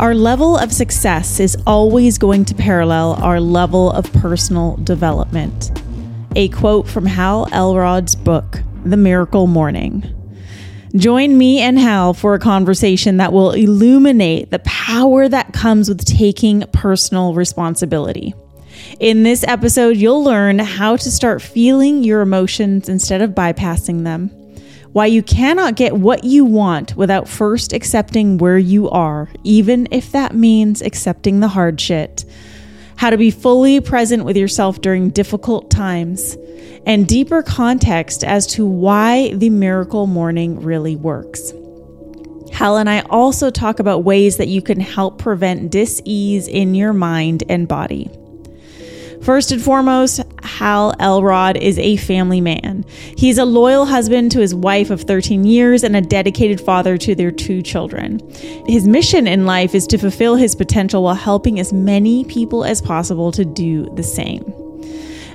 Our level of success is always going to parallel our level of personal development. A quote from Hal Elrod's book, The Miracle Morning. Join me and Hal for a conversation that will illuminate the power that comes with taking personal responsibility. In this episode, you'll learn how to start feeling your emotions instead of bypassing them why you cannot get what you want without first accepting where you are, even if that means accepting the hard shit, how to be fully present with yourself during difficult times, and deeper context as to why the miracle morning really works. Hal and I also talk about ways that you can help prevent dis ease in your mind and body. First and foremost, Hal Elrod is a family man. He's a loyal husband to his wife of 13 years and a dedicated father to their two children. His mission in life is to fulfill his potential while helping as many people as possible to do the same.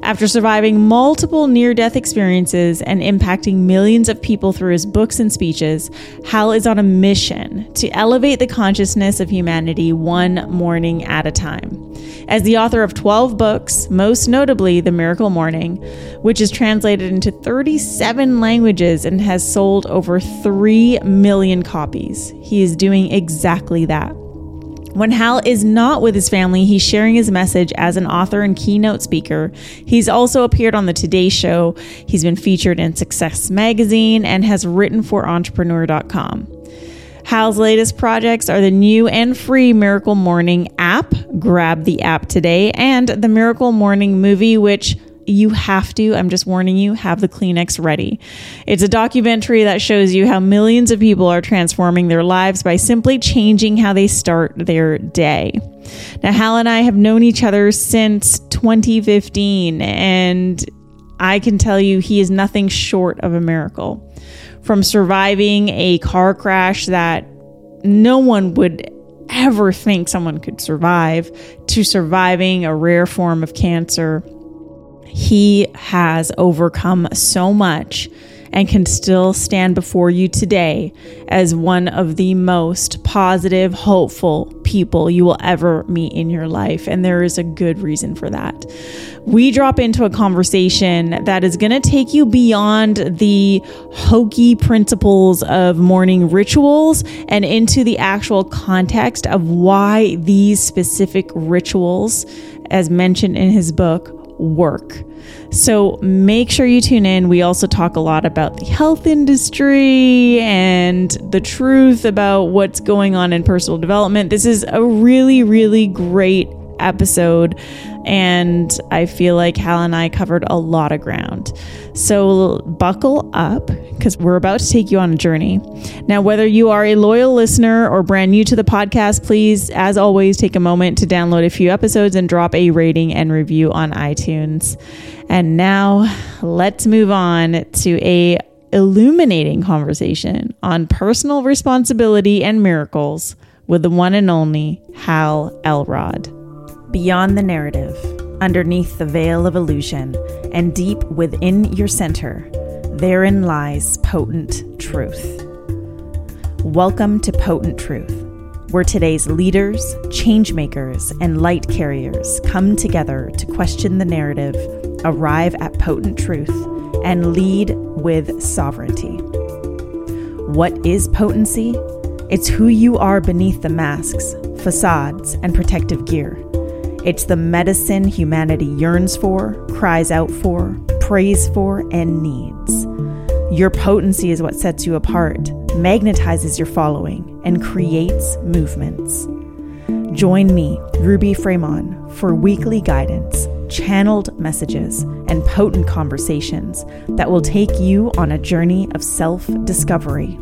After surviving multiple near death experiences and impacting millions of people through his books and speeches, Hal is on a mission to elevate the consciousness of humanity one morning at a time. As the author of 12 books, most notably The Miracle Morning, which is translated into 37 languages and has sold over 3 million copies, he is doing exactly that. When Hal is not with his family, he's sharing his message as an author and keynote speaker. He's also appeared on the Today Show. He's been featured in Success Magazine and has written for Entrepreneur.com. Hal's latest projects are the new and free Miracle Morning app. Grab the app today and the Miracle Morning movie, which you have to, I'm just warning you, have the Kleenex ready. It's a documentary that shows you how millions of people are transforming their lives by simply changing how they start their day. Now, Hal and I have known each other since 2015, and I can tell you he is nothing short of a miracle. From surviving a car crash that no one would ever think someone could survive to surviving a rare form of cancer he has overcome so much and can still stand before you today as one of the most positive, hopeful people you will ever meet in your life. And there is a good reason for that. We drop into a conversation that is going to take you beyond the hokey principles of morning rituals and into the actual context of why these specific rituals, as mentioned in his book, work. So make sure you tune in. We also talk a lot about the health industry and the truth about what's going on in personal development. This is a really, really great episode. And I feel like Hal and I covered a lot of ground. So buckle up because we're about to take you on a journey. Now, whether you are a loyal listener or brand new to the podcast, please, as always, take a moment to download a few episodes and drop a rating and review on iTunes. And now let's move on to a illuminating conversation on personal responsibility and miracles with the one and only Hal Elrod. Beyond the narrative, underneath the veil of illusion, and deep within your center, therein lies potent truth. Welcome to Potent Truth, where today's leaders, changemakers, and light carriers come together to question the narrative, arrive at potent truth, and lead with sovereignty. What is potency? It's who you are beneath the masks, facades, and protective gear. It's the medicine humanity yearns for, cries out for, prays for, and needs. Your potency is what sets you apart, magnetizes your following, and creates movements. Join me, Ruby Fremon, for weekly guidance, channeled messages, and potent conversations that will take you on a journey of self discovery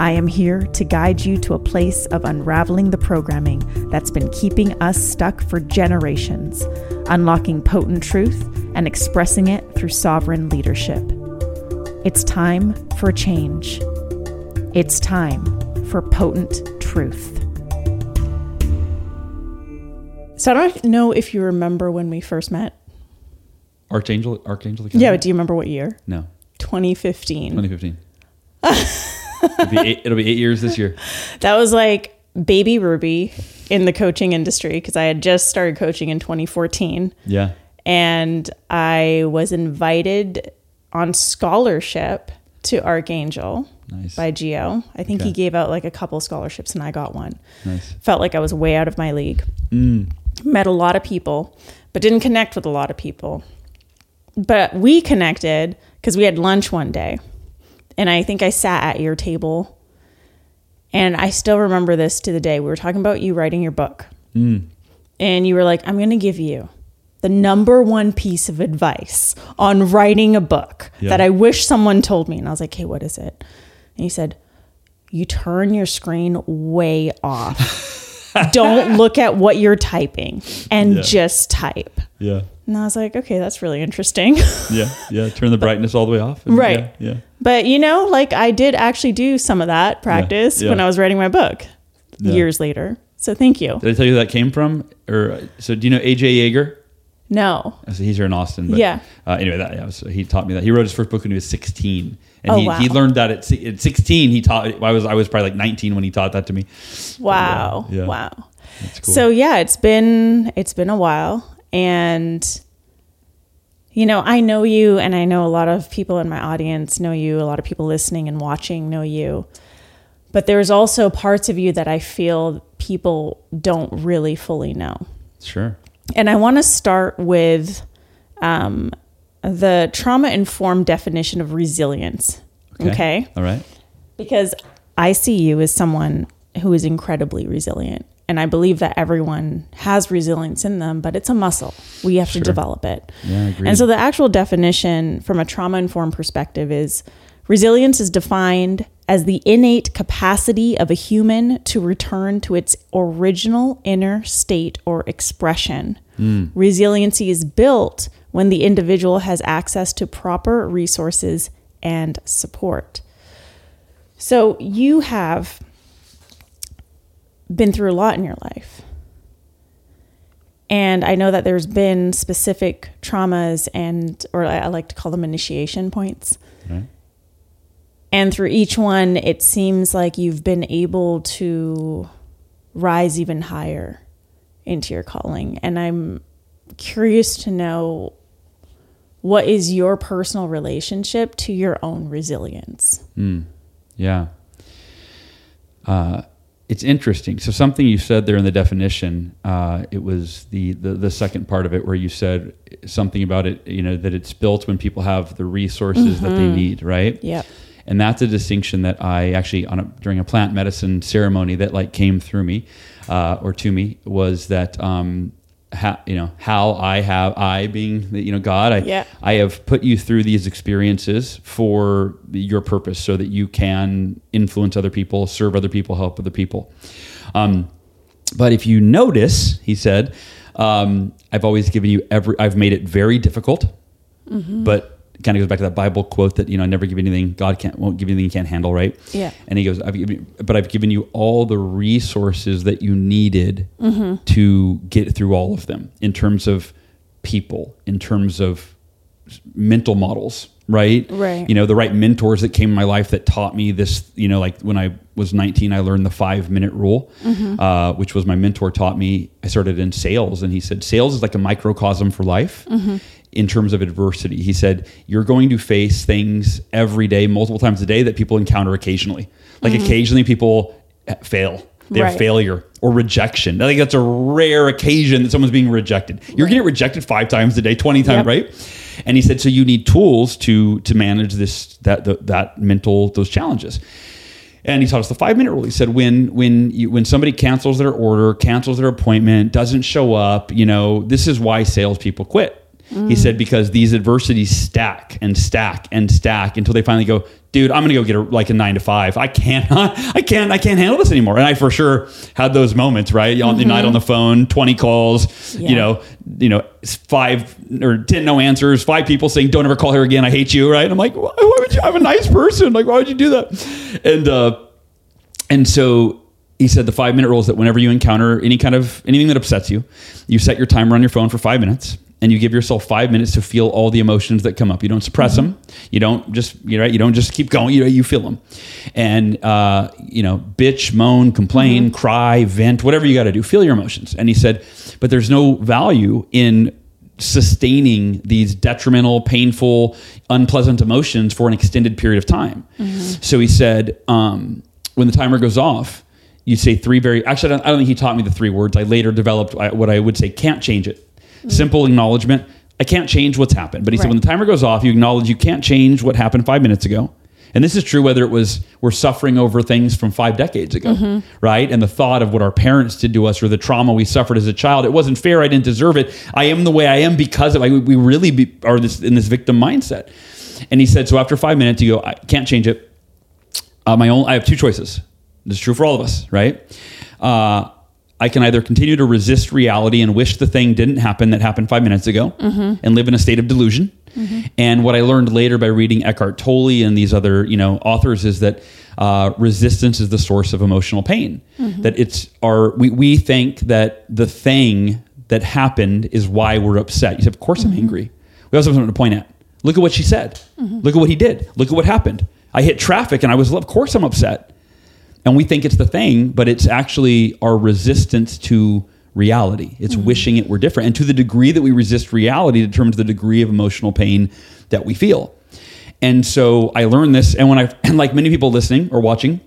I am here to guide you to a place of unraveling the programming that's been keeping us stuck for generations, unlocking potent truth and expressing it through sovereign leadership. It's time for change. It's time for potent truth. So I don't know if you remember when we first met. Archangel, Archangel Academy? Yeah, but do you remember what year? No. 2015. 2015. it'll, be eight, it'll be eight years this year. That was like baby Ruby in the coaching industry because I had just started coaching in 2014. Yeah. And I was invited on scholarship to Archangel Nice. by Geo. I think he gave out like a couple scholarships and I got one. Nice. Felt like I was way out of my league. Mm. Met a lot of people, but didn't connect with a lot of people. But we connected because we had lunch one day. And I think I sat at your table. And I still remember this to the day. We were talking about you writing your book. Mm. And you were like, I'm going to give you the number one piece of advice on writing a book Yeah. that I wish someone told me. And I was like, hey, what is it? And he said, you turn your screen way off. Don't look at what you're typing and Yeah. just type. Yeah. And I was like, okay, that's really interesting. Yeah. Yeah. Turn the brightness all the way off. and- Right. Yeah. yeah. but you know, like I did actually do some of that practice yeah. when I was writing my book Yeah. years later. So thank you. Did I tell you that came from? Or so do you know AJ Yeager? No. So he's here in Austin. But, Yeah. Uh, anyway, that yeah, so he taught me that. He wrote his first book when he was 16, and Oh, he, wow. he learned that at, at 16. He taught. I was I was probably like 19 when he taught that to me. Wow. Yeah. Wow. Cool. So yeah, it's been it's been a while and you know, I know you and I know a lot of people in my audience know you, a lot of people listening and watching know you. But there's also parts of you that I feel people don't really fully know. sure. And I want to start with um, the trauma informed definition of resilience. okay? All right. because I see you as someone who is incredibly resilient. And I believe that everyone has resilience in them, but it's a muscle. We have Sure. to develop it. Yeah, And so the actual definition from a trauma informed perspective is resilience is defined as the innate capacity of a human to return to its original inner state or expression. Hmm. Resiliency is built when the individual has access to proper resources and support. So you have been through a lot in your life. And I know that there's been specific traumas and, or I I like to call them initiation points. Right. And through each one, it seems like you've been able to rise even higher into your calling. And I'm curious to know what is your personal relationship to your own resilience? Yeah. Uh, it's interesting. So something you said there in the definition, uh, it was the, the the second part of it where you said something about it. You know that it's built when people have the resources that they need, right? Yeah. And that's a distinction that I actually on a, during a plant medicine ceremony that like came through me uh, or to me was that um, ha, you know how I have I being the, you know God I Yeah. I have put you through these experiences for your purpose so that you can influence other people, serve other people, help other people. Um, but if you notice, he said, um, I've always given you every, I've made it very difficult, but it kind of goes back to that Bible quote that, you know, I never give anything, God can't, won't give you anything you can't handle, right? Yeah. And he goes, I've given, but I've given you all the resources that you needed mm-hmm. to get through all of them in terms of people, in terms of mental models, right? Right. You know, the right mentors that came in my life that taught me this, you know, like when I was 19, I learned the five minute rule, mm-hmm. uh, which was my mentor taught me. I started in sales and he said, sales is like a microcosm for life mm-hmm. In terms of adversity. He said, you're going to face things every day, multiple times a day that people encounter occasionally. Like mm-hmm. occasionally people eh, fail. They have failure or rejection. I think that's a rare occasion that someone's being rejected. You're getting rejected five times a day, 20 times, Yep. right? And he said, so you need tools to to manage this that that, that mental those challenges. And he taught us the five minute rule. He said when when you, when somebody cancels their order, cancels their appointment, doesn't show up, you know, this is why salespeople quit. He said because these adversities stack and stack and stack until they finally go, dude, I'm gonna go get a, like a nine to five. I can't, I can't, I can't handle this anymore. And I for sure had those moments, right? On the night on the phone, 20 calls, Yeah. you know, you know, five or 10 no answers, five people saying, don't ever call her again. I hate you. Right. I'm like, why, why would you? I'm a nice person. Like, why would you do that? And, uh, and so he said the five minute rule is that whenever you encounter any kind of anything that upsets you, you set your timer on your phone for five minutes and you give yourself five minutes to feel all the emotions that come up. You don't suppress them. You don't just you know you don't just keep going. You know you feel them, and uh, you know bitch, moan, complain, cry, vent, whatever you got to do. Feel your emotions. And he said, but there's no value in sustaining these detrimental, painful, unpleasant emotions for an extended period of time. So he said, um, when the timer goes off, you say three very. Actually, I don't, I don't think he taught me the three words. I later developed what I would say can't change it. Simple acknowledgement. I can't change what's happened. But he said, Right. when the timer goes off, you acknowledge you can't change what happened five minutes ago. And this is true whether it was we're suffering over things from five decades ago, right? And the thought of what our parents did to us or the trauma we suffered as a child, it wasn't fair. I didn't deserve it. I am the way I am because of I, we really be, are this in this victim mindset. And he said, so after five minutes, you go, I can't change it. Uh, my own, I have two choices. This is true for all of us, right? Uh, I can either continue to resist reality and wish the thing didn't happen that happened five minutes ago mm-hmm. and live in a state of delusion. Mm-hmm. And what I learned later by reading Eckhart Tolle and these other, you know, authors is that uh, resistance is the source of emotional pain. Mm-hmm. That it's our we, we think that the thing that happened is why we're upset. You said, of course I'm angry. We also have something to point at. Look at what she said. Look at what he did. Look at what happened. I hit traffic and I was, of course I'm upset and we think it's the thing, but it's actually our resistance to reality. It's mm-hmm. wishing it were different. And to the degree that we resist reality determines the degree of emotional pain that we feel. And so I learned this, and when I, and like many people listening or watching,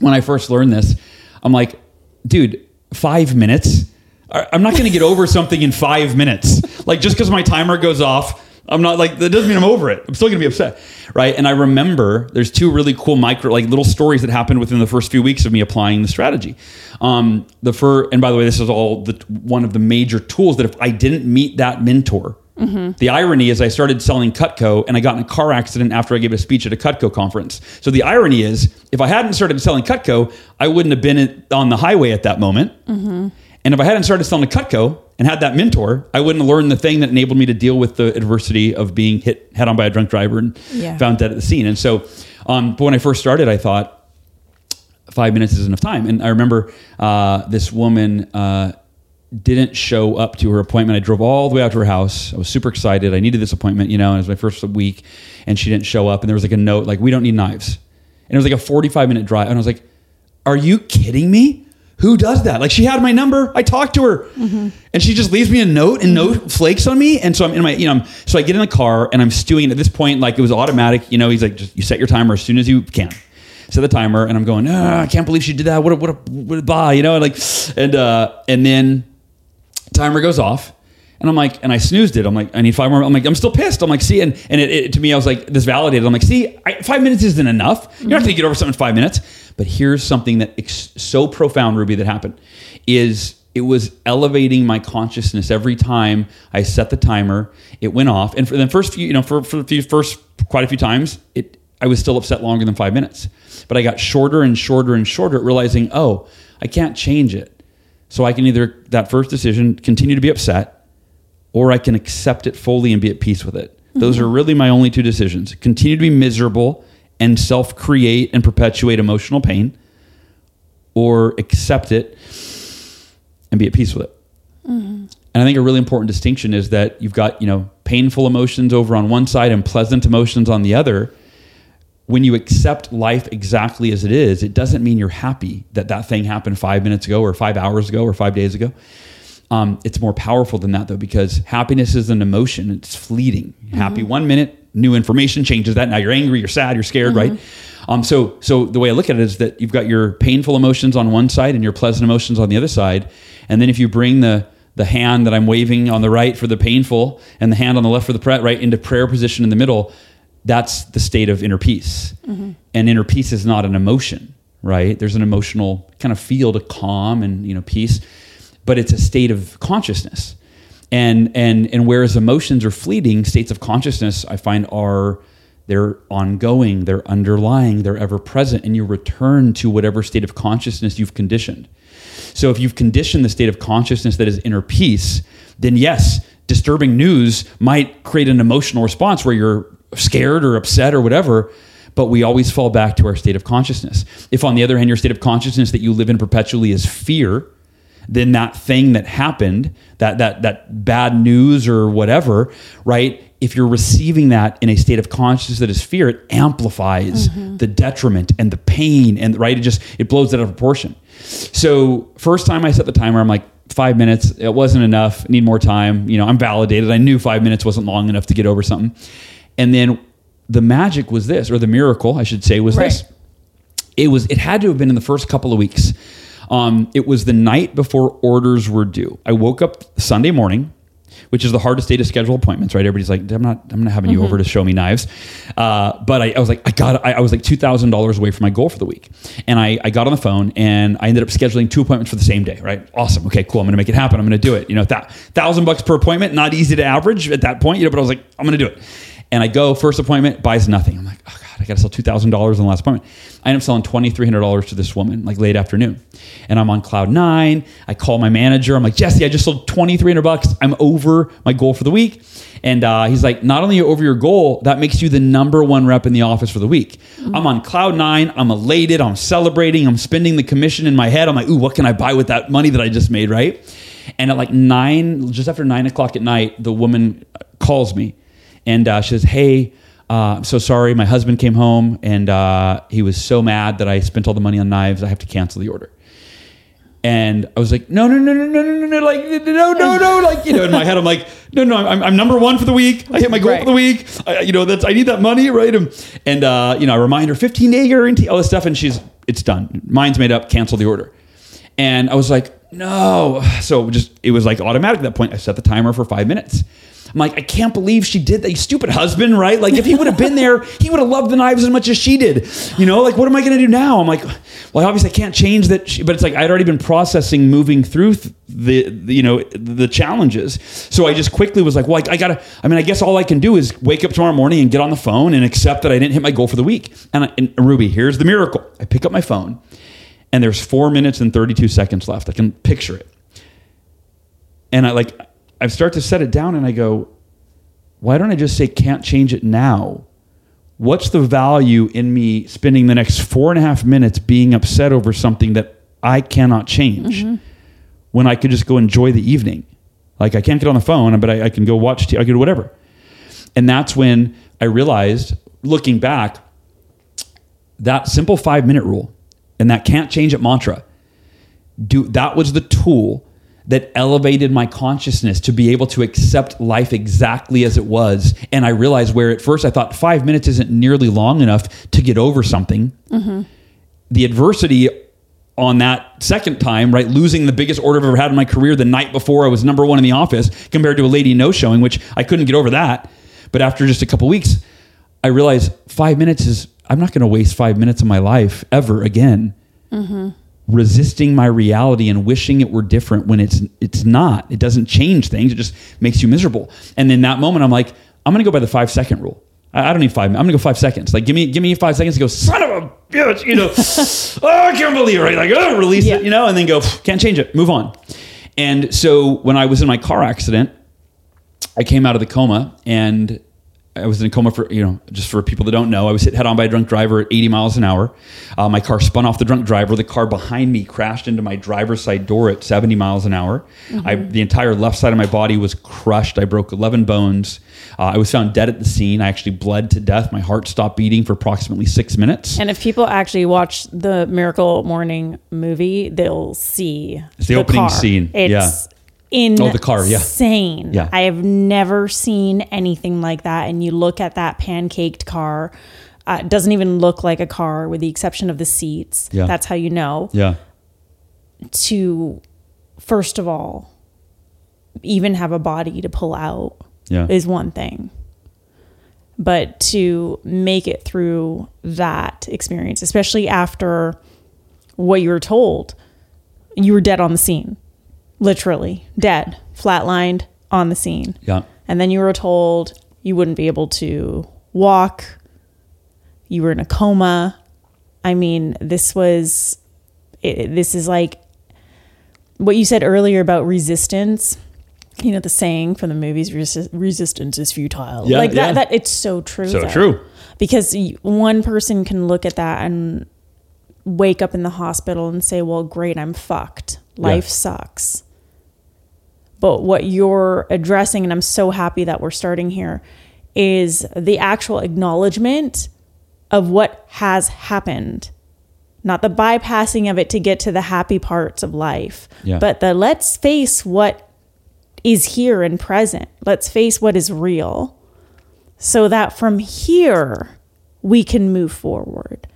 when I first learned this, I'm like, dude, five minutes? I'm not going to get over something in five minutes. Like, just because my timer goes off, I'm not like, that doesn't mean I'm over it. I'm still going to be upset. Right. And I remember there's two really cool micro, like little stories that happened within the first few weeks of me applying the strategy. Um, the fir- and by the way, this is all the, one of the major tools that if I didn't meet that mentor, the irony is I started selling Cutco and I got in a car accident after I gave a speech at a Cutco conference. So the irony is if I hadn't started selling Cutco, I wouldn't have been on the highway at that moment. And if I hadn't started selling a Cutco and had that mentor, I wouldn't have learned the thing that enabled me to deal with the adversity of being hit head on by a drunk driver and Yeah. found dead at the scene. And so, um, but when I first started, I thought five minutes is enough time. And I remember uh, this woman uh, didn't show up to her appointment. I drove all the way out to her house. I was super excited. I needed this appointment, you know, and it was my first week, and she didn't show up. And there was like a note, like, we don't need knives. And it was like a 45 minute drive. And I was like, are you kidding me? Who does that? Like she had my number. I talked to her, and she just leaves me a note and no flakes on me. And so I'm in my, you know, I'm, so I get in the car and I'm stewing. At this point, like it was automatic. You know, he's like, just you set your timer as soon as you can. Set the timer, and I'm going. Ah, I can't believe she did that. What a what a what a blah. You know, like, and uh, and then timer goes off and I'm like, and I snoozed it. I'm like, I need five more. I'm like, I'm still pissed. I'm like, see, and, and it, it- to me, I was like, this validated. I'm like, see, I, five minutes isn't enough. You're not going to mm-hmm. get over something in five minutes. But here's something that ex- so profound, Ruby, that happened is it was elevating my consciousness every time I set the timer. It went off, and for the first few, you know, for for the few, first quite a few times, it I was still upset longer than five minutes. But I got shorter and shorter and shorter, realizing, oh, I can't change it. So I can either that first decision continue to be upset, or I can accept it fully and be at peace with it. Those are really my only two decisions. Continue to be miserable and self-create and perpetuate emotional pain, or accept it and be at peace with it. And I think a really important distinction is that you've got, you know, painful emotions over on one side and pleasant emotions on the other. When you accept life exactly as it is, it doesn't mean you're happy that that thing happened five minutes ago or five hours ago or five days ago. Um, it's more powerful than that though, because happiness is an emotion. It's fleeting. Happy one minute, new information changes that. Now you're angry, you're sad, you're scared, right? Um, so, so the way I look at it is that you've got your painful emotions on one side and your pleasant emotions on the other side, and then if you bring the the hand that I'm waving on the right for the painful and the hand on the left for the pre- right into prayer position in the middle, that's the state of inner peace. And inner peace is not an emotion, right? There's an emotional kind of feel to calm and you know peace, but it's a state of consciousness. And and and whereas emotions are fleeting, states of consciousness I find are they're ongoing, they're underlying, they're ever present, and you return to whatever state of consciousness you've conditioned. So if you've conditioned the state of consciousness that is inner peace, then yes, disturbing news might create an emotional response where you're scared or upset or whatever, but we always fall back to our state of consciousness. If on the other hand, your state of consciousness that you live in perpetually is fear, then that thing that happened, that that that bad news or whatever, right? If you're receiving that in a state of consciousness that is fear, it amplifies mm-hmm. the detriment and the pain and right. It just it blows it out of proportion. So first time I set the timer, I'm like five minutes. It wasn't enough. Need more time. You know, I'm validated. I knew five minutes wasn't long enough to get over something. And then the magic was this, or the miracle, I should say, was Right. this it was it had to have been in the first couple of weeks um, it was the night before orders were due. I woke up sunday morning which is the hardest day to schedule appointments right? Everybody's like i'm not i'm not having you over to show me knives. Uh, but I, I was like i got I, I was like $2000 away from my goal for the week. And I, I got on the phone and i ended up scheduling two appointments for the same day right? Awesome. Okay cool. I'm gonna make it happen. I'm gonna do it. You know that thousand bucks per appointment not easy to average at that point you know but i was like i'm gonna do it and I go first appointment buys nothing. I'm like, oh god, I got to sell two thousand dollars in the last appointment. I end up selling twenty three hundred dollars to this woman like late afternoon, and I'm on cloud nine. I call my manager. I'm like, Jesse, I just sold twenty three hundred bucks. I'm over my goal for the week. And uh, he's like, not only are you over your goal, that makes you the number one rep in the office for the week. I'm on cloud nine. I'm elated. I'm celebrating. I'm spending the commission in my head. I'm like, ooh, what can I buy with that money that I just made, right? And at like nine, just after nine o'clock at night, the woman calls me and uh, she says, "Hey, uh, I'm so sorry. My husband came home and uh, he was so mad that I spent all the money on knives. I have to cancel the order." And I was like, "No, no, no, no, no, no, no, no, like, no, no, no!" Like, you know, in my head, I'm like, "No, no, I'm, I'm number one for the week. I hit my goal Right. for the week. I, you know, that's I need that money, right?" And, and uh, you know, I remind her 15 day guarantee, all this stuff, and she's, it's done. Mine's made up. Cancel the order. And I was like, no. So just it was like automatic at that point. I set the timer for five minutes. I'm like, I can't believe she did that. You stupid husband, right? Like, if he would have been there, he would have loved the knives as much as she did. You know, like, what am I going to do now? I'm like, well, obviously I can't change that. She, but it's like I'd already been processing, moving through th- the, the, you know, the challenges. So I just quickly was like, well, I, I gotta. I mean, I guess all I can do is wake up tomorrow morning and get on the phone and accept that I didn't hit my goal for the week. And, I, and Ruby, here's the miracle. I pick up my phone and there's four minutes and 32 seconds left. I can picture it. And I like, I start to set it down and I go, why don't I just say can't change it now? What's the value in me spending the next four and a half minutes being upset over something that I cannot change mm-hmm. when I could just go enjoy the evening? Like I can't get on the phone, but I, I can go watch, t- I can do whatever. And that's when I realized, looking back, that simple five minute rule and that can't change it mantra do that was the tool that elevated my consciousness to be able to accept life exactly as it was. And i realized where at first i thought five minutes isn't nearly long enough to get over something. Mm-hmm. The adversity on that second time, right, losing the biggest order I've ever had in my career the night before I was number one in the office compared to a lady no showing, which I couldn't get over that. But after just a couple weeks, I realized five minutes is, I'm not going to waste five minutes of my life ever again mm-hmm. Resisting my reality and wishing it were different when it's it's not. It doesn't change things. It just makes you miserable. And in that moment, I'm like, I'm going to go by the five second rule. I, I don't need five. I'm going to go five seconds. Like, give me give me five seconds to go. Son of a bitch, you know. oh, I can't believe it. Right? Like, oh, release Yeah. it, you know, and then go. Can't change it. Move on. And so when I was in my car accident, I came out of the coma and I was in a coma for, you know, just for people that don't know, I was hit head on by a drunk driver at 80 miles an hour. Uh, my car spun off the drunk driver. The car behind me crashed into my driver's side door at 70 miles an hour. I, the entire left side of my body was crushed. I broke 11 bones. Uh, I was found dead at the scene. I actually bled to death. My heart stopped beating for approximately six minutes. And if people actually watch the Miracle Morning movie, they'll see It's the opening car. scene. It's Yeah. Insane. Oh, the car, yeah. Insane. Yeah. I have never seen anything like that. And you look at that pancaked car. Uh, it doesn't even look like a car, with the exception of the seats. Yeah. That's how you know. yeah. To first of all, even have a body to pull out Yeah. is one thing. But to make it through that experience, especially after what you were told, you were dead on the scene, literally dead, flatlined on the scene. yeah. And then you were told you wouldn't be able to walk, you were in a coma. I mean, this was, it, this is like what you said earlier about resistance. You know the saying from the movies, "Resi- "Resistance is futile." Yeah, like that. yeah. That it's so true. So though. true. Because one person can look at that and wake up in the hospital and say, "Well, great, I'm fucked." Life Yeah. sucks. But what you're addressing, and I'm so happy that we're starting here, is the actual acknowledgement of what has happened. Not the bypassing of it to get to the happy parts of life, Yeah. but the let's face what is here and present. Let's face what is real so that from here we can move forward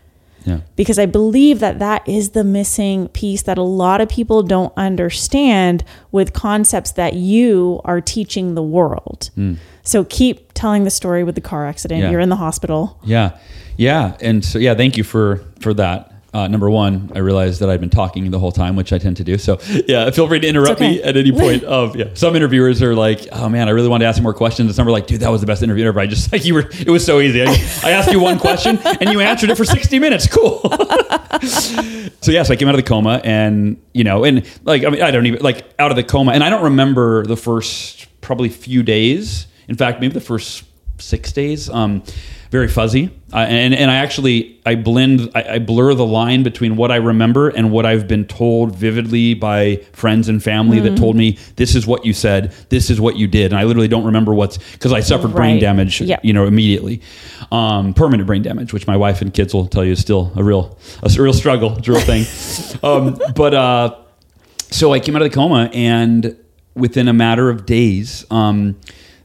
Yeah. because I believe that that is the missing piece that a lot of people don't understand with concepts that you are teaching the world. Hmm. So keep telling the story with the car accident. Yeah. You're in the hospital. Yeah, yeah, and so yeah, thank you for for that. Uh, number one, I realized that I'd been talking the whole time, which I tend to do. So yeah, feel free to interrupt me at any point. Of yeah, some interviewers are like, "Oh man, I really wanted to ask you more questions," and some are like, "Dude, that was the best interview ever." I just like you were. It was so easy. I, I asked you one question and you answered it for sixty minutes. Cool. so yeah, so I came out of the coma, and you know, and like I mean, I don't even like out of the coma, and I don't remember the first probably few days. In fact, maybe the first six days. Um, very fuzzy, uh, and and I actually I blend I, I blur the line between what I remember and what I've been told vividly by friends and family that told me this is what you said, this is what you did, and I literally don't remember what's because I suffered brain damage, Yep. you know, immediately, um, permanent brain damage, which my wife and kids will tell you is still a real a real struggle, it's a real thing, um, but. Uh, so I came out of the coma, and within a matter of days, um,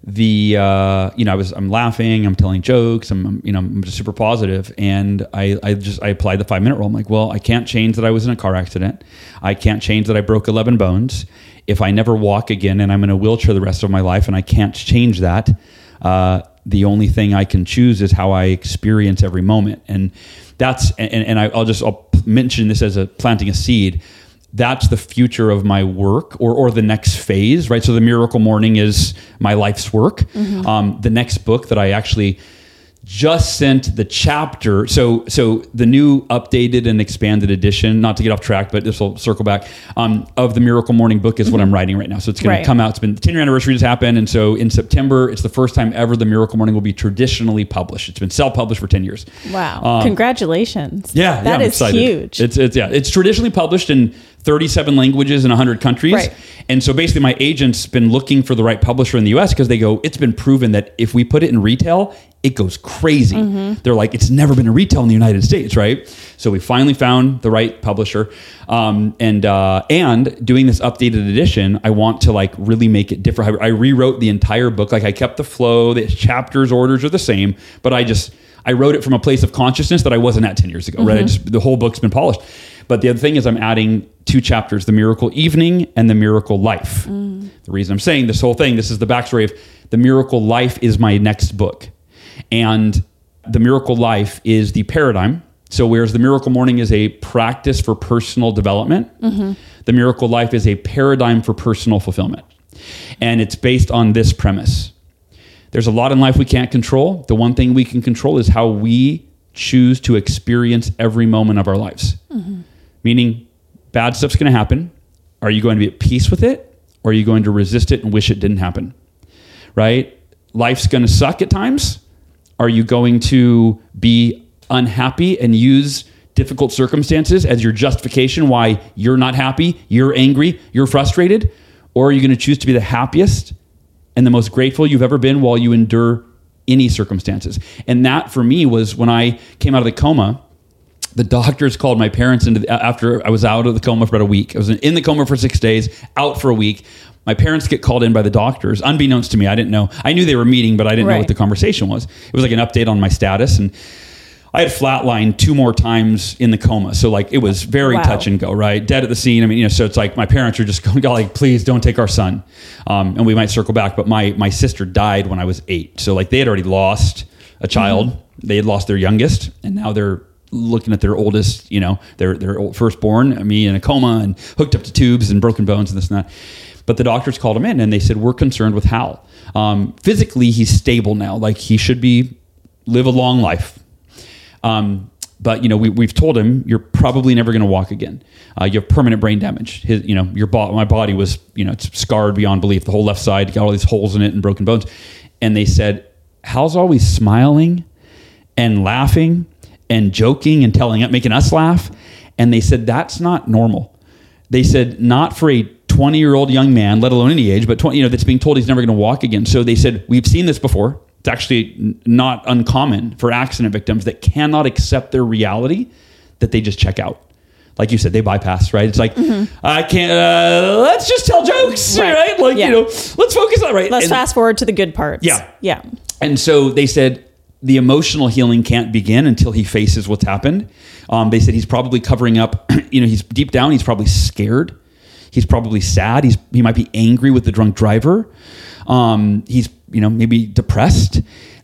the uh, you know I was I'm laughing, I'm telling jokes, I'm, I'm, you know I'm just super positive, and I I just I applied the five minute rule. I'm like, well, I can't change that I was in a car accident, I can't change that I broke 11 bones. If I never walk again, and I'm in a wheelchair the rest of my life, and I can't change that. Uh, the only thing I can choose is how I experience every moment, and that's and, and I, I'll just I'll mention this as a planting a seed that's the future of my work or, or the next phase, right? So the miracle morning is my life's work. Um, the next book that I actually just sent the chapter. So, so the new updated and expanded edition, not to get off track, but this will circle back, um, of the miracle morning book is what I'm writing right now. So it's going Right. to come out. It's been the 10 year anniversary just happened. And so in September, it's the first time ever the miracle morning will be traditionally published. It's been self published for 10 years. Wow. Um, Congratulations. Yeah, yeah, that I'm is excited. huge. It's it's yeah, it's traditionally published in 37 languages in 100 countries. Right. And so basically my agent's been looking for the right publisher in the US because they go it's been proven that if we put it in retail, it goes crazy. Mm-hmm. They're like it's never been in retail in the United States, right? So we finally found the right publisher. Um, and uh, and doing this updated edition, I want to like really make it different. I, I rewrote the entire book like I kept the flow, the chapters orders are the same, but I just I wrote it from a place of consciousness that I wasn't at 10 years ago, right? I just, the whole book's been polished. But the other thing is, I'm adding two chapters the miracle evening and the miracle life. Mm. The reason I'm saying this whole thing, this is the backstory of the miracle life is my next book. And the miracle life is the paradigm. So, whereas the miracle morning is a practice for personal development, mm-hmm. the miracle life is a paradigm for personal fulfillment. And it's based on this premise there's a lot in life we can't control. The one thing we can control is how we choose to experience every moment of our lives. Mm-hmm. Meaning, bad stuff's going to happen. Are you going to be at peace with it? Or are you going to resist it and wish it didn't happen? Right? Life's going to suck at times. Are you going to be unhappy and use difficult circumstances as your justification why you're not happy, you're angry, you're frustrated? Or are you going to choose to be the happiest and the most grateful you've ever been while you endure any circumstances? And that for me was when I came out of the coma. The doctors called my parents into the, after I was out of the coma for about a week. I was in the coma for six days, out for a week. My parents get called in by the doctors, unbeknownst to me. I didn't know. I knew they were meeting, but I didn't know what the conversation was. It was like an update on my status, and I had flatlined two more times in the coma. So like it was very Wow. touch and go, right? Dead at the scene. I mean, you know, so it's like my parents are just going, like, please don't take our son. Um, and we might circle back. But my my sister died when I was eight. So like they had already lost a child. They had lost their youngest, and now they're looking at their oldest, you know, their their old firstborn, me in a coma and hooked up to tubes and broken bones and this and that. But the doctors called him in and they said, We're concerned with Hal. Um, physically, he's stable now. Like he should be, live a long life. Um, but you know, we, we've told him you're probably never going to walk again. Uh, you have permanent brain damage. His, you know, your bo- my body was, you know, it's scarred beyond belief. The whole left side got all these holes in it and broken bones. And they said, Hal's always smiling and laughing and joking and telling it, making us laugh. And they said that's not normal. they said not for a 20 year old young man, let alone any age, but 20, you know, that's being told he's never going to walk again. So they said, we've seen this before. It's actually not uncommon for accident victims that cannot accept their reality that they just check out. Like you said, they bypass, right? It's like, I can't, uh, let's just tell jokes, right? Right. Like, Yeah. you know, let's focus on, right? Let's And- fast forward to the good parts. Yeah. Yeah. and so they said the emotional healing can't begin until he faces what's happened. Um, they said he's probably covering up. You know, he's deep down. He's probably scared. He's probably sad. He's he might be angry with the drunk driver. Um, he's you know maybe depressed.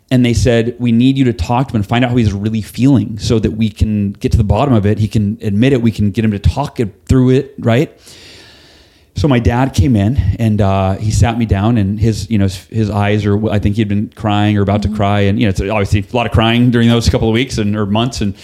And they said we need you to talk to him and find out how he's really feeling, so that we can get to the bottom of it. He can admit it. We can get him to talk it through it, right? So my dad came in and uh, he sat me down, and his you know his, his eyes are I think he'd been crying or about to cry, and you know it's obviously a lot of crying during those couple of weeks and or months, and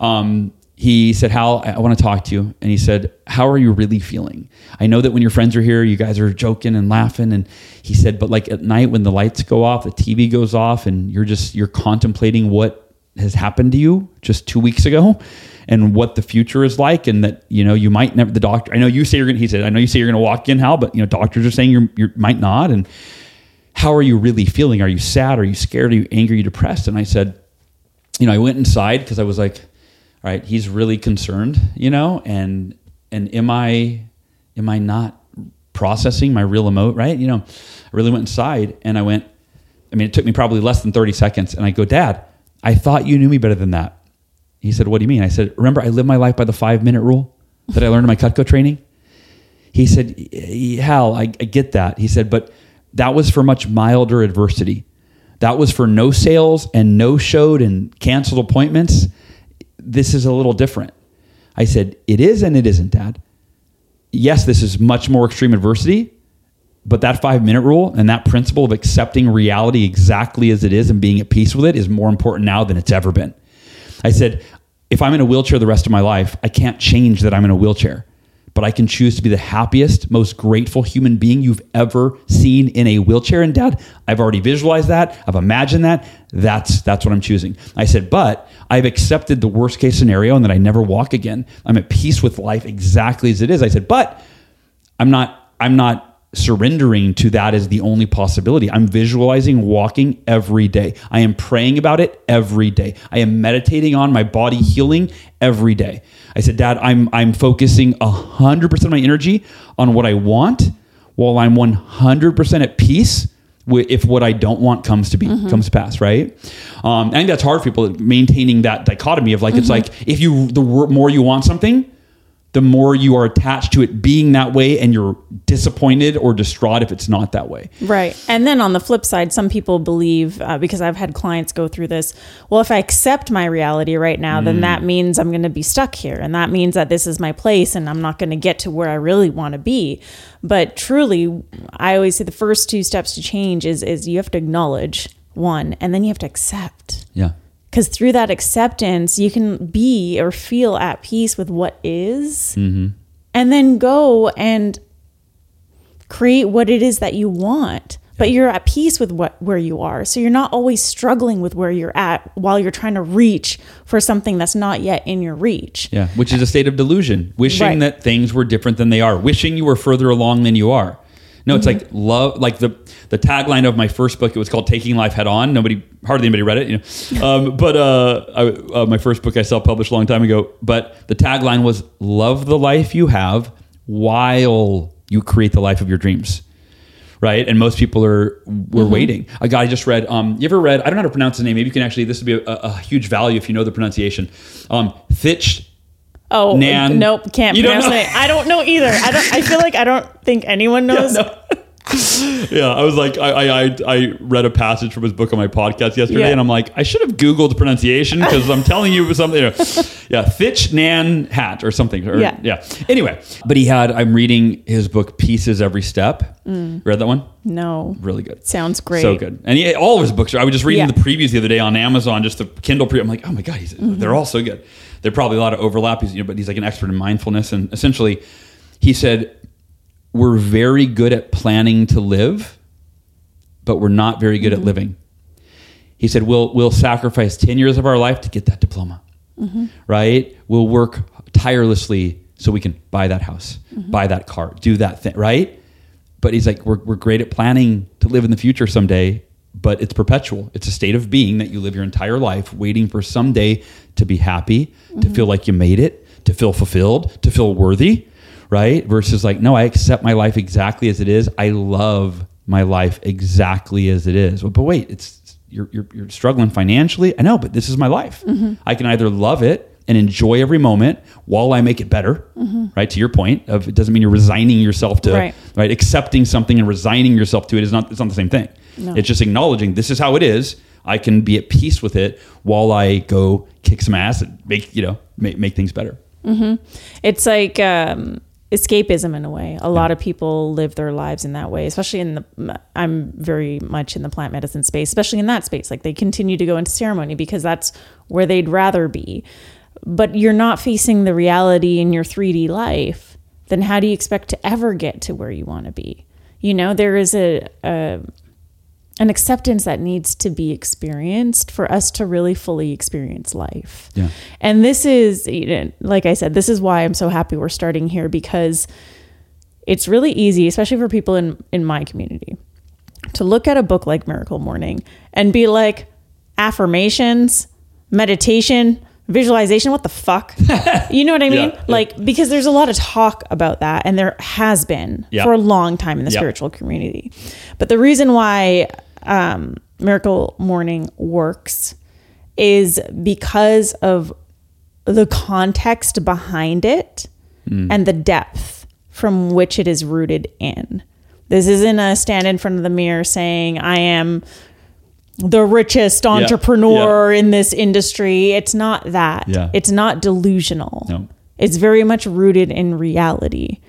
um, he said, "Hal, I, I want to talk to you," and he said, "How are you really feeling? I know that when your friends are here, you guys are joking and laughing, and he said, but like at night when the lights go off, the TV goes off, and you're just you're contemplating what has happened to you just two weeks ago." And what the future is like and that you know you might never the doctor i know you say you're gonna he said i know you say you're gonna walk in hal but you know doctors are saying you're you might not and how are you really feeling? Are you sad? Are you scared? Are you angry? Are you depressed? And i said you know i went inside because i was like all right he's really concerned you know and and am i am i not processing my real emote right? You know i really went inside and i went i mean it took me probably less than 30 seconds and i go dad i thought you knew me better than that he said, What do you mean? I said, Remember, I live my life by the five minute rule that I learned in my Cutco training? He said, Hal, I, I get that. He said, But that was for much milder adversity. That was for no sales and no showed and canceled appointments. This is a little different. I said, It is and it isn't, Dad. Yes, this is much more extreme adversity, but that five minute rule and that principle of accepting reality exactly as it is and being at peace with it is more important now than it's ever been. I said, if I'm in a wheelchair the rest of my life, I can't change that I'm in a wheelchair, but I can choose to be the happiest, most grateful human being you've ever seen in a wheelchair. And dad, I've already visualized that. I've imagined that. That's, that's what I'm choosing. I said, but I've accepted the worst case scenario and that I never walk again. I'm at peace with life exactly as it is. I said, but I'm not, I'm not surrendering to that as the only possibility. I'm visualizing walking every day. I am praying about it every day. I am meditating on my body healing every day. I said, Dad, I'm I'm focusing 100% of my energy on what I want while I'm 100% at peace if what I don't want comes to be comes to pass, right? Um, I think that's hard for people maintaining that dichotomy of like it's like if you the more you want something, the more you are attached to it being that way and you're disappointed or distraught if it's not that way. Right. And then on the flip side, some people believe, uh, because I've had clients go through this, well, if I accept my reality right now, then that means I'm going to be stuck here. And that means that this is my place and I'm not going to get to where I really want to be. But truly, I always say the first two steps to change is, is you have to acknowledge one, and then you have to accept. Yeah. Because through that acceptance, you can be or feel at peace with what is, mm-hmm. and then go and create what it is that you want. But you're at peace with what where you are, so you're not always struggling with where you're at while you're trying to reach for something that's not yet in your reach. Yeah. Which is a state of delusion, wishing Right. that things were different than they are, wishing you were further along than you are. No, it's Mm-hmm. like love, like the the tagline of my first book. It was called "Taking Life Head On." Nobody, hardly anybody read it, you know. Um, but uh, I, uh, my first book I self published a long time ago. But the tagline was "Love the life you have while you create the life of your dreams." right? And most people are were Mm-hmm. waiting. A guy just read. Um, you ever read? I don't know how to pronounce his name. Maybe you can actually. This would be a, a huge value if you know the pronunciation. Um, Thich. Oh Nan- nope, can't You don't pronounce it. I don't know either. I don't. I feel like I don't think anyone knows. Yeah, I was like, I, I I I read a passage from his book on my podcast yesterday, Yeah. and I'm like, I should have Googled the pronunciation because I'm telling you something. You know, yeah, Thich Nan Hat or something. Or, Yeah. yeah. Anyway, but he had. I'm reading his book, Peace Is Every Step. Read that one? No, Really good. sounds great. So good. And he, all of his books are, I was just reading Yeah. the previews the other day on Amazon, just the Kindle pre. I'm like, oh my God, he's, Mm-hmm. they're all so good. They're probably a lot of overlap, he's, you know, but he's like an expert in mindfulness. And essentially, he said, we're very good at planning to live, but we're not very good Mm-hmm. at living. He said, we'll, we'll sacrifice 10 years of our life to get that diploma, Mm-hmm. right? We'll work tirelessly so we can buy that house, buy that car, do that thing, right? But he's like, we're, we're great at planning to live in the future someday, but it's perpetual. It's a state of being that you live your entire life waiting for someday to be happy, to feel like you made it, to feel fulfilled, to feel worthy, right? Versus like, no, I accept my life exactly as it is. I love my life exactly as it is. But wait, it's you're, you're, you're struggling financially. I know, but this is my life. Mm-hmm. I can either love it and enjoy every moment while I make it better, mm-hmm. right? To your point of it doesn't mean you're resigning yourself to Right. right? Accepting something and resigning yourself to it is not it's not the same thing. No. It's just acknowledging this is how it is. I can be at peace with it while I go kick some ass and make you know make, make things better. It's like um, escapism in a way. A lot of people live their lives in that way, especially in the. I'm very much in the plant medicine space, especially in that space. Like they continue to go into ceremony because that's where they'd rather be. But you're not facing the reality in your 3D life. Then how do you expect to ever get to where you want to be? You know, there is a, a an acceptance that needs to be experienced for us to really fully experience life. Yeah. And this is, you know, like I said, this is why I'm so happy we're starting here because it's really easy, especially for people in, in my community, to look at a book like Miracle Morning and be like, affirmations, meditation, visualization, what the fuck? you know what I mean? Yeah. Like, because there's a lot of talk about that, and there has been Yeah. for a long time in the spiritual community. But the reason why um, Miracle Morning works is because of the context behind it and the depth from which it is rooted in. This isn't a stand in front of the mirror saying, I am the richest entrepreneur in this industry. It's not that. Yeah. It's not delusional. No. It's very much rooted in reality.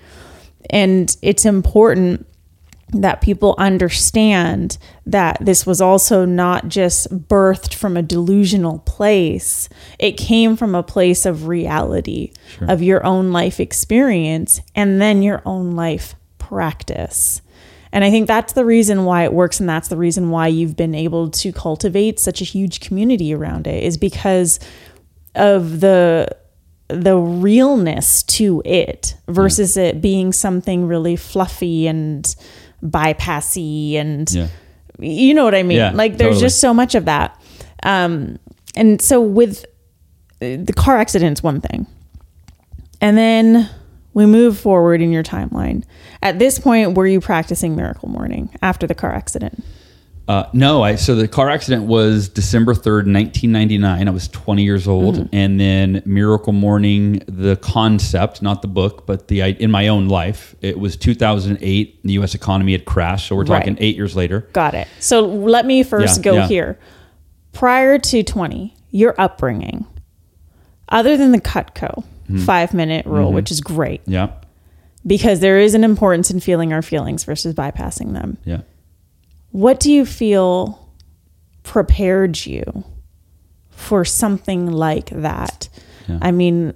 And it's important that people understand that this was also not just birthed from a delusional place. It came from a place of reality, of your own life experience, and then your own life practice. And I think that's the reason why it works, and that's the reason why you've been able to cultivate such a huge community around it, is because of the the realness to it versus it being something really fluffy and bypassy and Yeah. you know what I mean? Yeah, like there's totally. just so much of that. Um, and so with uh, the car accident's one thing. And then we move forward in your timeline. At this point, were you practicing Miracle Morning after the car accident? Uh, no, I so the car accident was December third, nineteen ninety nine. I was twenty years old, Mm-hmm. and then Miracle Morning, the concept, not the book, but the in my own life, it was two thousand eight. The U.S. economy had crashed, so we're talking Right. eight years later. Got it. So let me first Yeah, go yeah. here. Prior to 20, your upbringing, other than the Cutco. Five minute rule, Mm-hmm. which is great Yeah, because there is an importance in feeling our feelings versus bypassing them. yeah. What do you feel prepared you for something like that? Yeah. I mean,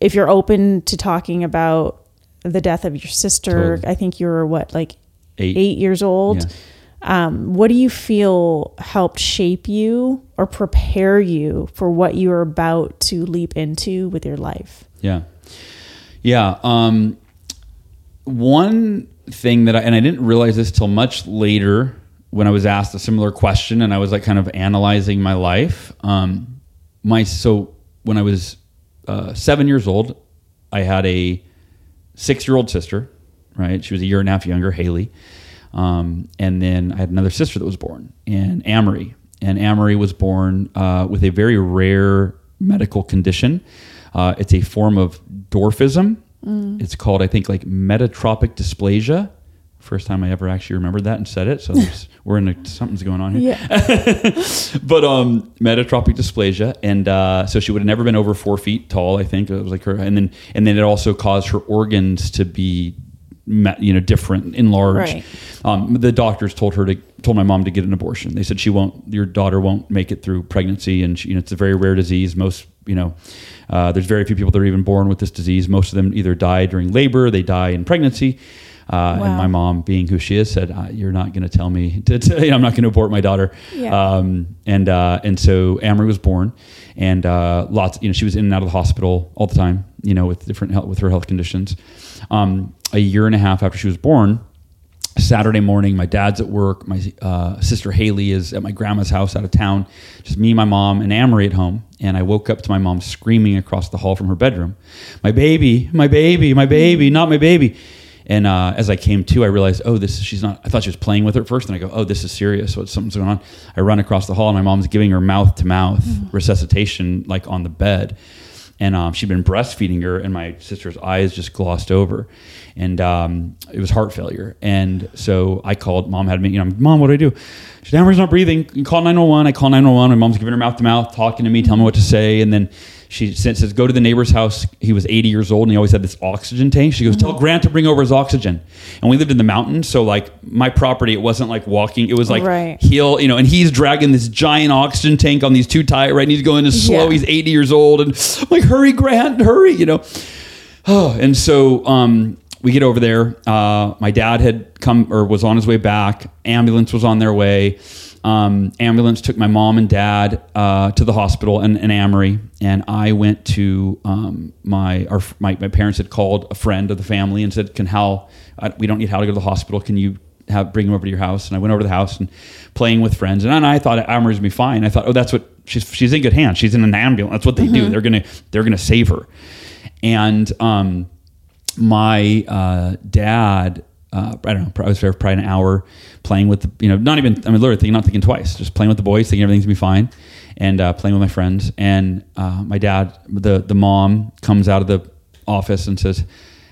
if you're open to talking about the death of your sister, Totally. I think you were what, like Eight. eight years old? Yeah. Um, what do you feel helped shape you or prepare you for what you're about to leap into with your life? Yeah. Yeah. Um, one thing that I, and I didn't realize this till much later when I was asked a similar question and I was like kind of analyzing my life. Um, my, so when I was uh, seven years old, I had a six year old sister, right? She was a year and a half younger, Haley. Um, and then I had another sister that was born, and Amory. And Amory was born uh, with a very rare medical condition. Uh, it's a form of dwarfism. It's called, I think, like metatropic dysplasia. First time I ever actually remembered that and said it. So we're in a, something's going on here Yeah. but um, metatropic dysplasia, and uh, so she would have never been over four feet tall. I think it was like her, and then and then it also caused her organs to be, you know, different, enlarged. Right. Um, the doctors told her to told my mom to get an abortion. They said she won't, your daughter won't make it through pregnancy, and she, you know, it's a very rare disease. Most, you know, uh, there's very few people that are even born with this disease. Most of them either die during labor, they die in pregnancy. Uh, Wow. And my mom, being who she is, said, uh, "You're not going to tell me. To, to, I'm not going to abort my daughter." Yeah. Um, and uh, and so Amory was born, and uh, lots. You know, she was in and out of the hospital all the time. You know, with different health, with her health conditions. Um, a year and a half after she was born, Saturday morning, my dad's at work. My uh, sister Haley is at my grandma's house out of town. Just me, my mom, and Amory at home. And I woke up to my mom screaming across the hall from her bedroom, "My baby, my baby, my baby, not my baby!" And uh, as I came to, I realized, oh, this she's not. I thought she was playing with her at first, and I go, oh, this is serious. So something's going on. I run across the hall, and my mom's giving her mouth to mouth resuscitation, like on the bed and um, she'd been breastfeeding her, and my sister's eyes just glossed over, and um, it was heart failure. And so I called. Mom had me, you know, mom, what do I do? She said, Amory's not breathing. You call nine one one. I call nine one one. My mom's giving her mouth to mouth, talking to me, telling me what to say, and then she says, says, go to the neighbor's house. He was 80 years old and he always had this oxygen tank. She goes, tell Grant to bring over his oxygen. And we lived in the mountains. So like my property, it wasn't like walking. It was like Right. heel, you know, and he's dragging this giant oxygen tank on these two tires, right? And he's going as slow. Yeah. He's 80 years old. And I'm like, hurry, Grant, hurry, you know. Oh, and so um, we get over there. Uh, my dad had come or was on his way back. Ambulance was on their way. Um, ambulance took my mom and dad uh, to the hospital in, in Amory, and I went to um, my, our, my my parents had called a friend of the family and said, "Can Hal? Uh, we don't need Hal to go to the hospital. Can you have bring him over to your house?" And I went over to the house and playing with friends, and I thought Amory's gonna be fine. I thought, "Oh, that's what she's she's in good hands. She's in an ambulance. That's what they do. They're gonna they're gonna save her." And um, my uh, dad, uh, I don't know, I was there for probably an hour playing with the, you know, not even, I mean, literally thinking, not thinking twice, just playing with the boys, thinking everything's gonna be fine, and uh, playing with my friends. And uh, my dad, the the mom, comes out of the office and says,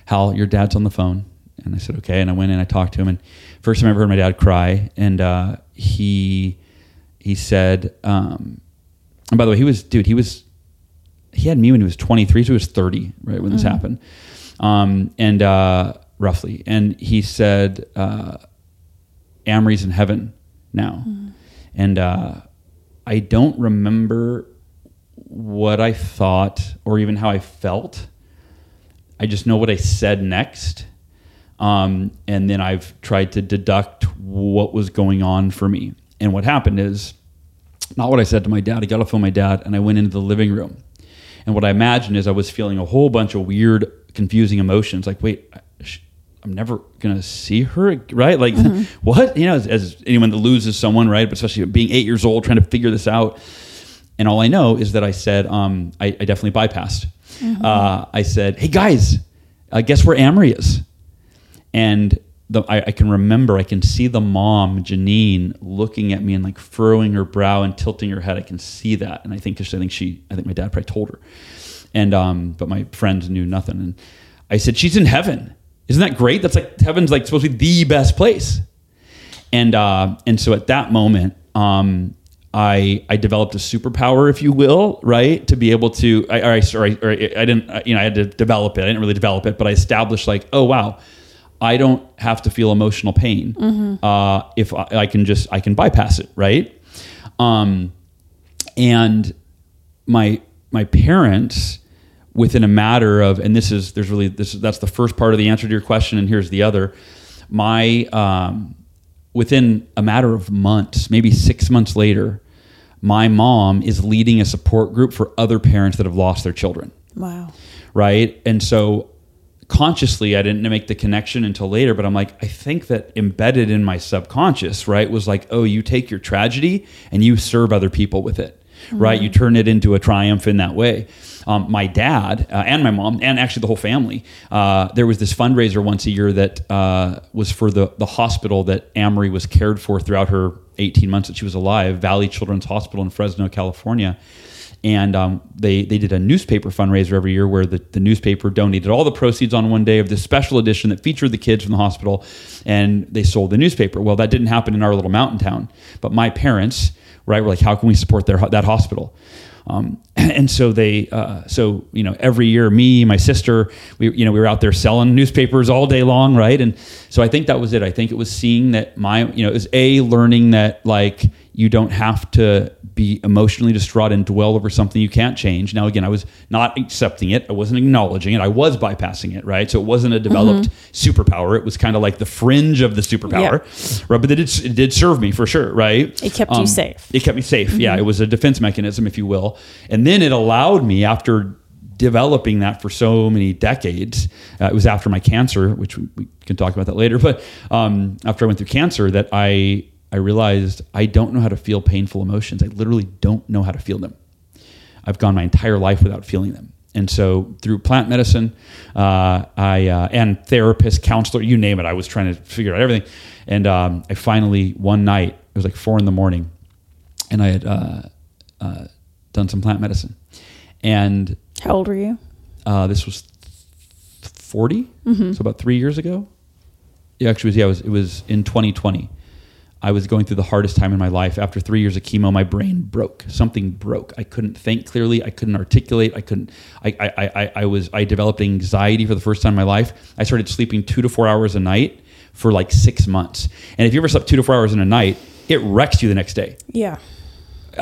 "Hal, your dad's on the phone." And I said, "Okay." And I went in, I talked to him, and first time I ever heard my dad cry, and uh, he he said, um, and by the way, he was, dude, he was he had me when he was 23, so he was 30, right when this happened, um, and uh, roughly. And he said, uh, "Amory's in heaven now," and uh, I don't remember what I thought or even how I felt. I just know what I said next. Um, and then I've tried to deduct what was going on for me. And what happened is not what I said to my dad. I got off phone my dad and I went into the living room. And what I imagined is I was feeling a whole bunch of weird, confusing emotions. Like, wait, I'm never gonna see her, right? Like, what? You know, as, as anyone that loses someone, right? But especially being eight years old, trying to figure this out. And all I know is that I said, um, I, I definitely bypassed. Uh, I said, hey guys, uh, guess where Amory is? And the, I, I can remember, I can see the mom, Janine, looking at me and like furrowing her brow and tilting her head. I can see that, and I think I think she, I think my dad probably told her, and um, but my friends knew nothing. And I said, she's in heaven. Isn't that great? That's like heaven's like supposed to be the best place. And uh, and so at that moment, um, I I developed a superpower, if you will, right, to be able to. I or I, or I, or I didn't, you know, I had to develop it. I didn't really develop it, but I established like, oh wow, I don't have to feel emotional pain uh, if I, I can just I can bypass it, right? Um, and my my parents within a matter of and this is there's really this that's the first part of the answer to your question and here's the other my um, within a matter of months maybe six months later my mom is leading a support group for other parents that have lost their children Wow. right? And so consciously, I didn't make the connection until later, but I'm like, I think that embedded in my subconscious, right, was like, oh, you take your tragedy and you serve other people with it, right? You turn it into a triumph in that way. Um, my dad uh, and my mom, and actually the whole family, uh, there was this fundraiser once a year that uh, was for the, the hospital that Amory was cared for throughout her 18 months that she was alive, Valley Children's Hospital in Fresno, California. And um, they they did a newspaper fundraiser every year where the, the newspaper donated all the proceeds on one day of this special edition that featured the kids from the hospital and they sold the newspaper. Well that didn't happen in our little mountain town but my parents right were like how can we support their that hospital um, and so they uh, so you know every year me my sister we you know we were out there selling newspapers all day long right? And so i think that was it. I think it was seeing that my you know it was a learning that like you don't have to be emotionally distraught and dwell over something you can't change. Now again i was not accepting it. I wasn't acknowledging it. I was bypassing it right? So it wasn't a developed superpower. It was kind of like the fringe of the superpower right? But it did, it did serve me for sure right? It kept you safe. it kept me safe. Yeah, it was a defense mechanism, if you will. And then it allowed me, after developing that for so many decades, uh, it was after my cancer, which we, we can talk about that later. But um, after I went through cancer, that I I realized I don't know how to feel painful emotions. I literally don't know how to feel them. I've gone my entire life without feeling them. And so through plant medicine, uh, I uh, and therapist, counselor, you name it, I was trying to figure out everything. And um, I finally one night, it was like four in the morning, and I had uh, uh, done some plant medicine, and How old were you? uh, this was 40 so about three years ago. Yeah, actually, was, yeah, it was, it was in 2020. I was going through the hardest time in my life. After three years of chemo, my brain broke. Something broke. I couldn't think clearly. I couldn't articulate. I couldn't. I, I, I, I was. I developed anxiety for the first time in my life. I started sleeping two to four hours a night for like six months. And if you ever slept two to four hours in a night, it wrecks you the next day. Yeah.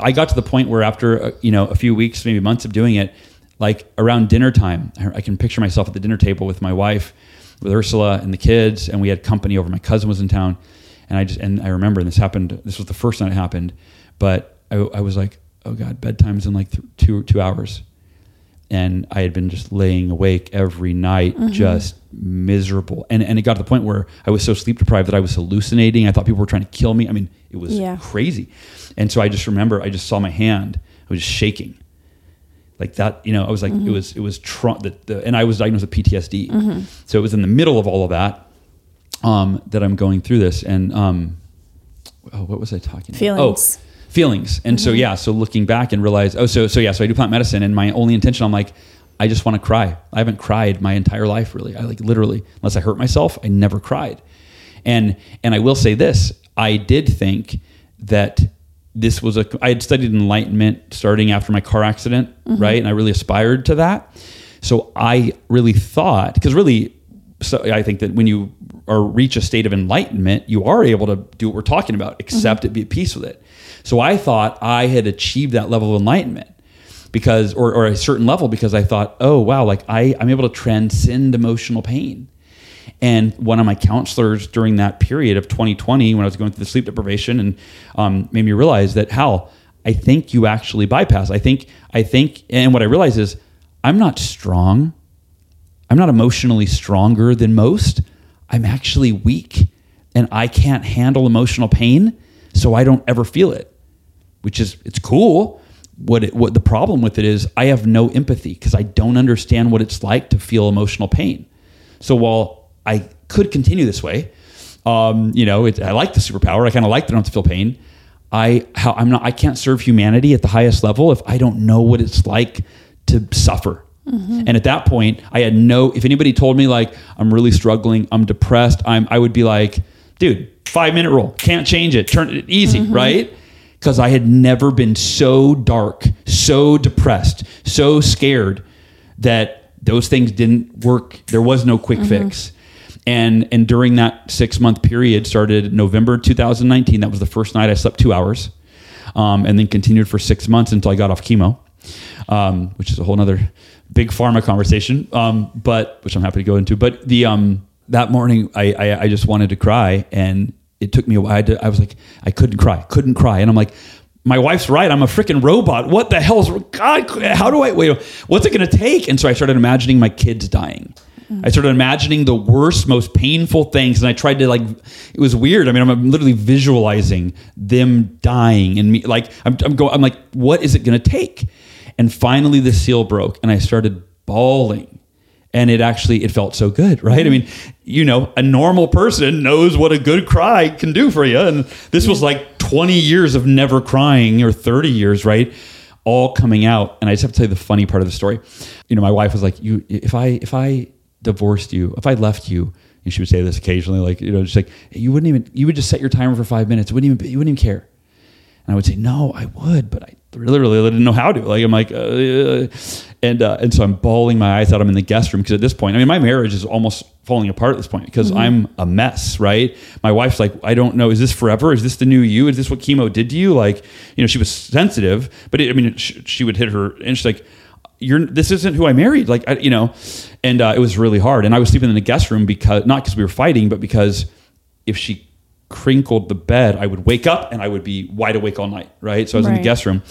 I got to the point where after uh, you know a few weeks, maybe months of doing it, like around dinner time, I I can picture myself at the dinner table with my wife, with Ursula and the kids, and we had company over. My cousin was in town, and I just and I remember and this happened. This was the first night it happened, but I, I was like, oh god, bedtime's in like th- two two hours, and I had been just laying awake every night, mm-hmm. just miserable. And and it got to the point where I was so sleep deprived that I was hallucinating. I thought people were trying to kill me. I mean, it was Yeah. crazy. And so I just remember I just saw my hand. I was just shaking. Like that, you know, I was like, it mm-hmm. was, it was, tr- the, the, and I was diagnosed with PTSD. Mm-hmm. So it was in the middle of all of that, um, that I'm going through this. And, um, oh, what was I talking about? Feelings. Oh, feelings. And so, yeah, so looking back and realize, oh, so, so yeah, so I do plant medicine and my only intention, I'm like, I just want to cry. I haven't cried my entire life, really. I like literally, unless I hurt myself, I never cried. And, and I will say this, I did think that this was a, I had studied enlightenment starting after my car accident, right? And I really aspired to that. So I really thought, because really, so I think that when you or reach a state of enlightenment, you are able to do what we're talking about, accept it, be at peace with it. So I thought I had achieved that level of enlightenment because, or, or a certain level, because I thought, oh wow, like I, I'm able to transcend emotional pain. And one of my counselors during that period of 2020, when I was going through the sleep deprivation, and um, made me realize that Hal, I think you actually bypass. I think, I think, and what I realized is I'm not strong. I'm not emotionally stronger than most. I'm actually weak and I can't handle emotional pain, so I don't ever feel it. Which is it's cool. What it, what the problem with it is I have no empathy because I don't understand what it's like to feel emotional pain. So while I could continue this way, um, you know, it, I like the superpower. I kind of like that I don't have to feel pain. I how I'm not I can't serve humanity at the highest level if I don't know what it's like to suffer. And at that point, I had no. If anybody told me like I'm really struggling, I'm depressed, I'm, I would be like, dude, five minute rule, can't change it, turn it easy, right? Because I had never been so dark, so depressed, so scared that those things didn't work. There was no quick fix. And and during that six month period, started November 2019. That was the first night I slept two hours, um, and then continued for six months until I got off chemo, um, which is a whole other big pharma conversation. Um, but which I'm happy to go into. But the um, that morning, I, I I just wanted to cry, and it took me a while. I, to, I was like, I couldn't cry, couldn't cry, and I'm like. My wife's right. I'm a freaking robot. What the hell's God? How do I wait? What's it going to take? And so I started imagining my kids dying. I started imagining the worst, most painful things, and I tried to like. It was weird. I mean, I'm literally visualizing them dying, and me like I'm, I'm going. I'm like, what is it going to take? And finally, the seal broke, and I started bawling, and it actually it felt so good, right? I mean, you know, a normal person knows what a good cry can do for you, and this was like 20 years of never crying, or 30 years, right? all coming out. And I just have to tell you the funny part of the story. You know, my wife was like, "You, if I, if I divorced you, if I left you," and she would say this occasionally, like, you know, just like "Hey, you wouldn't even, you would just set your timer for five minutes. Wouldn't even, you wouldn't even care. And I would say, "No, I would, but I, really, really I didn't know how to. Like I'm like, uh, and uh, and so I'm bawling my eyes out. I'm in the guest room because at this point, I mean, my marriage is almost falling apart at this point because Mm-hmm. I'm a mess, right? My wife's like, I don't know, is this forever? Is this the new you? Is this what chemo did to you? Like, you know, she was sensitive, but it, I mean, she, she would hit her, and she's like, you're this isn't who I married, like, I, you know, and uh, it was really hard. And I was sleeping in the guest room because not because we were fighting, but because if she crinkled the bed, I would wake up and I would be wide awake all night, right? So I was in the guest room.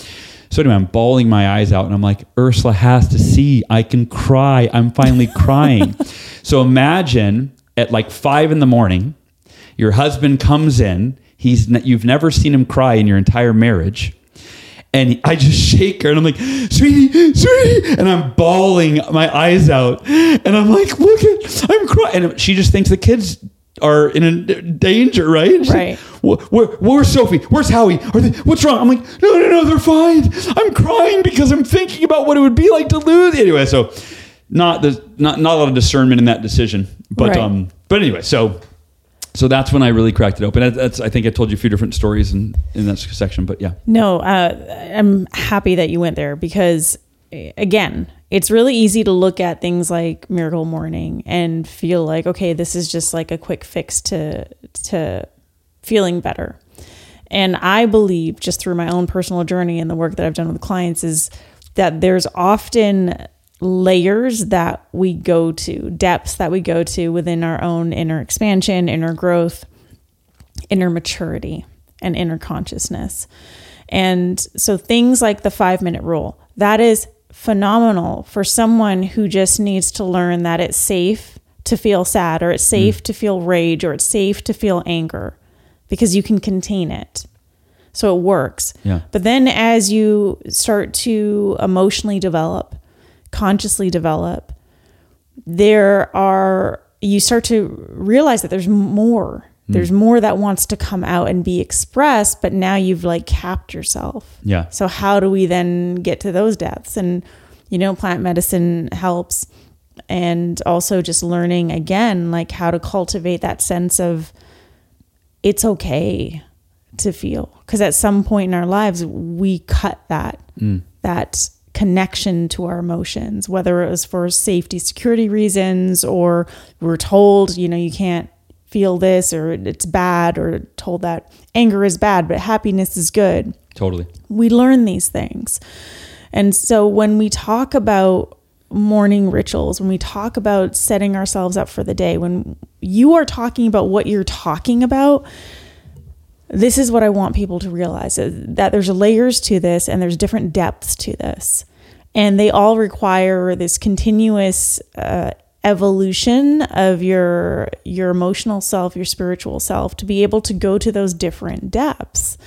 So anyway, I'm bawling my eyes out and I'm like, Ursula has to see. I can cry. I'm finally crying. so imagine at like five in the morning, your husband comes in. He's you've never seen him cry in your entire marriage. And I just shake her and I'm like, sweetie, sweetie. And I'm bawling my eyes out. And I'm like, look at, I'm crying. And she just thinks the kids are in a danger, right? She's Right. like, where, where's Sophie? Where's Howie? Are they, what's wrong? I'm like, no, no, no, they're fine. I'm crying because I'm thinking about what it would be like to lose. Anyway, so not the not not a lot of discernment in that decision, but Right. um, but anyway, so so that's when I really cracked it open. That's I think I told you a few different stories in in that section, but yeah, No, uh, I'm happy that you went there because, Eh, again, it's really easy to look at things like Miracle Morning and feel like, okay, this is just like a quick fix to to feeling better. And I believe, just through my own personal journey and the work that I've done with clients, is that there's often layers that we go to, depths that we go to within our own inner expansion, inner growth, inner maturity and inner consciousness. And so things like the five minute rule, that is phenomenal for someone who just needs to learn that it's safe to feel sad or it's mm. safe to feel rage or it's safe to feel anger because you can contain it. So it works. Yeah. But then as you start to emotionally develop, consciously develop, there are you start to realize that there's more Mm. there's more that wants to come out and be expressed but now you've like capped yourself. Yeah. so how do we then get to those depths and you know plant medicine helps. And also just learning again like how to cultivate that sense of it's okay to feel. Because at some point in our lives we cut that mm. that connection to our emotions whether it was for safety security reasons or we're told you know you can't feel this or it's bad or told that anger is bad but happiness is good totally. we learn these things. And so when we talk about morning rituals, when we talk about setting ourselves up for the day, when you are talking about what you're talking about, this is what I want people to realize that there's layers to this and there's different depths to this. And they all require this continuous uh, evolution of your your emotional self, your spiritual self to be able to go to those different depths.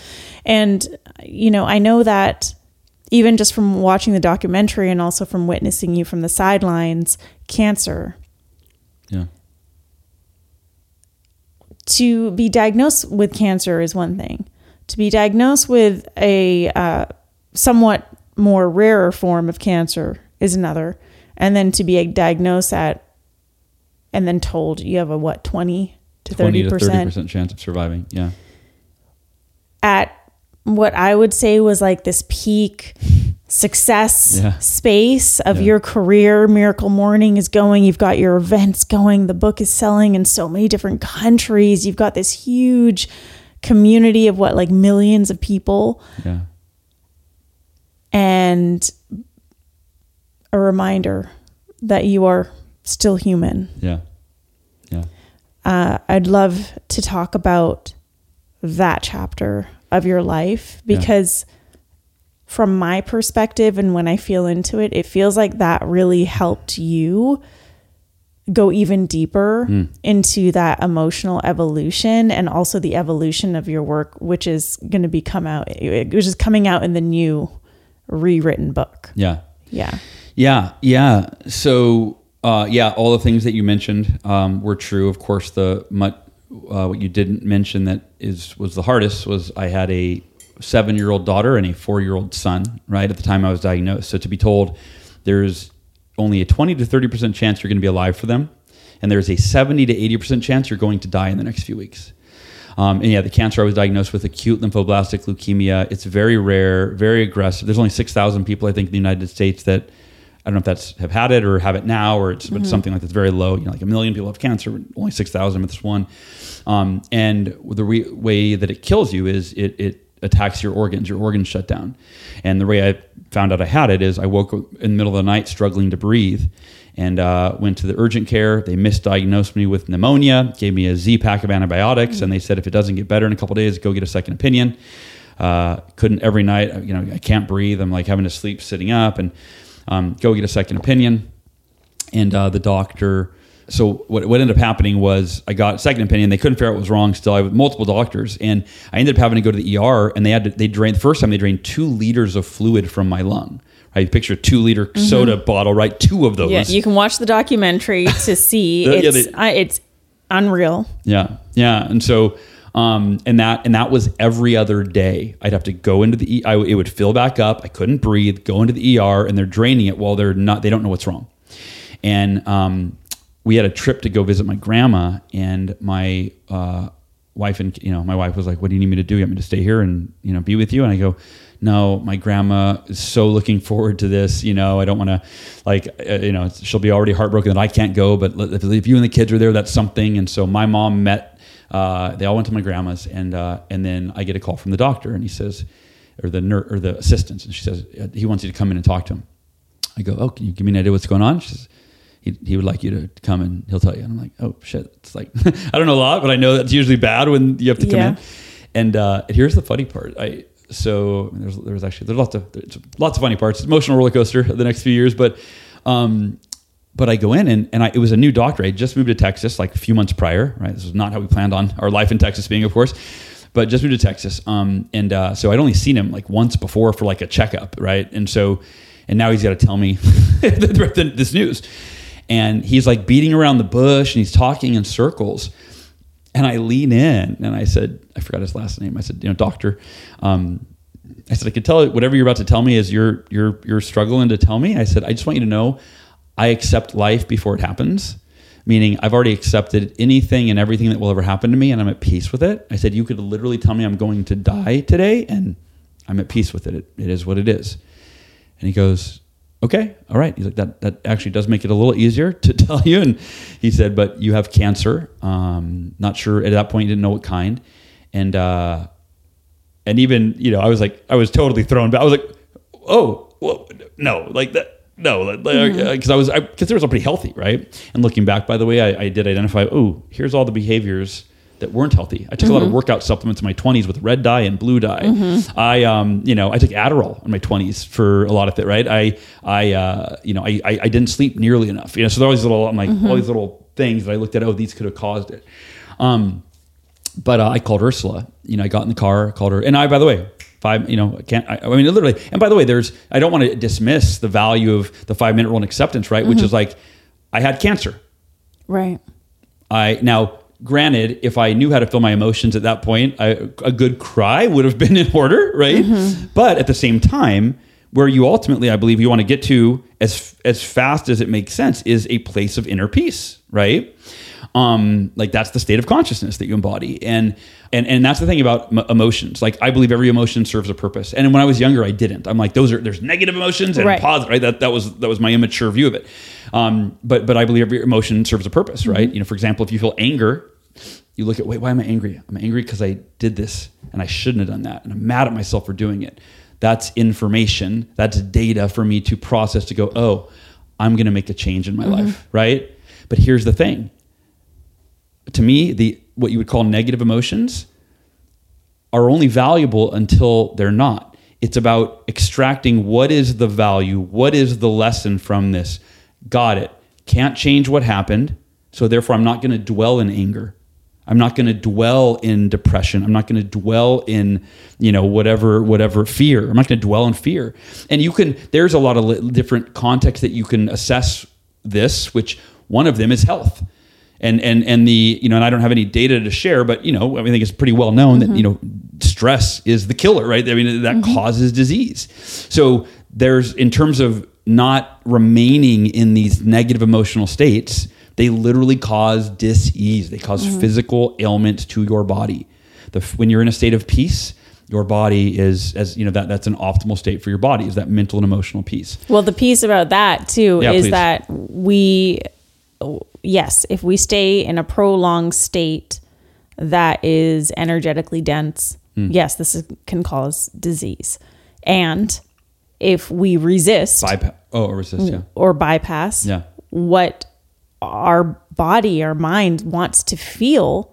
And you know, I know that even just from watching the documentary and also from witnessing you from the sidelines, cancer Yeah. to be diagnosed with cancer is one thing. To be diagnosed with a uh, somewhat more rarer form of cancer is another. And then to be diagnosed at and then told you have a what, 20 to 20 to 30 30% chance of surviving. Yeah. at what I would say was like this peak success Yeah. space of Yeah. your career. Miracle Morning is going. You've got your events going. The book is selling in so many different countries. You've got this huge community of what, like millions of people. Yeah. And a reminder that you are still human. Yeah. Yeah. uh, I'd love to talk about that chapter of your life Yeah. because from my perspective and when I feel into it, it feels like that really helped you go even deeper Hmm. into that emotional evolution and also the evolution of your work, which is going to be come out, which is coming out in the new rewritten book. Yeah. Yeah. Yeah, yeah. So, uh, yeah, all the things that you mentioned um, were true. Of course, the uh, what you didn't mention that is was the hardest was I had a seven year old daughter and a four year old son. Right at the time I was diagnosed. So to be told there's only a twenty to thirty percent chance you're going to be alive for them, and there's a seventy to eighty percent chance you're going to die in the next few weeks. Um, and yeah, the cancer I was diagnosed with acute lymphoblastic leukemia. It's very rare, very aggressive. There's only 6,000 people, I think, in the United States that I don't know if that's have had it or have it now, or it's mm-hmm. something like that's very low. You know, like a million people have cancer, only 6,000 with this one. Um, and the re- way that it kills you is it, it attacks your organs, your organs shut down. And the way I found out I had it is I woke up in the middle of the night struggling to breathe and uh, went to the urgent care. They misdiagnosed me with pneumonia, gave me a Z pack of antibiotics, mm-hmm. and they said if it doesn't get better in a couple days, go get a second opinion. Uh, couldn't every night, you know, I can't breathe. I'm like having to sleep sitting up and um, go get a second opinion. And uh, the doctor so what, what ended up happening was I got second opinion. They couldn't figure out what was wrong. Still, I had multiple doctors, and I ended up having to go to the ER. And they had to, they drained the first time they drained two liters of fluid from my lung. I picture a two liter mm-hmm. soda bottle, right? Two of those. Yeah, you can watch the documentary to see. the, it's yeah, they, I, it's unreal. Yeah, yeah, and so. Um, and that and that was every other day. I'd have to go into the I, it would fill back up. I couldn't breathe. Go into the ER, and they're draining it while they're not. They don't know what's wrong. And um, we had a trip to go visit my grandma, and my uh, wife and you know my wife was like, "What do you need me to do? You want me to stay here and you know be with you?" And I go, "No, my grandma is so looking forward to this. You know, I don't want to like uh, you know she'll be already heartbroken that I can't go, but if, if you and the kids are there, that's something." And so my mom met. Uh, they all went to my grandma's, and uh, and then I get a call from the doctor, and he says, or the nurse or the assistant, and she says he wants you to come in and talk to him. I go, "Oh, can you give me an idea what's going on?" She says he, he would like you to come and he'll tell you. And I'm like, oh shit. It's like, I don't know a lot, but I know that's usually bad when you have to come yeah. in. And, uh, and here's the funny part. I, so there's, there was actually, there's lots of, there's lots of funny parts, emotional roller coaster the next few years, but, um, but I go in and, and I, it was a new doctor. I just moved to Texas like a few months prior, right? This was not how we planned on our life in Texas being, of course, but just moved to Texas. Um, and, uh, so I'd only seen him like once before for like a checkup. Right. And so, and now he's got to tell me this news and he's like beating around the bush and he's talking in circles. And I lean in and I said, I forgot his last name. I said, you know, doctor, um, I said, I could tell whatever you're about to tell me is you're, you're, you're struggling to tell me. I said, I just want you to know I accept life before it happens. Meaning, I've already accepted anything and everything that will ever happen to me, and I'm at peace with it. I said, You could literally tell me I'm going to die today, and I'm at peace with it. It, it is what it is. And he goes, okay, all right. He's like, that, that actually does make it a little easier to tell you. And he said, but you have cancer. Um, not sure at that point, you didn't know what kind. And, uh, and even, you know, I was like, I was totally thrown back. I was like, oh, well, no, like that. No, because mm-hmm. I was, I consider myself pretty healthy, right? And looking back, by the way, I, I did identify, oh, here's all the behaviors that weren't healthy. I took mm-hmm. a lot of mm-hmm. workout supplements in my 20s with red dye and blue dye. Mm-hmm. I, um, you know, I took Adderall in my 20s for a lot of it, right? I, I, uh, you know, I, I, I, didn't sleep nearly enough. You know, so there all these little, I'm like, mm-hmm. all these little things that I looked at, oh, these could have caused it. Um, but uh, I called Ursula. You know, I got in the car, called her, and I, by the way, five. You know, I can't. I, I mean, literally. And by the way, there's. I don't want to dismiss the value of the five minute rule and acceptance, right? Which mm-hmm. is like, I had cancer. Right. I now granted, if I knew how to feel my emotions at that point, I, a good cry would have been in order, right? Mm-hmm. But at the same time, where you ultimately, I believe, you want to get to as as fast as it makes sense is a place of inner peace, right? Um, like that's the state of consciousness that you embody, and and and that's the thing about m- emotions. Like I believe every emotion serves a purpose, and when I was younger, I didn't. I'm like those are there's negative emotions and right. positive. Right? That that was that was my immature view of it. Um, but but I believe every emotion serves a purpose, right? Mm-hmm. You know, for example, if you feel anger, you look at, wait, why am I angry? I'm angry because I did this and I shouldn't have done that. And I'm mad at myself for doing it. That's information, that's data for me to process to go, oh, I'm going to make a change in my mm-hmm. life, right? But here's the thing. To me, the what you would call negative emotions are only valuable until they're not. It's about extracting what is the value, what is the lesson from this. Got it. Can't change what happened, so therefore I'm not going to dwell in anger. I'm not going to dwell in depression. I'm not going to dwell in, you know, whatever whatever fear. I'm not going to dwell in fear. And you can there's a lot of different contexts that you can assess this, which one of them is health. And and and the you know, and I don't have any data to share, but you know, I, mean, I think it's pretty well known mm-hmm. that you know, stress is the killer, right? I mean, that mm-hmm. causes disease. So there's in terms of not remaining in these negative emotional states they literally cause dis-ease. They because mm-hmm. physical ailment to your body. the when you're in a state of peace, your body is as you know that that's an optimal state for your body is that mental and emotional peace. Well, the piece about that too Yeah, is please. that we, yes, if we stay in a prolonged state that is energetically dense, Hmm. yes, this is, can cause disease. And if we resist Bypass. Oh, resist. Yeah. or bypass Yeah. what our body, our mind wants to feel,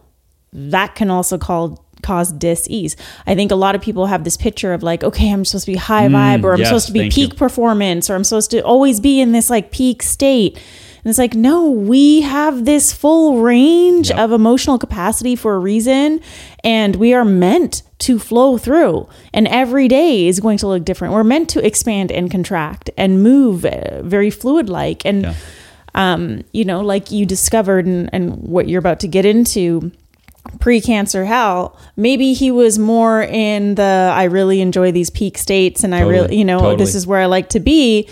that can also call cause dis-ease. I think a lot of people have this picture of like, okay, I'm supposed to be high vibe or I'm Mm, yes, supposed to be peak you. performance or I'm supposed to always be in this like peak state. And it's like, no, we have this full range Yep. of emotional capacity for a reason and we are meant to flow through and every day is going to look different. We're meant to expand and contract and move very fluid like and Yeah. um, you know, like you discovered and, and what you're about to get into pre-cancer Hal maybe he was more in the I really enjoy these peak states and I really, you know, totally. this is where I like to be,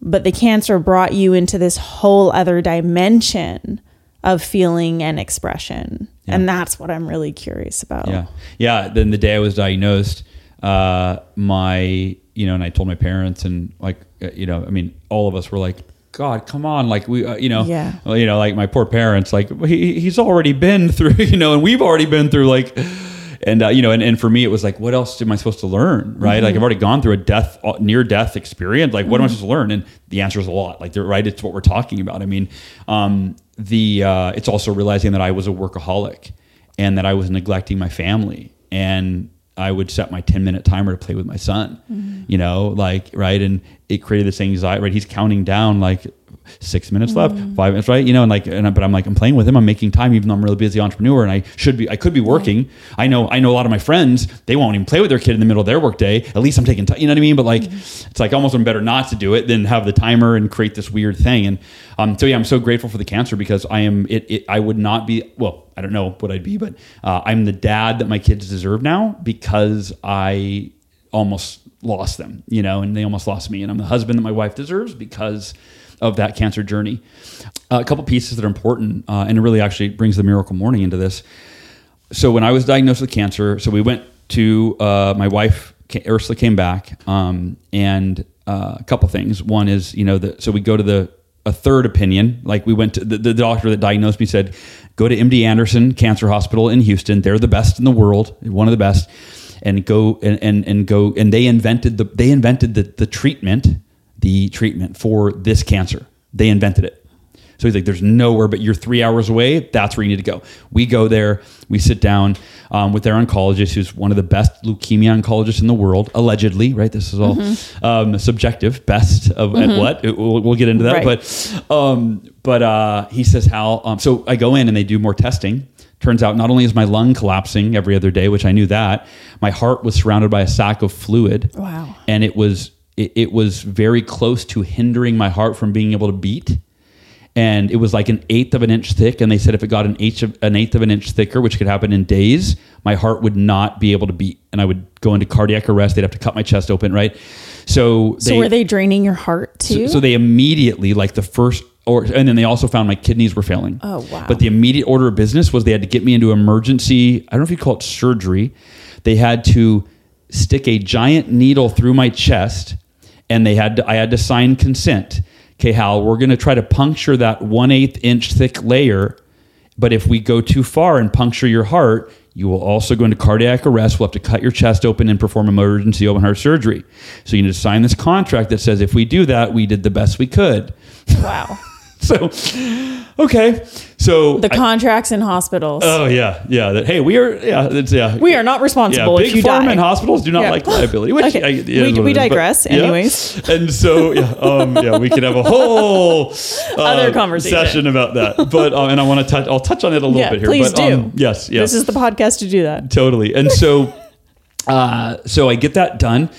but the cancer brought you into this whole other dimension of feeling and expression. And that's what I'm really curious about. Yeah. Yeah. Then the day I was diagnosed, uh, my, you know, and I told my parents and like, uh, you know, I mean, all of us were like, God, come on. Like we, uh, you know, Yeah. you know, like my poor parents, like he, he's already been through, you know, and we've already been through like, and, uh, you know, and, and for me, it was like, what else am I supposed to learn? Right. Like I've already gone through a death, uh, near death experience. Like, what am I supposed to learn? And the answer is a lot. Like, right. It's what we're talking about. I mean, um, the, uh, it's also realizing that I was a workaholic and that I was neglecting my family. And I would set my 10 minute timer to play with my son, you know, like, right. And it created this anxiety, right? He's counting down like six minutes left, five minutes, right? You know, and like, and I, but I'm like, I'm playing with him. I'm making time, even though I'm a really busy entrepreneur and I should be, I could be working. I know, I know a lot of my friends, they won't even play with their kid in the middle of their workday. At least I'm taking time, you know what I mean? But like, it's like almost I'm better not to do it than have the timer and create this weird thing. And um, so yeah, I'm so grateful for the cancer because I am, it, it I would not be, well, I don't know what I'd be, but uh, I'm the dad that my kids deserve now because I almost lost them, you know, and they almost lost me. And I'm the husband that my wife deserves because of that cancer journey. Uh, a couple pieces that are important, uh, and it really actually brings the miracle morning into this. So when I was diagnosed with cancer, so we went to uh, my wife Ursula came back, um, and uh, a couple things. One is you know the, so we go to the a third opinion. Like we went to the, the doctor that diagnosed me said, go to MD Anderson Cancer Hospital in Houston. They're the best in the world, one of the best, and go and and, and go and they invented the they invented the the treatment the treatment for this cancer. They invented it. So he's like, there's nowhere but you're three hours away. That's where you need to go. We go there. We sit down um, with their oncologist, who's one of the best leukemia oncologists in the world, allegedly, right? This is all um, subjective, best of at what? We'll, we'll get into that. Right. But um, but uh, he says, Hal, um, so I go in and they do more testing. Turns out not only is my lung collapsing every other day, which I knew that, my heart was surrounded by a sack of fluid Wow. and it was it, it was very close to hindering my heart from being able to beat and it was like an eighth of an inch thick and they said if it got an eighth of an eighth of an inch thicker which could happen in days my heart would not be able to beat and i would go into cardiac arrest they'd have to cut my chest open right so So were they draining your heart too? so, so they immediately like the first or and then they also found my kidneys were failing. Oh, wow. But the immediate order of business was they had to get me into emergency, I don't know if you call it surgery. They had to stick a giant needle through my chest and they had to, I had to sign consent. Okay, Hal, we're going to try to puncture that one eighth inch thick layer. But if we go too far and puncture your heart, you will also go into cardiac arrest. We'll have to cut your chest open and perform emergency open heart surgery. So you need to sign this contract that says if we do that, we did the best we could. wow. So, okay. So, The I- contracts in hospitals. oh yeah, yeah. That hey, we are yeah, that's yeah. we are not yeah, responsible big if you pharma and hospitals do not Yeah. like liability. Which Okay. I- it We- we but- digress, yeah. anyways. And so yeah, um, yeah, we could have a whole uh, Other conversation. session about that. But um, and I want to touch. I'll touch on it a little Yeah, bit here. please but, do. Um, yes, yes. This is the podcast to do that. totally. And so, uh, so I get that done.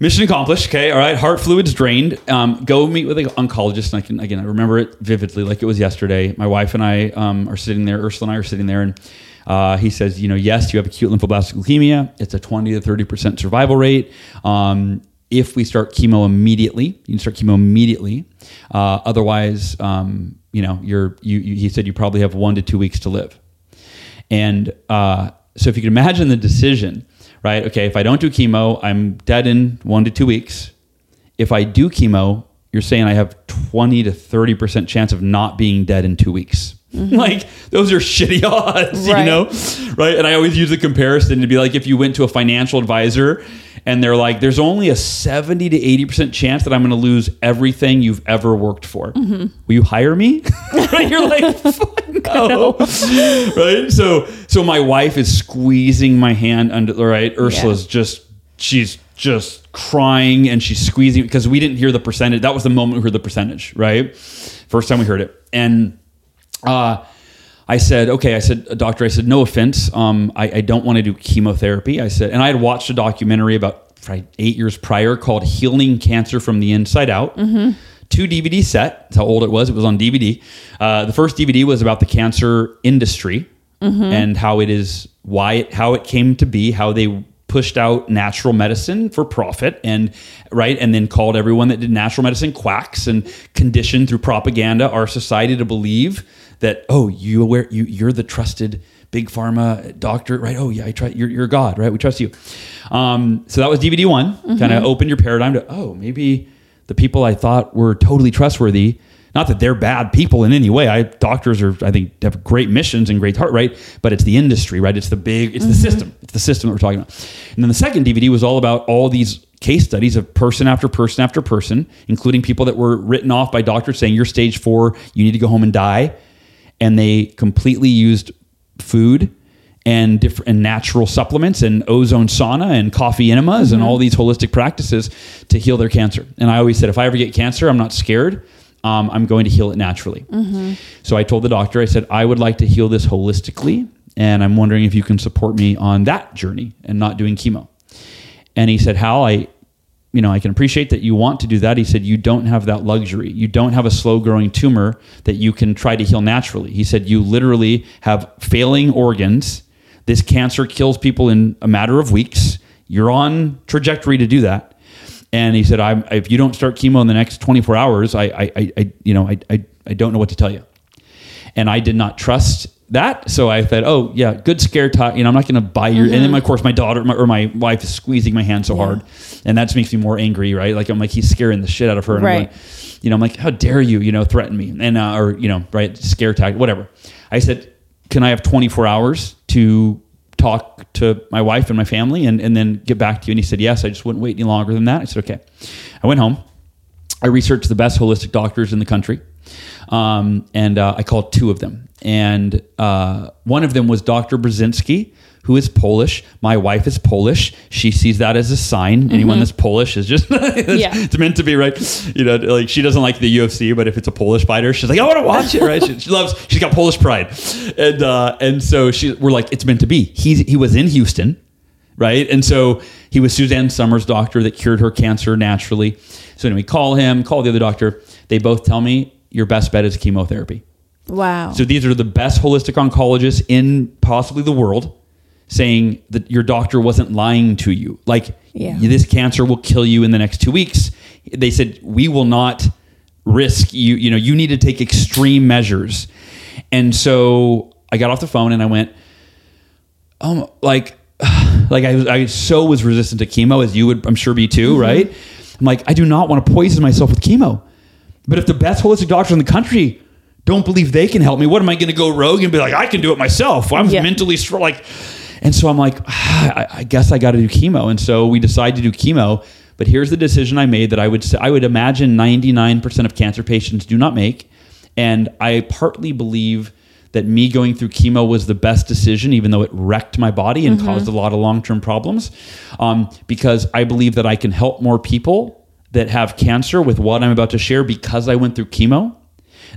Mission accomplished. Okay, all right. Heart fluids drained. Um, go meet with an oncologist. And I can again, I remember it vividly, like it was yesterday. My wife and I um, are sitting there. Ursula and I are sitting there, and uh, he says, you know, yes, you have acute lymphoblastic leukemia. It's a twenty to thirty percent survival rate. Um, if we start chemo immediately, you can start chemo immediately. Uh, otherwise, um, you know, you're you, you. He said you probably have one to two weeks to live. And uh, so if you can imagine the decision, right? Okay, if I don't do chemo, I'm dead in one to two weeks. If I do chemo, you're saying I have 20 to 30% chance of not being dead in two weeks. Mm-hmm. Like those are shitty odds, you know? Right. And I always use the comparison to be like if you went to a financial advisor and they're like, there's only a 70 to 80% chance that I'm going to lose everything you've ever worked for. Will you hire me? right? You're like, fuck no. right. So, so my wife is squeezing my hand under, right? Ursula's just, she's just crying and she's squeezing because we didn't hear the percentage. That was the moment we heard the percentage, right? First time we heard it. And, uh, I said, okay. I said, doctor. I said, no offense. Um, I, I don't want to do chemotherapy. I said, and I had watched a documentary about eight years prior called "Healing Cancer from the Inside Out." Two DVD set. That's how old it was. It was on DVD. Uh, the first DVD was about the cancer industry and how it is, why it, how it came to be, how they pushed out natural medicine for profit and right and then called everyone that did natural medicine quacks and conditioned through propaganda our society to believe that oh you aware you you're the trusted big pharma doctor right oh yeah i try you're, you're god right we trust you um, so that was dvd one kind of opened your paradigm to oh maybe the people i thought were totally trustworthy not that they're bad people in any way. I doctors are, I think, have great missions and great heart, right? But it's the industry, right? It's the big, it's the system. It's the system that we're talking about. And then the second DVD was all about all these case studies of person after person after person, including people that were written off by doctors saying you're stage four, you need to go home and die, and they completely used food and different and natural supplements and ozone sauna and coffee enemas and all these holistic practices to heal their cancer. And I always said, if I ever get cancer, I'm not scared. Um, I'm going to heal it naturally. So I told the doctor, I said, I would like to heal this holistically, and I'm wondering if you can support me on that journey and not doing chemo. And he said, Hal, I, you know, I can appreciate that you want to do that. He said, you don't have that luxury. You don't have a slow growing tumor that you can try to heal naturally. He said, you literally have failing organs. This cancer kills people in a matter of weeks. You're on trajectory to do that. And he said, I'm, if you don't start chemo in the next 24 hours, I, I, I, you know, I, I, I don't know what to tell you. And I did not trust that. So I said, oh, yeah, good scare talk. You know, I'm not going to buy your. And then, of course, my daughter my, or my wife is squeezing my hand so hard. And that just makes me more angry, right? Like, I'm like, he's scaring the shit out of her. And I'm Right. going, you know, I'm like, how dare you, you know, threaten me? And, uh, or, you know, right, scare tag, whatever. I said, can I have 24 hours to talk to my wife and my family and, and then get back to you? And he said, yes, I just wouldn't wait any longer than that. I said, okay. I went home. I researched the best holistic doctors in the country, um, and uh, I called two of them. And uh, one of them was Dr. Burzynski, who is Polish. My wife is Polish. She sees that as a sign. Anyone that's Polish is just it's, Yeah. it's meant to be, right? You know, like she doesn't like the UFC, but if it's a Polish fighter, she's like, I want to watch it, right? She, she loves. She's got Polish pride, and uh, and so she we're like, it's meant to be. He's he was in Houston right? And so he was Suzanne Somers' doctor that cured her cancer naturally. So anyway, call him, call the other doctor. They both tell me your best bet is chemotherapy. Wow. So these are the best holistic oncologists in possibly the world saying that your doctor wasn't lying to you. Like Yeah. this cancer will kill you in the next 2 weeks. They said we will not risk you, you know, you need to take extreme measures. And so I got off the phone and I went um like like I, was- I so was resistant to chemo as you would I'm sure be too, right? I'm like I do not want to poison myself with chemo. But if the best holistic doctors in the country don't believe they can help me, what am I going to go rogue and be like I can do it myself? I'm Yeah. mentally strong like and so I'm like I, I guess I got to do chemo and so we decide to do chemo. But here's the decision I made that I would say, I would imagine 99% of cancer patients do not make and I partly believe that me going through chemo was the best decision, even though it wrecked my body and caused a lot of long term problems. Um, because I believe that I can help more people that have cancer with what I'm about to share because I went through chemo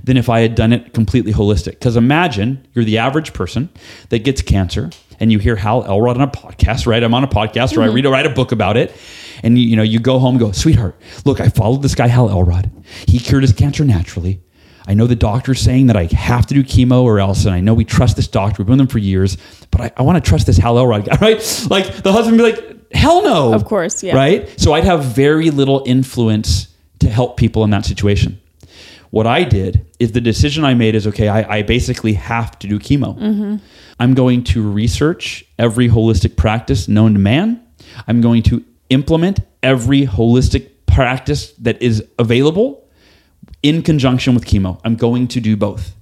than if I had done it completely holistic. Because imagine you're the average person that gets cancer and you hear Hal Elrod on a podcast, right? I'm on a podcast or I mm-hmm. read write a book about it. And you, you know, you go home and go, sweetheart, look, I followed this guy Hal Elrod. He cured his cancer naturally. I know the doctor's saying that I have to do chemo or else, and I know we trust this doctor. We've been with them for years, but I, I want to trust this Hal Elrod guy, right? Like the husband be like, hell no. Of course, yeah. Right? So I'd have very little influence to help people in that situation. What I did is the decision I made is okay, I, I basically have to do chemo. Mm-hmm. I'm going to research every holistic practice known to man. I'm going to implement every holistic practice that is available in conjunction with chemo. I'm going to do both.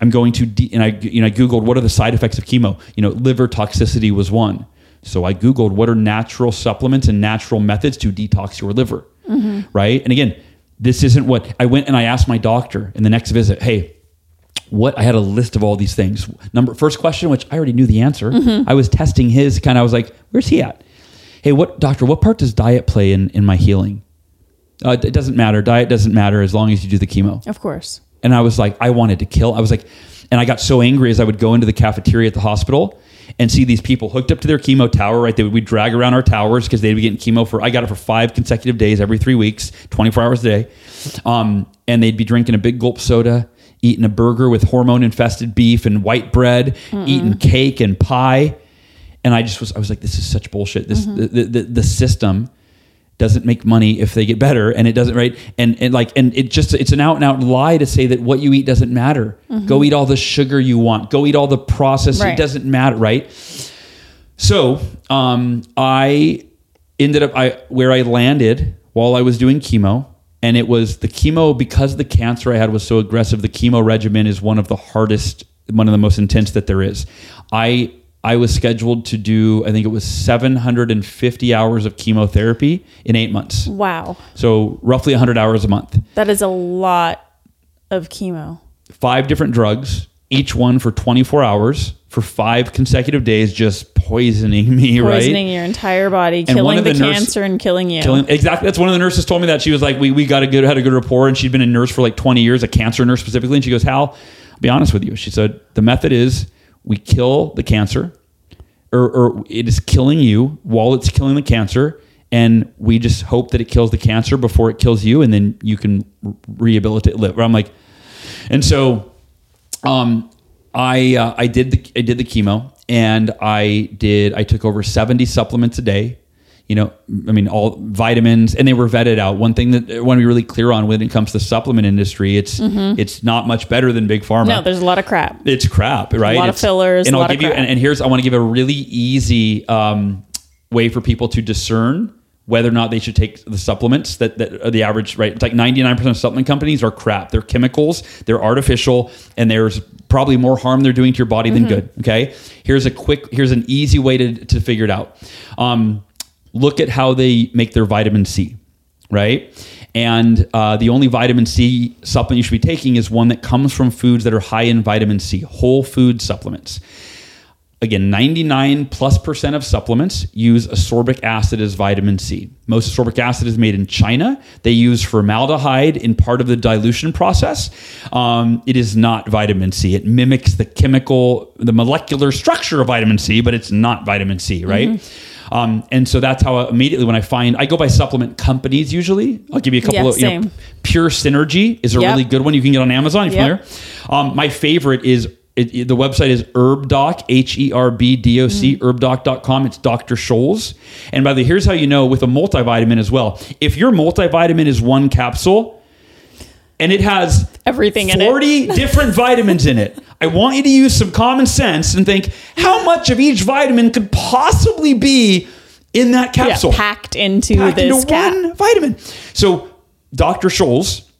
I'm going to, de- and I, you know, I Googled what are the side effects of chemo. You know, liver toxicity was one. So I Googled what are natural supplements and natural methods to detox your liver, right? And again, this isn't what I went and I asked my doctor in the next visit, hey, what I had a list of all these things. Number first question, which I already knew the answer. I was testing his kind of. I was like, "Where's he at?" Hey, what doctor? What part does diet play in in my healing? Uh, it doesn't matter. Diet doesn't matter as long as you do the chemo. Of course. And I was like, I wanted to kill. I was like, and I got so angry as I would go into the cafeteria at the hospital and see these people hooked up to their chemo tower, right? They would we'd drag around our towers because they'd be getting chemo for, I got it for five consecutive days, every three weeks, 24 hours a day. Um, and they'd be drinking a big gulp soda, eating a burger with hormone infested beef and white bread, eating cake and pie. And I just was, I was like, this is such bullshit. This, the, the, the, the system doesn't make money if they get better and it doesn't right? And and like and it just it's an out and out lie to say that what you eat doesn't matter. Go eat all the sugar you want. Go eat all the processed Right. it doesn't matter right? So um i ended up i where i landed while i was doing chemo and it was the chemo because the cancer i had was so aggressive the chemo regimen is one of the hardest one of the most intense that there is. I i was scheduled to do i think it was 750 hours of chemotherapy in eight months Wow. so roughly 100 hours a month That is a lot of chemo. five different drugs each one for 24 hours for five consecutive days just poisoning me right Poisoning your entire body, And killing the, the nurse- cancer and killing you. Killing, exactly. That's one of the nurses told me that she was like, we, we got a good had a good rapport, and she'd been a nurse for like twenty years, a cancer nurse specifically. And she goes, Hal, I'll be honest with you. She said the method is we kill the cancer, or, or it is killing you while it's killing the cancer, and we just hope that it kills the cancer before it kills you, and then you can rehabilitate live. I'm like, and so, um, I uh, I did the I did the chemo and I did I took over 70 supplements a day. You know, I mean, all vitamins, and they were vetted out. One thing that I want to be really clear on when it comes to the supplement industry, it's it's not much better than big pharma. Mm-hmm. no, there's a lot of crap. It's crap, right? A lot of It's- fillers, And a I'll lot of give you, and, and here's I want to give a really easy um, way for people to discern whether or not they should take the supplements that, that are the average right. It's like 99% of supplement companies are crap. They're chemicals, they're artificial, and there's probably more harm they're doing to your body Mm-hmm. than good. Okay. Here's a quick, here's an easy way to, to figure it out. Um, look at how they make their vitamin C, right? And uh, the only vitamin C supplement you should be taking is one that comes from foods that are high in vitamin C, whole food supplements. Again, 99 plus percent of supplements use ascorbic acid as vitamin C. Most ascorbic acid is made in China. They use formaldehyde in part of the dilution process. Um, it is not vitamin C. It mimics the chemical, the molecular structure of vitamin C, but it's not vitamin C, right? Um, and so that's how I, immediately when I find, I go by supplement companies usually. I'll give you a couple Yeah, of, you know. Pure Synergy is a Yep. really good one you can get on Amazon. You Yep. familiar? Um, my favorite is it, it- the website is herbdoc h-e-r-b-d-o-c herbdoc.com it's dr Schulze's and by the way here's how you know with a multivitamin as well if your multivitamin is one capsule and it has Everything in it. 40 different vitamins in it i want you to use some common sense and think how much of each vitamin could possibly be in that Yeah, capsule packed into packed this into cap. one vitamin. So Dr. Schulze's,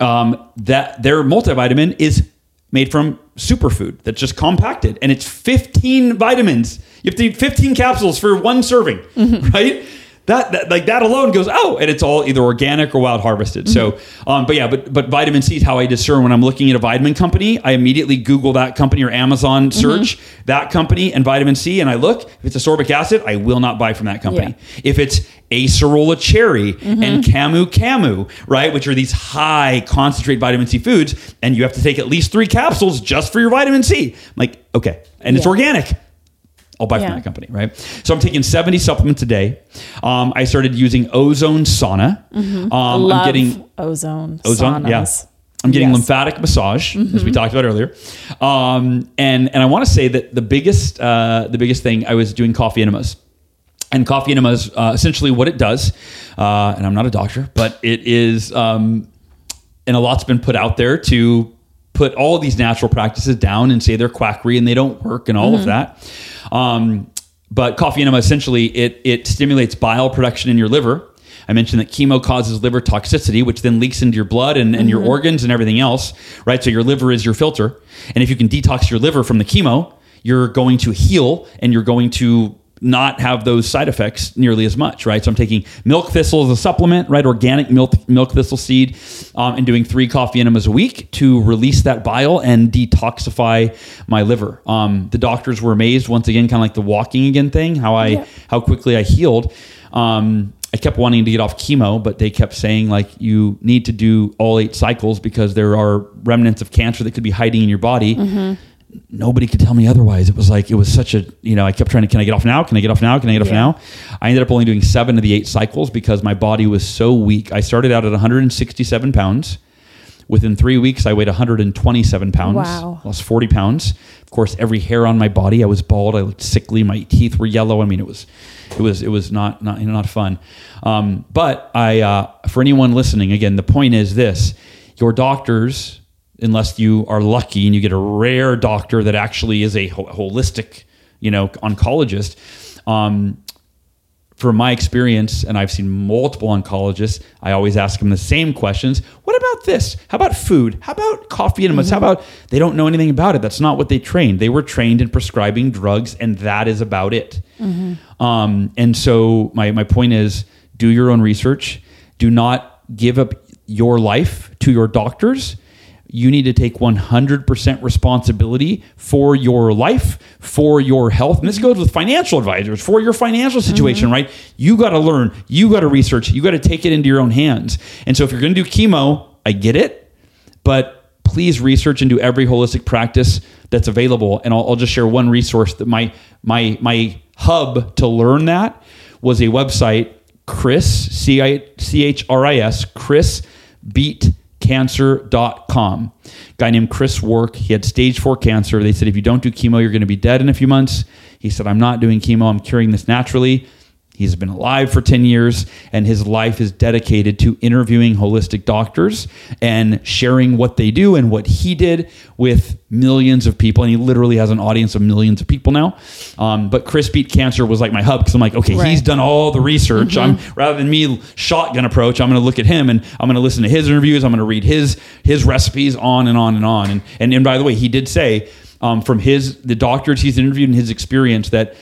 um, that their multivitamin is made from superfood that's just compacted, and it's 15 vitamins. You have to eat 15 capsules for one serving, Mm-hmm. right? That, that like that alone goes oh and it's all either organic or wild harvested so um but yeah but but vitamin c is how i discern when i'm looking at a vitamin company i immediately google that company or amazon Mm-hmm. search that company and vitamin c and i look if it's ascorbic acid i will not buy from that company if it's acerola cherry Mm-hmm. and camu camu, right, which are these high concentrate vitamin C foods, and you have to take at least three capsules just for your vitamin C. I'm like, okay, and it's organic. I'll buy Yeah. from that company, right? So I'm taking 70 supplements a day. Um, I started using ozone sauna. Um, Love I'm getting ozone. ozone, yeah. I'm getting Yes. lymphatic massage, as Mm-hmm. we talked about earlier, um, and and I want to say that the biggest uh, the biggest thing I was doing coffee enemas, and coffee enemas uh, essentially what it does, uh, and I'm not a doctor, but it is, um, and a lot's been put out there to put all these natural practices down and say they're quackery and they don't work and all of that. Um, but coffee enema essentially it it stimulates bile production in your liver. I mentioned that chemo causes liver toxicity, which then leaks into your blood and, and your organs and everything else, right? So your liver is your filter. And if you can detox your liver from the chemo, you're going to heal and you're going to not have those side effects nearly as much, right? So I'm taking milk thistle as a supplement, right? Organic milk milk thistle seed, um, and doing three coffee enemas a week to release that bile and detoxify my liver. Um, the doctors were amazed once again, kind of like the walking again thing, how I Yeah. how quickly I healed. Um, I kept wanting to get off chemo, but they kept saying like you need to do all eight cycles because there are remnants of cancer that could be hiding in your body nobody could tell me otherwise. It was like it was such a you know I kept trying to can I get off now? Can I get off now? Can I get off Yeah. now? I ended up only doing seven of the eight cycles because my body was so weak. I started out at 167 pounds. Within three weeks, I weighed 127 pounds. Wow. lost 40 pounds. Of course, every hair on my body. I was bald. I looked sickly. My teeth were yellow. I mean, it was, it was, it was not not you know, not fun. Um, but I, uh, for anyone listening, again, the point is this: your doctors unless you are lucky and you get a rare doctor that actually is a holistic, you know, oncologist. Um, from my experience, and I've seen multiple oncologists, I always ask them the same questions. What about this? How about food? How about coffee enemas? How about they don't know anything about it? That's not what they trained. They were trained in prescribing drugs, and that is about it. Um, and so my my point is, do your own research. Do not give up your life to your doctors you need to take 100% responsibility for your life, for your health. And this mm-hmm. goes with financial advisors, for your financial situation, mm-hmm. right? You got to learn, you got to research, you got to take it into your own hands. And so if you're going to do chemo, I get it, but please research and do every holistic practice that's available. And I'll, I'll just share one resource that my my my hub to learn that was a website, Chris C I C H R I S Chris Beat cancer.com. Guy named Chris Wark, he had stage 4 cancer. They said if you don't do chemo, you're going to be dead in a few months. He said I'm not doing chemo, I'm curing this naturally. He's been alive for 10 years, and his life is dedicated to interviewing holistic doctors and sharing what they do and what he did with millions of people. And he literally has an audience of millions of people now. Um, but Chris Beat Cancer was like my hub because I'm like, okay, Right. he's done all the research. I'm rather than me shotgun approach, I'm going to look at him and I'm going to listen to his interviews. I'm going to read his his recipes on and on and on. And and, and by the way, he did say um, from his the doctors he's interviewed and his experience that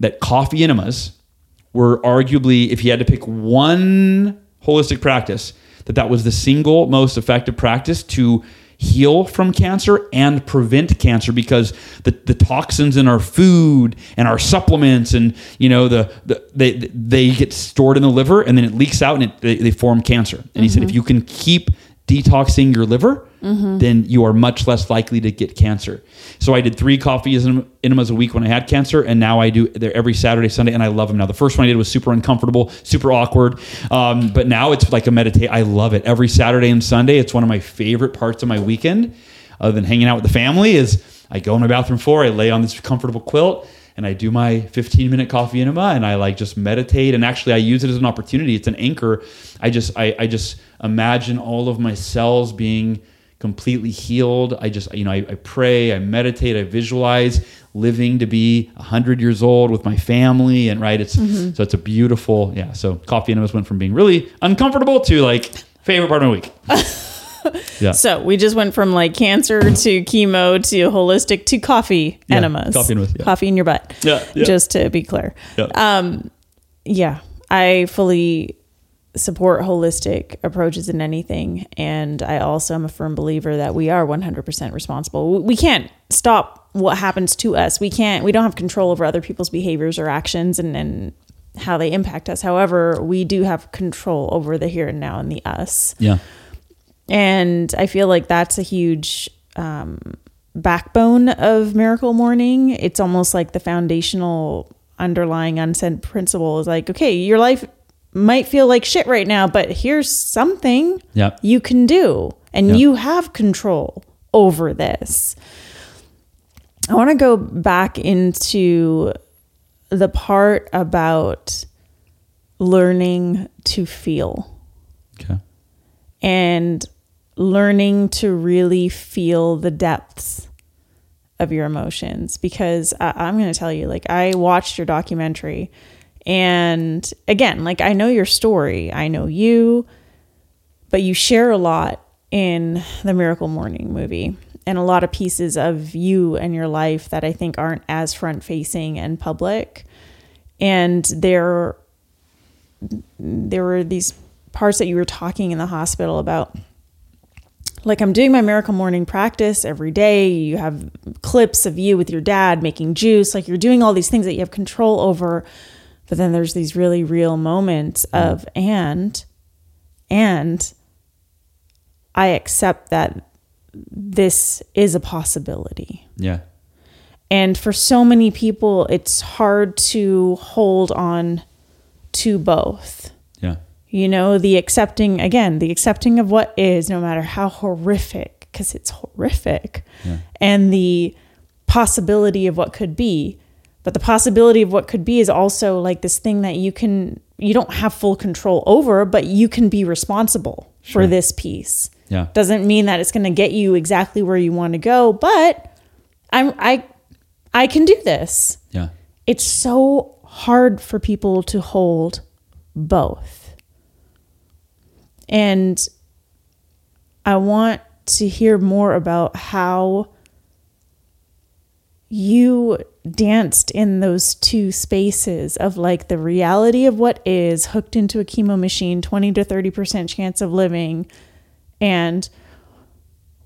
that coffee enemas were arguably, if he had to pick one holistic practice, that that was the single most effective practice to heal from cancer and prevent cancer because the, the toxins in our food and our supplements and you know the, the they they get stored in the liver and then it leaks out and it, they, they form cancer. And he said if mm-hmm. you can keep detoxing your liver then you are much less likely to get cancer so i did three coffee en- enemas a week when i had cancer and now i do every saturday sunday and i love them now the first one i did was super uncomfortable super awkward um, but now it's like a meditate i love it every saturday and sunday it's one of my favorite parts of my weekend other than hanging out with the family is i go on my bathroom floor i lay on this comfortable quilt and I do my 15 minute coffee enema and I like just meditate and actually I use it as an opportunity. It's an anchor. I just I, I just imagine all of my cells being completely healed. I just you know I, I pray, I meditate, I visualize living to be 100 years old with my family and right it's mm-hmm. so it's a beautiful yeah so coffee enemas went from being really uncomfortable to like favorite part of my week. yeah. So we just went from like cancer to chemo to holistic to coffee Yeah, enemas. coffee enemas, yeah. Coffee in your butt. Yeah, yeah. Just to be clear. Yeah. Um, yeah. I fully support holistic approaches in anything. And I also am a firm believer that we are 100% responsible. We can't stop what happens to us. We can't, we don't have control over other people's behaviors or actions and, and how they impact us. However, we do have control over the here and now and the us. yeah. And I feel like that's a huge um, backbone of Miracle Morning. It's almost like the foundational underlying unsaid principle is like, okay, your life might feel like shit right now, but here's something Yeah. you can do, and Yeah. you have control over this. I want to go back into the part about learning to feel Okay. and learning to really feel the depths of your emotions because I, I'm going to tell you, like, I watched your documentary, and again, like, I know your story, I know you, but you share a lot in the Miracle Morning movie and a lot of pieces of you and your life that I think aren't as front facing and public. And there, there were these parts that you were talking in the hospital about like I'm doing my miracle morning practice every day. You have clips of you with your dad making juice. Like you're doing all these things that you have control over. But then there's these really real moments mm. of and and I accept that this is a possibility. Yeah. And for so many people, it's hard to hold on to both. Yeah. You know, the accepting, again, the accepting of what is, no matter how horrific, because it's horrific, Yeah. and the possibility of what could be. But the possibility of what could be is also like this thing that you can, you don't have full control over, but you can be responsible Sure. for this piece. Yeah. Doesn't mean that it's going to get you exactly where you want to go, but I'm, I, I can do this Yeah. it's so hard for people to hold both. And I want to hear more about how you danced in those two spaces of like the reality of what is hooked into a chemo machine, 20 to 30% chance of living, and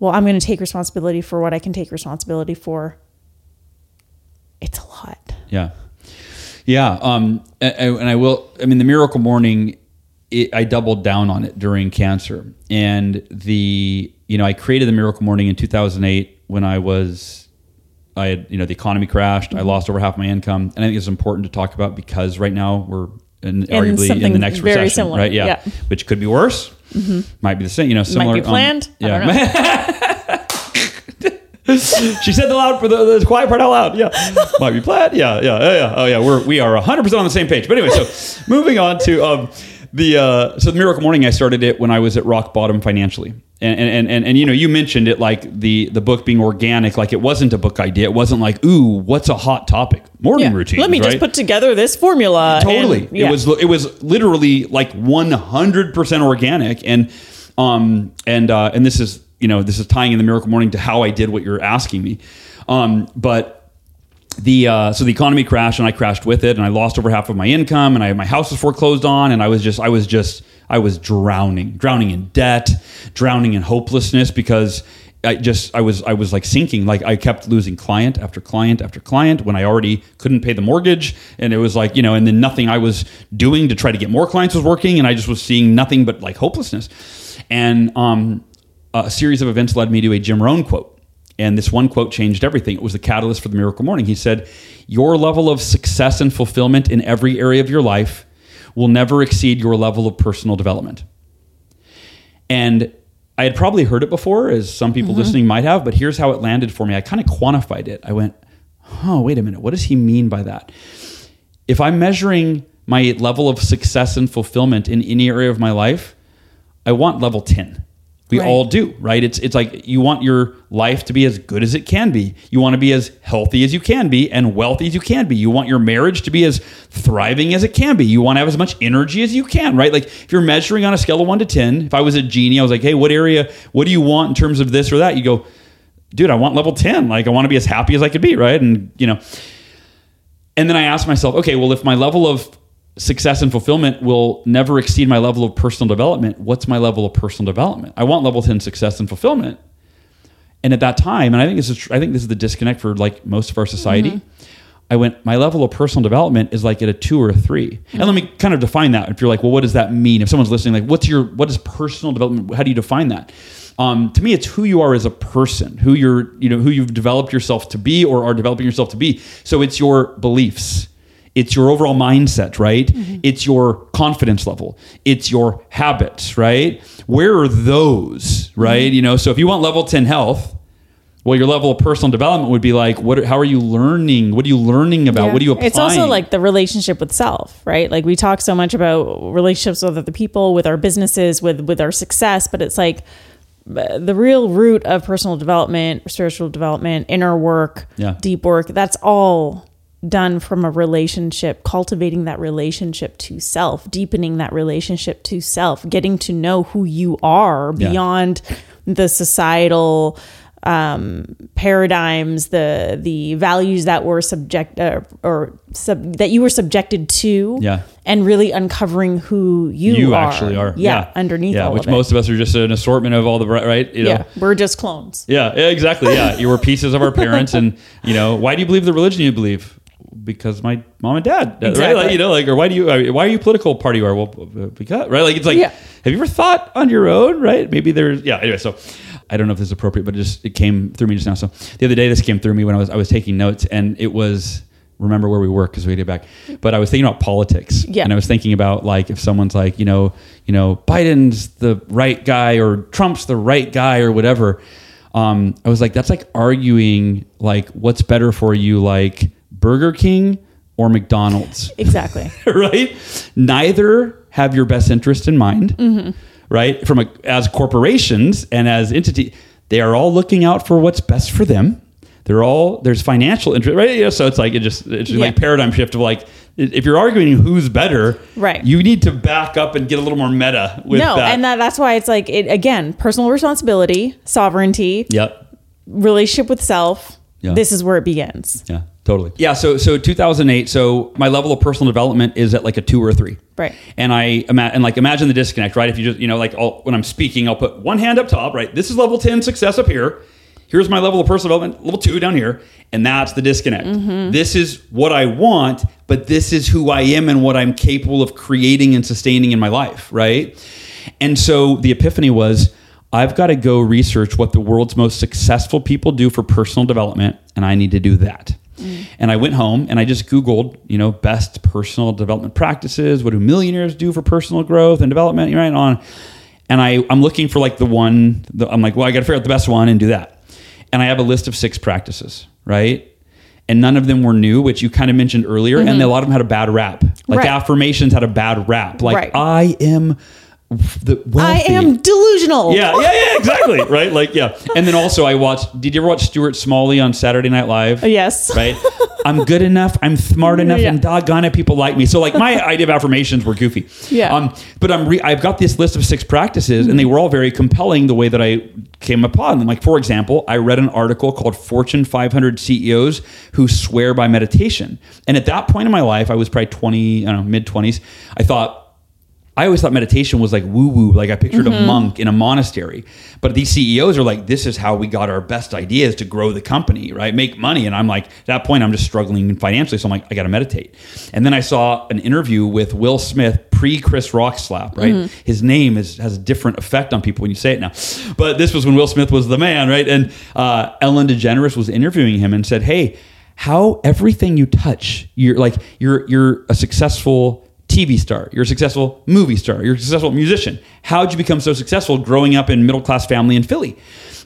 well, I'm going to take responsibility for what I can take responsibility for. It's a lot. Yeah. Yeah. Um, and, I will, I mean, the miracle morning, it, I doubled down on it during cancer. And the, you know, I created the miracle morning in 2008 when I was, I had, you know, the economy crashed. I lost over half my income. And I think it's important to talk about because right now we're in, arguably in the next very recession, similar. right? Yeah. Yeah. Mm-hmm. Which could be worse. Might be the same, you know, similar. Might be um, planned. I yeah. she said the loud for the, the quiet part out loud. Yeah, might be planned. Yeah, yeah, yeah, yeah. Oh yeah, we're we are hundred percent on the same page. But anyway, so moving on to um, the uh, so the Miracle Morning. I started it when I was at rock bottom financially, and and, and and you know you mentioned it like the the book being organic. Like it wasn't a book idea. It wasn't like ooh, what's a hot topic? Morning routine. Let me just put together this formula. totally and- yeah. it was it was literally like 100% organic and um and uh and this is you know this is tying in the miracle morning to how i did what you're asking me um but the uh, so the economy crashed and I crashed with it and I lost over half of my income and I my house was foreclosed on and I was just I was just I was drowning drowning in debt drowning in hopelessness because I just I was I was like sinking. Like I kept losing client after client after client when I already couldn't pay the mortgage. And it was like you know and then nothing I was doing to try to get more clients was working. And I just was seeing nothing but like hopelessness. And um, a series of events led me to a Jim Rohn quote. And this one quote changed everything. It was the catalyst for the miracle morning. He said, Your level of success and fulfillment in every area of your life will never exceed your level of personal development. And I had probably heard it before, as some people mm-hmm. listening might have, but here's how it landed for me. I kind of quantified it. I went, Oh, wait a minute. What does he mean by that? If I'm measuring my level of success and fulfillment in any area of my life, I want level 10. We Right. all do, right? It's it's like you want your life to be as good as it can be. You want to be as healthy as you can be and wealthy as you can be. You want your marriage to be as thriving as it can be. You want to have as much energy as you can, right? Like if you're measuring on a scale of 1 to 10, if I was a genie, I was like, "Hey, what area what do you want in terms of this or that?" You go, "Dude, I want level 10. Like I want to be as happy as I could be, right?" And, you know, and then I asked myself, okay, well, if my level of success and fulfillment will never exceed my level of personal development, what's my level of personal development? I want level 10 success and fulfillment. And at that time, and I think this is I think this is the disconnect for like most of our society. I went, my level of personal development is like at a two or a 3 And let me kind of define that. If you're like, well, what does that mean? If someone's listening, like, what's your, what is personal development? How do you define that? Um, to me, it's who you are as a person, who you're, you know, who you've developed yourself to be or are developing yourself to be. So it's your beliefs. It's your overall mindset, right? Mm-hmm. It's your confidence level. It's your habits, right? Where are those, mm-hmm. right? You know, so if you want level 10 health, well, your level of personal development would be like, what? How are you learning? What are you learning about? Yeah. What are you applying? It's also like the relationship with self, right? Like we talk so much about relationships with other people, with our businesses, with with our success, but it's like uh, the real root of personal development, spiritual development, inner work, Yeah. deep work, that's all done from a relationship, cultivating that relationship to self, deepening that relationship to self, getting to know who you are Yeah. beyond the societal um, paradigms, the the values that were subject uh, or sub, that you were subjected to, Yeah. and really uncovering who you, You are. actually are. yeah, underneath Yeah, all which of most of us are just an assortment of all the right, right? You know? yeah, we're just clones. Yeah, yeah, exactly. Yeah, you were pieces of our parents, and you know, why do you believe the religion you believe? Because my mom and dad, right? Like, you know, like, or why do you, why are you political party you are? Well, because, right? Like, it's like, Yeah. have you ever thought on your own, right? Maybe there's, yeah. Anyway, so I don't know if this is appropriate, but it just it came through me just now. So the other day, this came through me when I was I was taking notes, and it was remember where we were because we get back. But I was thinking about politics, Yeah. and I was thinking about like if someone's like, you know, you know, Biden's the right guy or Trump's the right guy or whatever. Um, I was like, that's like arguing like what's better for you, like Burger King or McDonald's Exactly. right? Neither have your best interest in mind, Mm-hmm. right? From a, as corporations and as entity, they are all looking out for what's best for them. They're all there's financial interest, right? Know, so it's like it just it's just like paradigm shift of like if you're arguing who's better, Right. You need to back up and get a little more meta with no, that. and that, that's why it's like it again, personal responsibility, sovereignty, yep. relationship with self. Yeah. This is where it begins. Yeah, totally. Yeah, so so 2008. So my level of personal development is at like a two or a three. Right. And I ima- and like imagine the disconnect, right? If you just you know like I'll, when I'm speaking, I'll put one hand up top, right? This is level 10 success up here. Here's my level of personal development, level two down here, and that's the disconnect. Mm-hmm. This is what I want, but this is who I am and what I'm capable of creating and sustaining in my life, right? And so the epiphany was I've got to go research what the world's most successful people do for personal development, and I need to do that. And I went home and I just Googled, you know, best personal development practices. What do millionaires do for personal growth and development? Right on. And I, I'm looking for like the one, the, I'm like, well, I got to figure out the best one and do that. And I have a list of six practices, right? And none of them were new, which you kind of mentioned earlier. And a lot of them had a bad rap. Like Mm-hmm. Right. affirmations had a bad rap. Like, Right. I am the I am delusional. Yeah, yeah, yeah, exactly. right? Like, yeah. And then also, I watched. Did you ever watch Stuart Smalley on Saturday Night Live? Yes. Right. I'm good enough. I'm smart enough, Yeah. and doggone it, people like me. So, like, my idea of affirmations were goofy. Yeah. Um, but I'm. Re- I've got this list of six practices, and they were all very compelling. The way that I came upon them. Like, for example, I read an article called "Fortune 500 CEOs Who Swear by Meditation," and at that point in my life, I was probably 20, I don't know, mid 20s. I thought. I always thought meditation was like woo woo, like I pictured Mm-hmm. a monk in a monastery. But these CEOs are like, this is how we got our best ideas to grow the company, right? Make money. And I'm like, at that point, I'm just struggling financially. So I'm like, I got to meditate. And then I saw an interview with Will Smith pre Chris Rock slap, right? Mm-hmm. His name is, has a different effect on people when you say it now. But this was when Will Smith was the man, right? And uh, Ellen DeGeneres was interviewing him and said, hey, how everything you touch, you're like, you're, you're a successful TV star, you're a successful movie star, you're a successful musician. How'd you become so successful growing up in middle class family in Philly?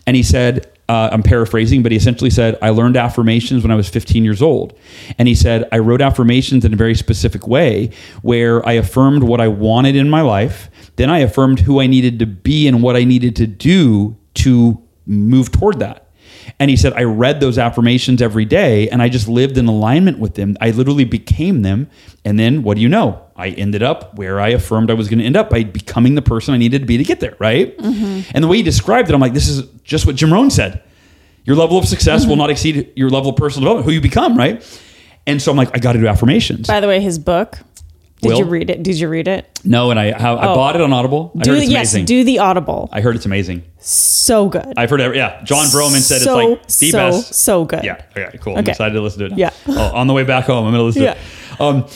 And he said, uh, I'm paraphrasing, but he essentially said, I learned affirmations when I was 15 years old. And he said, I wrote affirmations in a very specific way where I affirmed what I wanted in my life. Then I affirmed who I needed to be and what I needed to do to move toward that. And he said, I read those affirmations every day and I just lived in alignment with them. I literally became them. And then what do you know? I ended up where I affirmed I was going to end up by becoming the person I needed to be to get there, right? Mm-hmm. And the way he described it, I'm like, this is just what Jim Rohn said. Your level of success will mm-hmm. not exceed your level of personal development, who you become, right? And so I'm like, I got to do affirmations. By the way, his book. Did Will? you read it? Did you read it? No, and I how, I Oh. bought it on Audible. I Do heard it's yes, amazing. do the Audible. I heard it's amazing. So good. I've heard, every, yeah. John Broman said so, it's like the so, best. So good. Yeah. Okay. Cool. I'm Okay. excited to listen to it. Yeah. Oh, on the way back home, I'm going to listen to it. Um,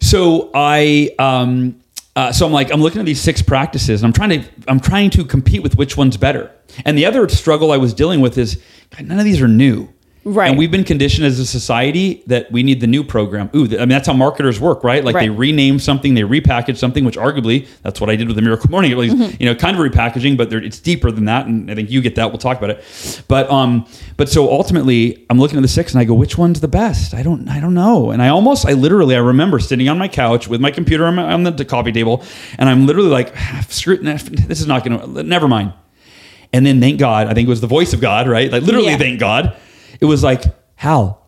so I, um, uh, so I'm like, I'm looking at these six practices, and I'm trying to, I'm trying to compete with which one's better. And the other struggle I was dealing with is, God, none of these are new. Right. And we've been conditioned as a society that we need the new program. Ooh, I mean, that's how marketers work, right? Like they rename something, they repackage something, which arguably that's what I did with the Miracle Morning. At least, Mm-hmm. you know, kind of repackaging, but it's deeper than that. And I think you get that. We'll talk about it. But um, but so ultimately, I'm looking at the six and I go, which one's the best? I don't, I don't know. And I almost, I literally, I remember sitting on my couch with my computer on, my, on the coffee table, and I'm literally like, screw it, this is not going to, never mind. And then thank God, I think it was the voice of God, right? Like literally, Yeah. thank God. It was like, Hal,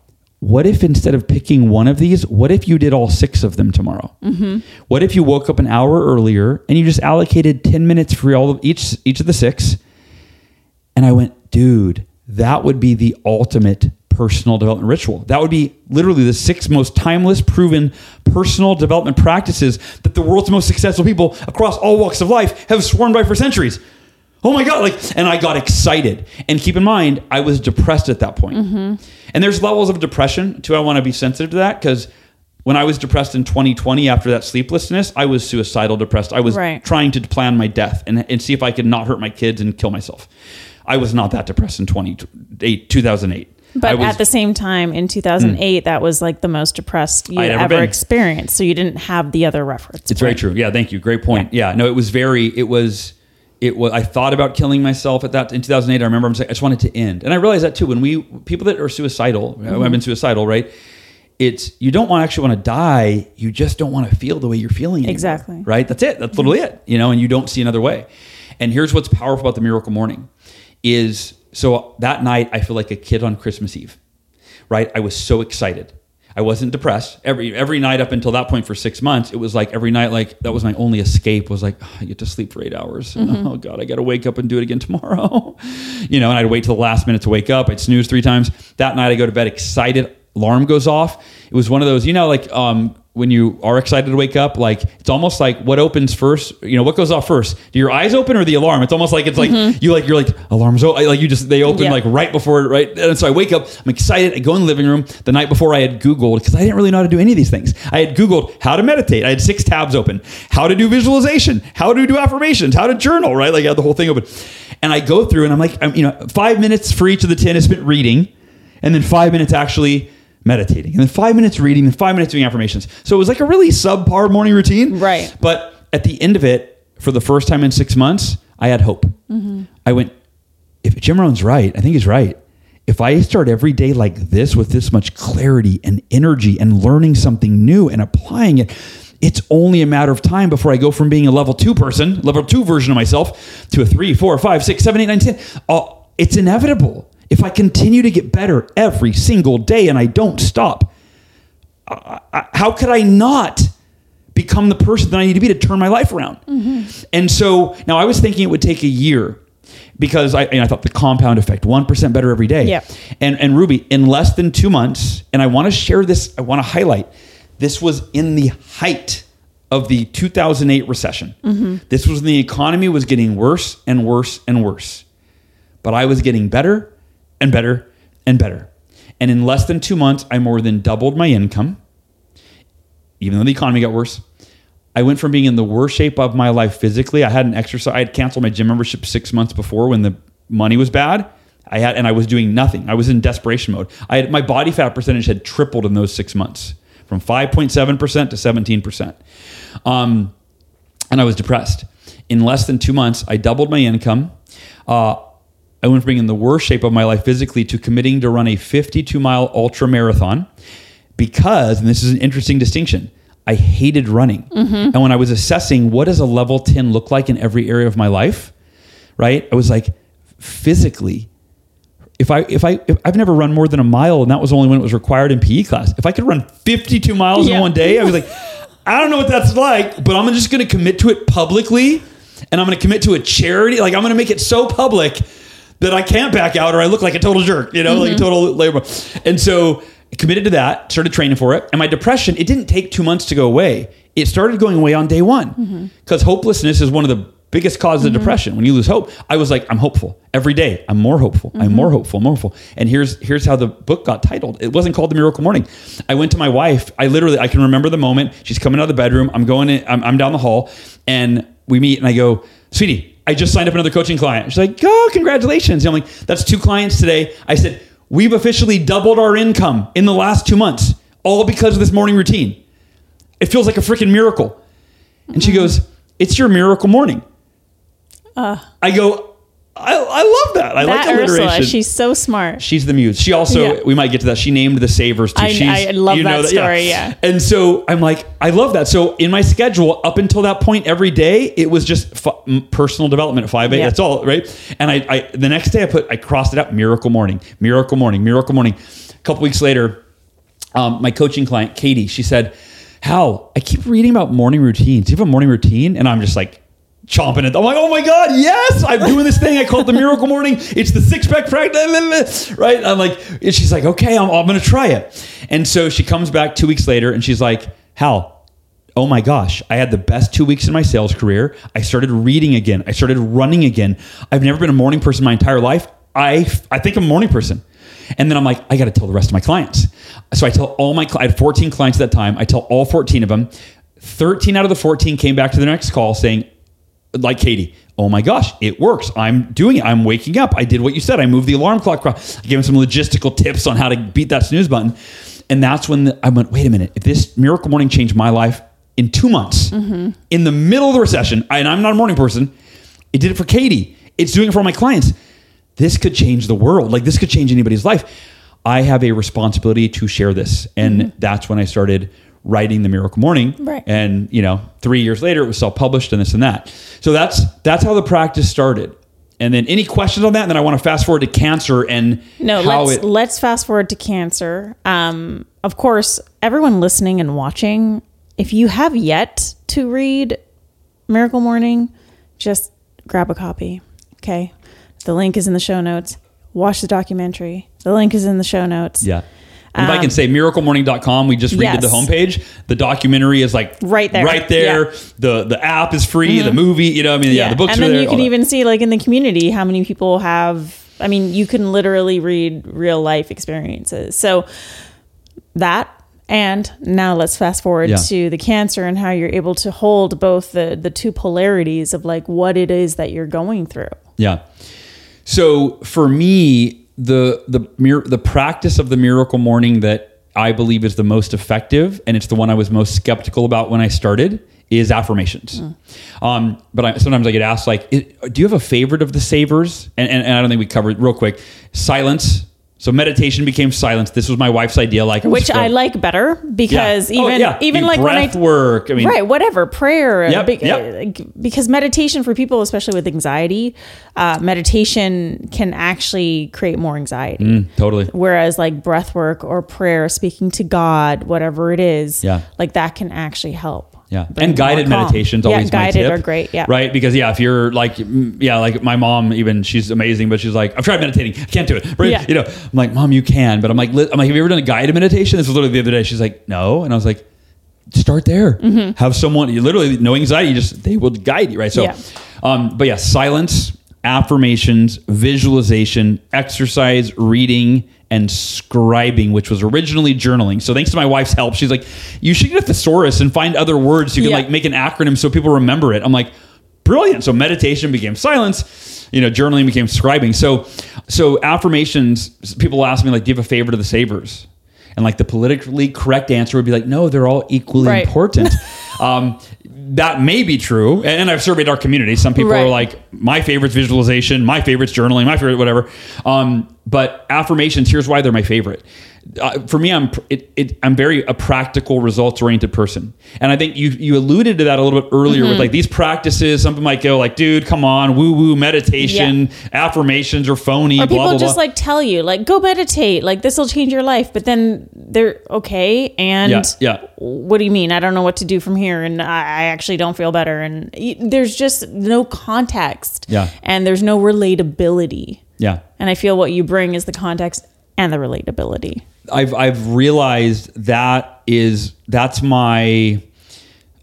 what if instead of picking one of these, what if you did all six of them tomorrow? Mm-hmm. What if you woke up an hour earlier and you just allocated 10 minutes for all of each, each of the six? And I went, dude, that would be the ultimate personal development ritual. That would be literally the six most timeless, proven personal development practices that the world's most successful people across all walks of life have sworn by for centuries. Oh my God. Like, and I got excited. And keep in mind, I was depressed at that point. Mm-hmm. And there's levels of depression too. I want to be sensitive to that because when I was depressed in 2020 after that sleeplessness, I was suicidal depressed. I was Right. trying to plan my death and, and see if I could not hurt my kids and kill myself. I was not that depressed in 2008, 2008. But was, at the same time, in 2008, that was like the most depressed you ever ever experienced. So you didn't have the other reference. It's very true. Yeah, thank you. Great point. Yeah. no, it was very. It was. It was. I thought about killing myself at that in 2008. I remember I'm saying I just wanted to end, and I realized that too. When we people that are suicidal, uh, I've mm-hmm. been suicidal, right? It's you don't want actually want to die. You just don't want to feel the way you're feeling. anymore, Exactly. Right. That's it. That's literally it. You know, and you don't see another way. And here's what's powerful about the miracle morning, is so that night I feel like a kid on Christmas Eve right? I was so excited. I wasn't depressed. Every every night up until that point for six months, it was like every night, like that was my only escape. Was like oh, I get to sleep for eight hours. Oh God, I got to wake up and do it again tomorrow. you know, and I'd wait till the last minute to wake up. I'd snooze three times. That night, I go to bed excited. Alarm goes off. It was one of those, you know, like um, when you are excited to wake up, like it's almost like what opens first. You know, what goes off first? Do your eyes open or the alarm? It's almost like it's like mm-hmm. you like you're like alarms. Oh, like you just they open Yeah. like right before right. And so I wake up. I'm excited. I go in the living room. The night before, I had Googled because I didn't really know how to do any of these things. I had Googled how to meditate. I had six tabs open. How to do visualization. How to do affirmations. How to journal. Right, like I had the whole thing open. And I go through and I'm like, I'm, you know, five minutes for each of the ten is spent reading, and then five minutes actually meditating, and then five minutes reading, and five minutes doing affirmations. So it was like a really subpar morning routine. Right. But at the end of it, for the first time in six months, I had hope. I went, if Jim Rohn's right, I think he's right. If I start every day like this with this much clarity and energy and learning something new and applying it, it's only a matter of time before I go from being a level two person, level two version of myself, to a three, four, five, six, seven, eight, nine, ten. Uh, it's inevitable. If I continue to get better every single day and I don't stop, I- how could I not become the person that I need to be to turn my life around? Mm-hmm. And so now I was thinking it would take a year because I, and I thought the compound effect, 1% better every day. Yeah. And, and Ruby, in less than two months, and I want to share this, I want to highlight this was in the height of the 2008 recession. Mm-hmm. This was when the economy was getting worse and worse and worse. But I was getting better and better and better. And in less than two months, I more than doubled my income, even though the economy got worse. I went from being in the worst shape of my life physically. I hadn't exercised. I had canceled my gym membership six months before when the money was bad. I had, and I was doing nothing. I was in desperation mode. I had my body fat percentage had tripled in those six months, from five point seven percent to seventeen percent. Um, and I was depressed. In less than two months, I doubled my income. Uh, I went from being in the worst shape of my life physically to committing to run a 52 mile ultra marathon because, and this is an interesting distinction, I hated running. Mm-hmm. And when I was assessing what does a level 10 look like in every area of my life, right? I was like, physically, if I if I if I've never run more than a mile, and that was only when it was required in PE class. If I could run 52 miles in one day, I was like, I don't know what that's like, but I'm just going to commit to it publicly, and I'm going to commit to a charity. Like I'm going to make it so public that I can't back out, or I look like a total jerk, you know, like a mm-hmm. total labor. And so I committed to that, started training for it, and my depression. It didn't take two months to go away. It started going away on day one. Mm-hmm. Because hopelessness is one of the biggest causes of mm-hmm. depression. When you lose hope i was like i'm hopeful every day. I'm more hopeful. I'm more hopeful more hopeful. And here's here's how the book got titled. It wasn't called the miracle morning. I went to my wife. I literally i can remember the moment. She's coming out of the bedroom. I'm going in i'm, I'm down the hall. And we meet and i go sweetie i just signed up another coaching client. She's like oh congratulations. And i'm like that's two clients today. I said we've officially doubled our income in the last two months all because of this morning routine. It feels like a freaking miracle. And she mm-hmm. goes it's your miracle morning. Uh. I go, I, I love that. I that like alliteration. Ursula, she's so smart. She's the muse. She also, Yeah. we might get to that. She named the savers too. I- She's, I love that story, yeah. And so I'm like, I love that. So in my schedule, up until that point, every day it was just f- personal development at five eight. Yeah. That's all, right? And I, I, the next day I put, I crossed it out. Miracle morning, miracle morning, miracle morning. A couple weeks later, um, my coaching client Katie, she said, "Hal, I keep reading about morning routines. Do you have a morning routine?" And I'm just like chomping it. I'm like, "Oh my god, yes! I'm doing this thing. I call it the Miracle Morning. It's the six pack practice, right?" I'm like, and she's like, "Okay, I'm, I'm to try it." And so she comes back two weeks later, and she's like, "Hal." Oh my gosh, I had the best two weeks in my sales career. I started reading again. I started running again. I've never been a morning person my entire life. I, I think I'm a morning person. And then I'm like, I got to tell the rest of my clients. So I tell all my, I had 14 clients at that time. I tell all 14 of them. 13 out of the 14 came back to the next call saying, like Katie, oh my gosh, it works. I'm doing it. I'm waking up. I did what you said. I moved the alarm clock. I gave him some logistical tips on how to beat that snooze button. And that's when the, I went, wait a minute. If this miracle morning changed my life in two months, mm-hmm. in the middle of the recession, and I'm not a morning person, it did it for Katie. It's doing it for all my clients. This could change the world. Like this could change anybody's life. I have a responsibility to share this. And mm-hmm. that's when I started writing the Miracle Morning. Right. And, you know, three years later it was self-published and this and that. So that's that's how the practice started. And then any questions on that? And then I want to fast forward to cancer and No, let's it let's fast forward to cancer. Um, of course, everyone listening and watching, if you have yet to read Miracle Morning, just grab a copy. Okay, the link is in the show notes. Watch the documentary. The link is in the show notes. Yeah. And if I can say miraclemorning.com, we just redid Um, yes. the homepage. The documentary is like Right there. Right there. Yeah. Mm-hmm. The the app is free, the movie, you know, I mean, yeah, the books and then there. you can even see like in the community how many people have i mean you can literally read real life experiences so that and now let's fast forward Yeah. to the cancer and how you're able to hold both the the two polarities of like what it is that you're going through Yeah. So for me, the the mir- the practice of the miracle morning that I believe is the most effective, and it's the one I was most skeptical about when I started, is affirmations. Um, but I, sometimes I get asked like, "Do you have a favorite of the savers?" And, and, and I don't think we covered real quick. Silence. So meditation became silence. This was my wife's idea. Like, which I like better because Yeah. Oh, even yeah. even You like when I breath work. I mean, right whatever prayer Yep, be- yep. because meditation for people especially with anxiety uh, meditation can actually create more anxiety Mm, totally. whereas like breath work or prayer speaking to god whatever it is Yeah. like that can actually help Yeah, and guided meditations yeah, always my guided tip. are great yeah right because yeah, if you're like yeah, like my mom even she's amazing, but she's like I've tried meditating, I can't do it. Right? Yeah. You know, I'm like mom, you can, but I'm like li- I'm like have you ever done a guided meditation? This was literally the other day. She's like no, and I was like start there. Mm-hmm. Have someone you literally no anxiety, you just they will guide you right. So, Yeah. um, but yeah, silence, affirmations, visualization, exercise, reading. And scribing, which was originally journaling. So thanks to my wife's help, she's like, "You should get a thesaurus and find other words you can Yeah. like make an acronym so people remember it." I'm like, brilliant. So meditation became silence. You know, journaling became scribing. So, so affirmations. People ask me like, "Do you have a favorite of the savers?" And like the politically correct answer would be like, "No, they're all equally Right. important." um, that may be true, and, and I've surveyed our community. Some people Right. are like, "My favorite's visualization. My favorite's journaling. My favorite, whatever." Um, but affirmations. Here's why they're my favorite. Uh, for me, I'm it, it, I'm very a practical, results oriented person, and I think you you alluded to that a little bit earlier with like these practices. Some people might go like, "Dude, come on, woo woo meditation, affirmations are phony." or blah, people blah, just blah. like tell you like go meditate like this will change your life but then they're okay and Yeah, yeah. what do you mean i don't know what to do from here and i, I actually don't feel better and y- there's just no context Yeah. and there's no relatability yeah. and i feel what you bring is the context and the relatability I've I've realized that is that's my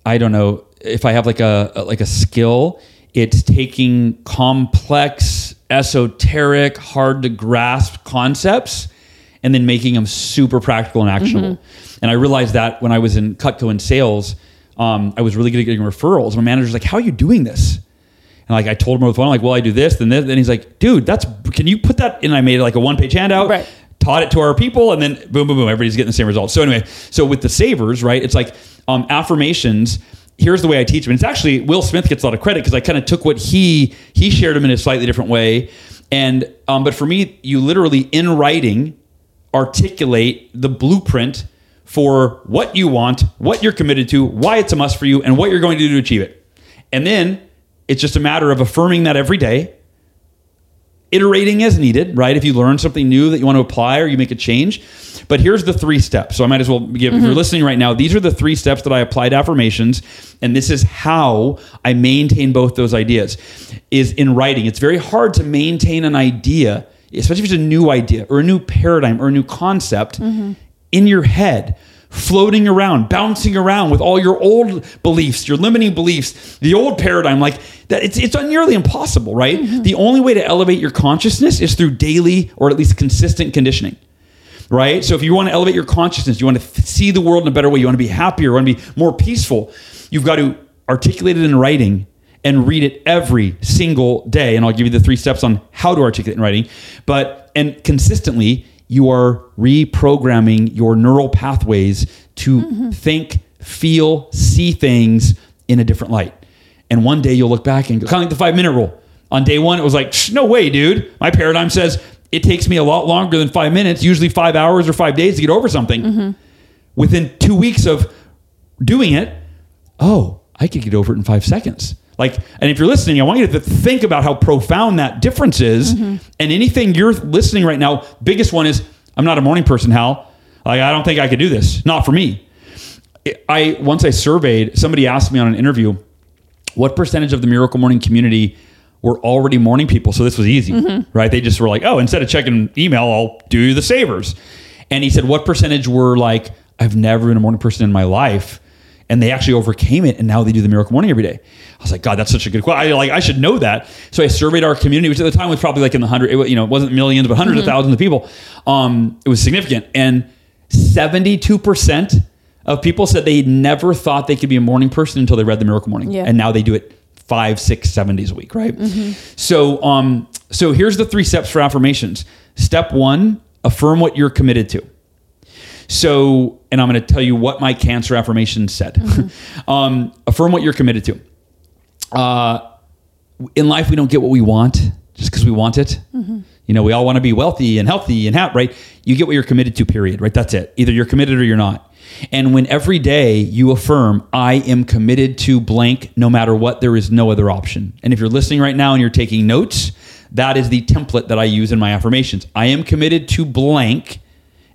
I don't know if I have like a like a skill. It's taking complex, esoteric, hard to grasp concepts and then making them super practical and actionable. And I realized that when I was in Cutco in sales, um, I was really good at getting referrals. My manager's like, "How are you doing this?" And like I told him over the phone, I'm like, well, I do this, then this. Then he's like, dude, that's can you put that? And I made like a one page handout, Right. Taught it to our people, and then boom, boom, boom, everybody's getting the same results. So anyway, so with the savers, right? It's like um, affirmations. here's the way I teach them. And it's actually Will Smith gets a lot of credit because I kind of took what he he shared them in a slightly different way. And um, but for me, you literally in writing articulate the blueprint for what you want, what you're committed to, why it's a must for you, and what you're going to do to achieve it. And then it's just a matter of affirming that every day, iterating as needed, right? If you learn something new that you want to apply or you make a change. But here's the three steps. So I might as well give, if you're mm-hmm. listening right now, these are the three steps that I apply to affirmations. And this is how I maintain both those ideas is in writing. It's very hard to maintain an idea, especially if it's a new idea or a new paradigm or a new concept mm-hmm. in your head floating around, bouncing around with all your old beliefs, your limiting beliefs, the old paradigm, like that. It's it's nearly impossible, right? Mm-hmm. The only way to elevate your consciousness is through daily or at least consistent conditioning. Right. So if you want to elevate your consciousness, you want to see the world in a better way, you want to be happier, you want to be more peaceful, you've got to articulate it in writing and read it every single day. And I'll give you the three steps on how to articulate in writing. But and consistently, you are reprogramming your neural pathways to think, feel, see things in a different light. And one day you'll look back and go, kind of like the five minute rule. On day one, it was like, no way, dude. My paradigm says it takes me a lot longer than five minutes, usually five hours or five days to get over something. Within two weeks of doing it, oh, I could get over it in five seconds. Like, and if you're listening, I want you to think about how profound that difference is. Mm-hmm. And anything you're listening right now, biggest one is, I'm not a morning person, Hal. Like, I don't think I could do this. Not for me. I once I surveyed, somebody asked me on an interview, what percentage of the Miracle Morning community were already morning people? So this was easy, mm-hmm. right? They just were like, oh, instead of checking email, I'll do the savers. And he said, what percentage were like, I've never been a morning person in my life, and they actually overcame it, and now they do the Miracle Morning every day. I was like, God, that's such a good question. I like, I should know that. So I surveyed our community, which at the time was probably like in the hundred. It, you know, it wasn't millions, but 100s of thousands of people. Um, it was significant, and seventy-two percent of people said they never thought they could be a morning person until they read the Miracle Morning, Yeah. and now they do it five, six, seven days a week, right? So, um, so here's the three steps for affirmations. Step one: affirm what you're committed to. So, and I'm going to tell you what my cancer affirmation said. um, affirm what you're committed to. Uh, in life, we don't get what we want just because we want it. You know, we all want to be wealthy and healthy and happy, right? You get what you're committed to, period, right? That's it. Either you're committed or you're not. And when every day you affirm, I am committed to blank, no matter what, there is no other option. And if you're listening right now and you're taking notes, that is the template that I use in my affirmations. I am committed to blank,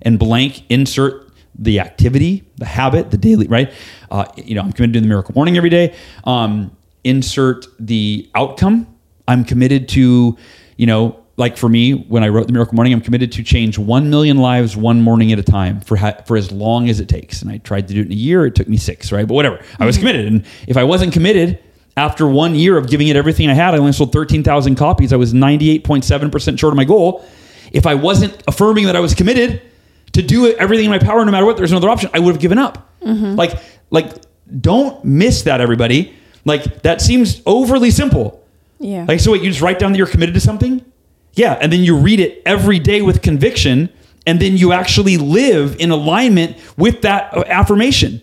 and blank insert the activity, the habit, the daily, right? Uh, you know, I'm committed to the miracle morning every day. Um, insert the outcome. I'm committed to, you know, like for me, when I wrote the miracle morning, I'm committed to change 1 million lives one morning at a time for, ha- for as long as it takes. And I tried to do it in a year. It took me six, right? But whatever. I was committed. And if I wasn't committed, after one year of giving it everything I had, I only sold 13,000 copies. I was 98.7% short of my goal. If I wasn't affirming that I was committed to do everything in my power, no matter what, there's another option, I would have given up. Like, like, don't miss that, everybody. Like, that seems overly simple. Yeah. Like, so what, you just write down that you're committed to something? Yeah. And then you read it every day with conviction. And then you actually live in alignment with that uh, affirmation.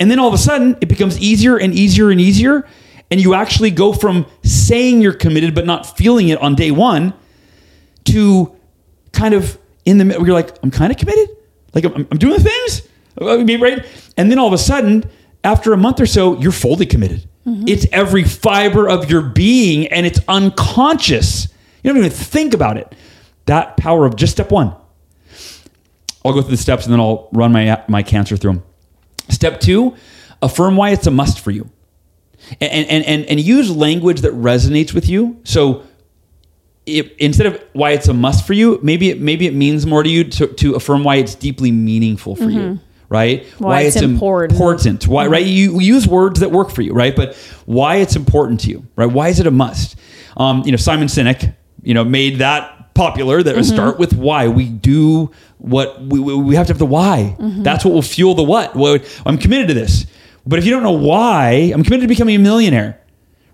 And then all of a sudden, it becomes easier and easier and easier. And you actually go from saying you're committed, but not feeling it on day one to kind of in the middle. You're like, I'm kind of committed. Like, I'm, I'm doing the things. I mean, right? And then all of a sudden, after a month or so, you're fully committed. Mm-hmm. It's every fiber of your being and it's unconscious. You don't even think about it. That power of just step one. I'll go through the steps and then I'll run my, my cancer through them. Step two, affirm why it's a must for you. And, and, and, and use language that resonates with you. So it, instead of why it's a must for you, maybe it, maybe it means more to you to, to affirm why it's deeply meaningful for you, right? Mm-hmm. Why it's important. important. Why, right? You use words that work for you, right? But why it's important to you, right? Why is it a must? Um, you know, Simon Sinek, you know, made that popular. That start with why we do what we, we we have to have the why. That's what will fuel the what. Well, I'm committed to this. But if you don't know why, I'm committed to becoming a millionaire,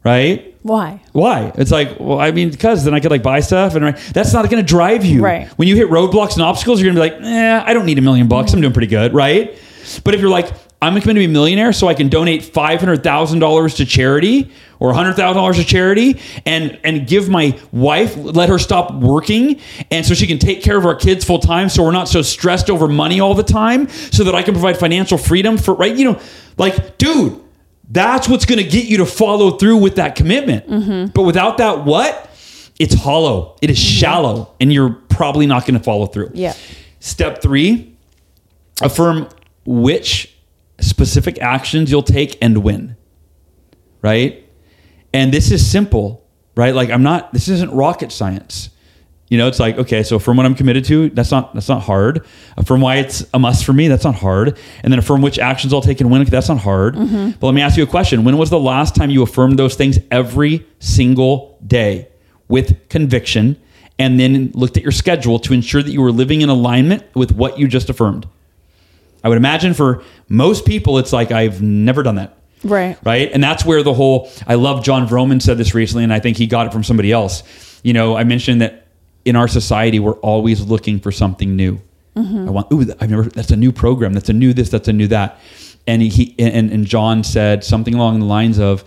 right? Why? Why? It's like, well, I mean, because then I could like buy stuff, and that's not going to drive you. Right. When you hit roadblocks and obstacles, you're going to be like, eh, I don't need a million bucks. I'm doing pretty good, right? But if you're like, I'm going to be a millionaire so I can donate $500,000 to charity or $100,000 to charity and, and give my wife, let her stop working. And so she can take care of our kids full time. So we're not so stressed over money all the time so that I can provide financial freedom for, right? You know, like, dude, that's what's going to get you to follow through with that commitment. Mm-hmm. But without that, what? It's hollow. It is mm-hmm. shallow, and you're probably not going to follow through. Yeah. Step three: affirm which specific actions you'll take and when. Right, and this is simple, right? Like I'm not. This isn't rocket science. You know, it's like okay, so from what I'm committed to, that's not that's not hard. From why it's a must for me, that's not hard. And then affirm which actions I'll take and when, that's not hard. Mm-hmm. But let me ask you a question: When was the last time you affirmed those things every single day with conviction, and then looked at your schedule to ensure that you were living in alignment with what you just affirmed? I would imagine for most people, it's like I've never done that Right. right? And that's where the whole I love John Vroman said this recently, and I think he got it from somebody else. You know, I mentioned that in our society we're always looking for something new. I want ooh, I've never that's a new program, that's a new this, that's a new that. And he and, and John said something along the lines of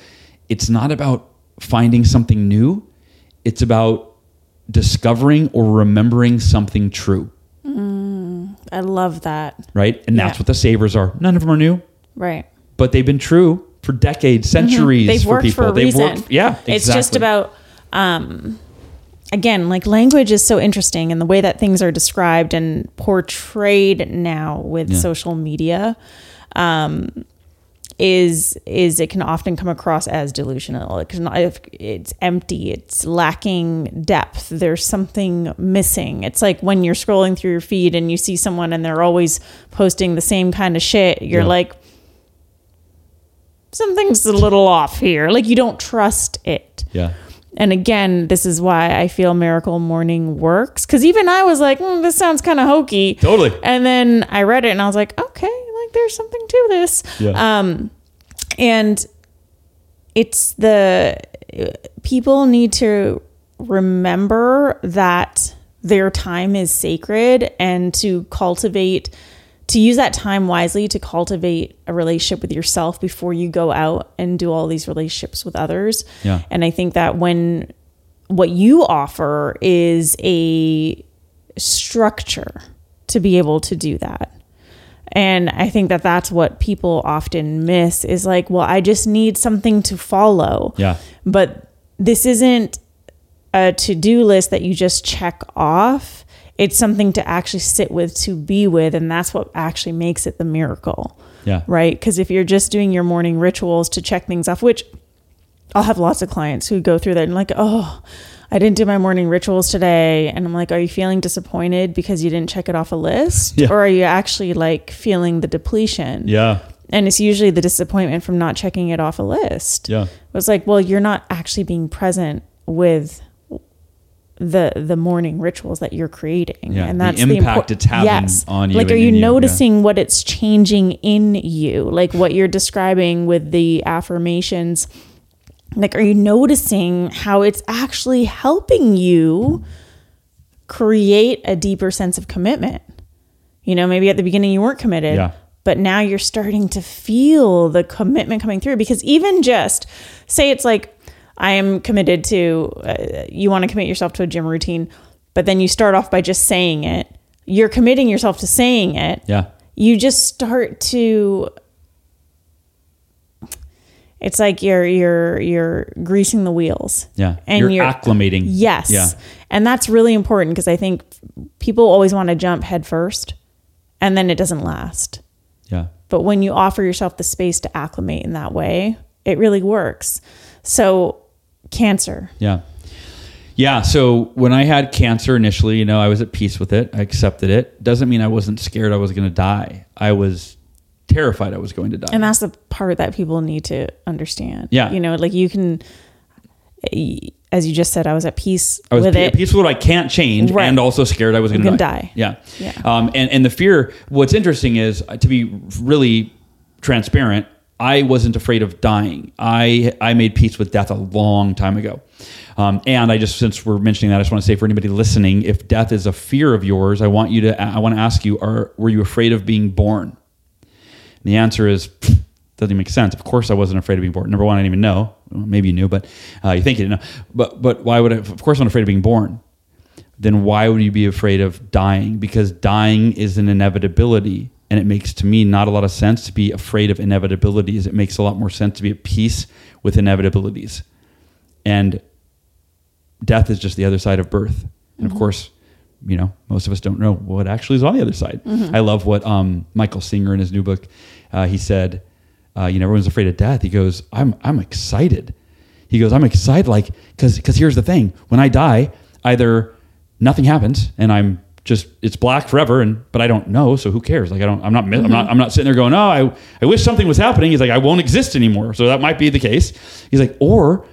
it's not about finding something new, it's about discovering or remembering something true, I love that. right? And that's Yeah. what the savers are. None of them are new, Right. but they've been true for decades, centuries Mm-hmm. They've for worked people. for a they've reason. worked yeah, It's just about um again, like language is so interesting and the way that things are described and portrayed now with Yeah. social media um is is it can often come across as delusional. It can if it's empty, it's lacking depth. There's something missing. It's like when you're scrolling through your feed and you see someone and they're always posting the same kind of shit. You're Yeah. like something's a little off here. Like you don't trust it. Yeah. And again, this is why I feel Miracle Morning works. Because even I was like, "Hmm, this sounds kind of hokey. Totally. And then I read it and I was like, okay, like there's something to this. Yeah. Um, and it's the people need to remember that their time is sacred and to cultivate to use that time wisely to cultivate a relationship with yourself before you go out and do all these relationships with others. Yeah. And I think that when what you offer is a structure to be able to do that. And I think that that's what people often miss is like, well, I just need something to follow. Yeah. But this isn't a to do list that you just check off. It's something to actually sit with, to be with. And that's what actually makes it the miracle, Yeah. right? Because if you're just doing your morning rituals to check things off, which I'll have lots of clients who go through that and like, oh, I didn't do my morning rituals today. And I'm like, are you feeling disappointed because you didn't check it off a list? Yeah. Or are you actually like feeling the depletion? Yeah. And it's usually the disappointment from not checking it off a list. Yeah. It's like, well, you're not actually being present with the the morning rituals that you're creating. Yeah, and the that's impact impor- it's having on you like are you in you, yeah. noticing what it's changing in you? Like what you're describing with the affirmations? Like are you noticing how it's actually helping you create a deeper sense of commitment? You know maybe at the beginning you weren't committed Yeah. but now you're starting to feel the commitment coming through. Because even just say it's like i am committed to uh, you want to commit yourself to a gym routine but then you start off by just saying it you're committing yourself to saying it Yeah. you just start to it's like you're you're you're greasing the wheels Yeah. and you're, you're acclimating. yes Yeah. and that's really important because i think people always want to jump head first and then it doesn't last Yeah. but when you offer yourself the space to acclimate in that way it really works so cancer Yeah. Yeah. So when I had cancer initially, you know, I was at peace with it. I accepted it. Doesn't mean I wasn't scared I was going to die. I was terrified I was going to die. and that's the part that people need to understand Yeah. you know like you can as you just said i was at peace I was with pe- it peaceful with what I can't change Right. and also scared I was going to die. die. Yeah. Yeah. Um, and, and the fear, what's interesting is to be really transparent, I wasn't afraid of dying. I, I made peace with death a long time ago. Um, and I just, since we're mentioning that, I just want to say for anybody listening, if death is a fear of yours, I want you to, I want to ask you, are, were you afraid of being born? And the answer is doesn't even make sense. Of course, I wasn't afraid of being born. Number one, I didn't even know. Maybe you knew, but uh, you think you didn't know. But but why would I? Of course, I'm afraid of being born. Then why would you be afraid of dying? Because dying is an inevitability, and it makes to me not a lot of sense to be afraid of inevitabilities. It makes a lot more sense to be at peace with inevitabilities, and death is just the other side of birth. And of course, you know, most of us don't know what actually is on the other side. I love what um, Michael Singer in his new book, uh, he said, uh, you know, everyone's afraid of death. He goes, I'm, I'm excited. He goes, I'm excited. Like, cause, cause here's the thing. When I die, either nothing happens and I'm just, it's black forever. And, but I don't know. So who cares? Like, I don't, I'm not, I'm not, I'm not sitting there going, oh, I, I wish something was happening. He's like, I won't exist anymore. So that might be the case. He's like, or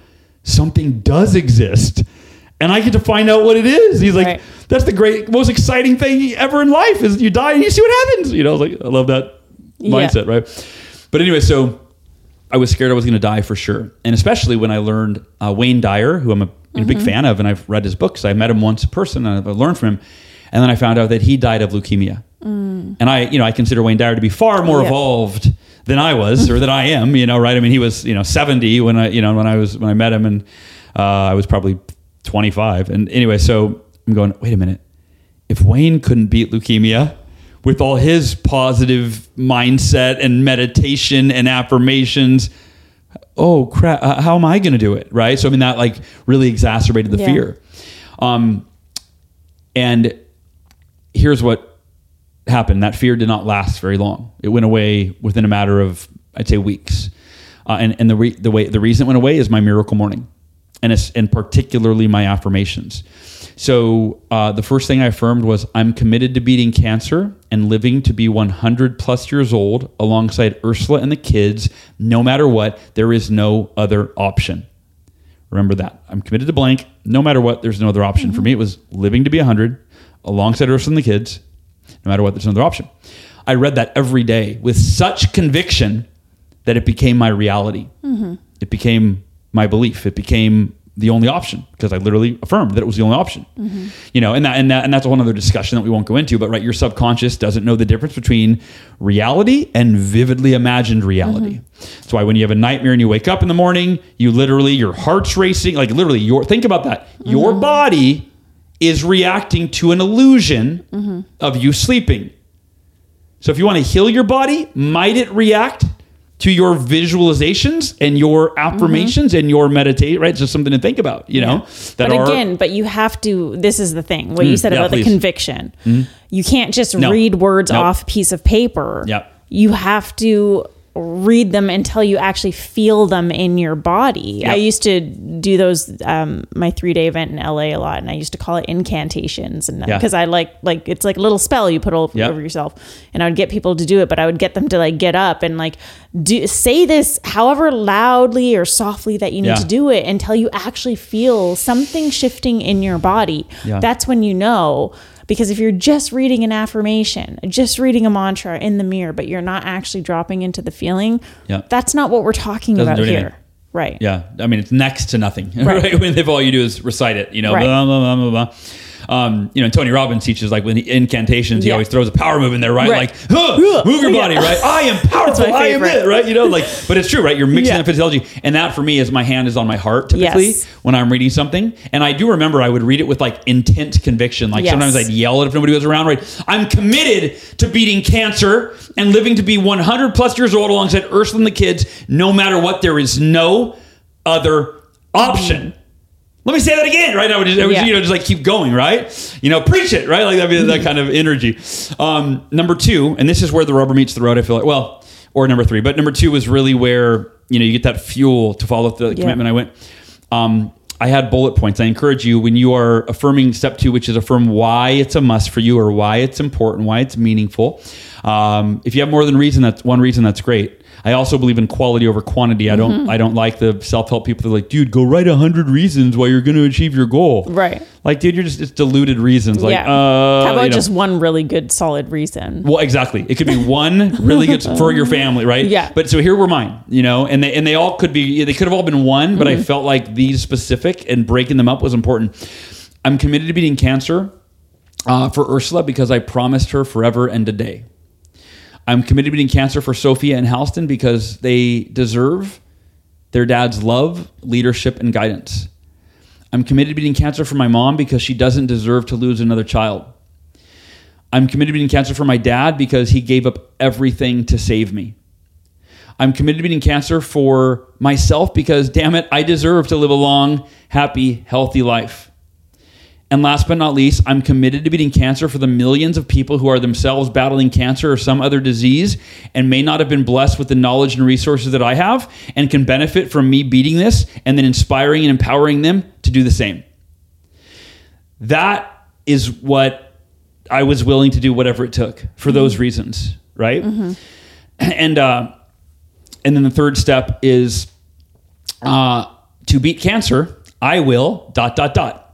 something does exist and I get to find out what it is. He's like, Right. that's the great, most exciting thing ever in life is you die and you see what happens. You know, I like, I love that Yeah. mindset, right? But anyway, so I was scared I was going to die for sure, and especially when I learned uh, Wayne Dyer, who I'm a, a big Mm-hmm. fan of, and I've read his books. I met him once in person, and I learned from him, and then I found out that he died of leukemia. And I, you know, I consider Wayne Dyer to be far more Mm. Yeah. evolved than I was, or than I am. You know, right? I mean, he was, you know, 70 when I, you know, when I was when I met him, and uh, I was probably 25. And anyway, so I'm going, wait a minute. If Wayne couldn't beat leukemia with all his positive mindset and meditation and affirmations, oh crap, how am I going to do it? Right. So, I mean, that like really exacerbated the Yeah. fear. Um, and here's what happened that fear did not last very long. It went away within a matter of, I'd say, weeks. Uh, and and the, re- the, way, the reason it went away is my miracle morning, and, it's, and particularly my affirmations. So uh, the first thing I affirmed was I'm committed to beating cancer and living to be 100 plus years old alongside Ursula and the kids. No matter what, there is no other option. Remember that. I'm committed to blank. No matter what, there's no other option. For me, it was living to be 100 alongside Ursula and the kids. No matter what, there's no other option. I read that every day with such conviction that it became my reality. Mm-hmm. It became my belief. It became the only option because I literally affirmed that it was the only option. Mm-hmm. You know, and that, and that and that's a whole other discussion that we won't go into. But right, your subconscious doesn't know the difference between reality and vividly imagined reality. Mm-hmm. That's why when you have a nightmare and you wake up in the morning, you literally your heart's racing. Like literally, your think about that. Your body is reacting to an illusion of you sleeping. So if you want to heal your body, might it react to your visualizations and your affirmations and your meditate, right? Just something to think about, you know? That but are- again, but you have to. This is the thing. What you mm, said yeah, about please. the conviction. Mm-hmm. You can't just No. read words Nope. off a piece of paper. Yep. You have to read them until you actually feel them in your body. I used to do those um, my three day event in LA a lot, and I used to call it incantations, and Yeah. because I like like it's like a little spell you put over, Yep. over yourself, and I would get people to do it, but I would get them to like get up and like do say this however loudly or softly that you need Yeah. to do it until you actually feel something shifting in your body. Yeah. That's when you know. Because if you're just reading an affirmation, just reading a mantra in the mirror, but you're not actually dropping into the feeling, Yeah. that's not what we're talking Doesn't about here. Right. Yeah, I mean it's next to nothing, Right. right? If all you do is recite it, you know, Right. blah, blah, blah, blah, blah. Um, you know, Tony Robbins teaches like when he, incantations, he Yeah. always throws a power move in there, right? Right. Like, huh, move your Yeah. body, right? I am powerful. I am it, right? You know, like, but it's true, right? You're mixing Yeah. the physiology, and that for me is my hand is on my heart typically Yes. when I'm reading something, and I do remember I would read it with like intense conviction. Like Yes. sometimes I'd yell it if nobody was around. Right? I'm committed to beating cancer and living to be 100 plus years old alongside Ursula and the kids, no matter what. There is no other option. Let me say that again, right? I would, just, I would Yeah. you know, just like keep going, right? You know, preach it, right? Like that'd be that kind of energy. Um, number two, and this is where the rubber meets the road. I feel like, well, or number three, but number two was really where you know you get that fuel to follow the Yeah. commitment. I went. Um, I had bullet points. I encourage you when you are affirming step two, which is affirm why it's a must for you or why it's important, why it's meaningful. Um, if you have more than reason, that's one reason. That's great. I also believe in quality over quantity. I don't. Mm-hmm. I don't like the self help people that are like, dude, go write a hundred reasons why you're going to achieve your goal. Right. Like, dude, you're just it's diluted reasons. Like, yeah. uh, How about you know. just one really good solid reason? Well, exactly. It could be one really good for your family, right? Yeah. But so here were mine, you know, and they and they all could be they could have all been one, but Mm-hmm. I felt like these specific and breaking them up was important. I'm committed to beating cancer uh, for Ursula because I promised her forever and a day. I'm committed to beating cancer for Sophia and Halston because they deserve their dad's love, leadership, and guidance. I'm committed to beating cancer for my mom because she doesn't deserve to lose another child. I'm committed to beating cancer for my dad because he gave up everything to save me. I'm committed to beating cancer for myself because, damn it, I deserve to live a long, happy, healthy life. And last but not least, I'm committed to beating cancer for the millions of people who are themselves battling cancer or some other disease and may not have been blessed with the knowledge and resources that I have and can benefit from me beating this and then inspiring and empowering them to do the same. That is what I was willing to do, whatever it took for those reasons, right? And uh, and then the third step is uh, to beat cancer. I will dot dot dot.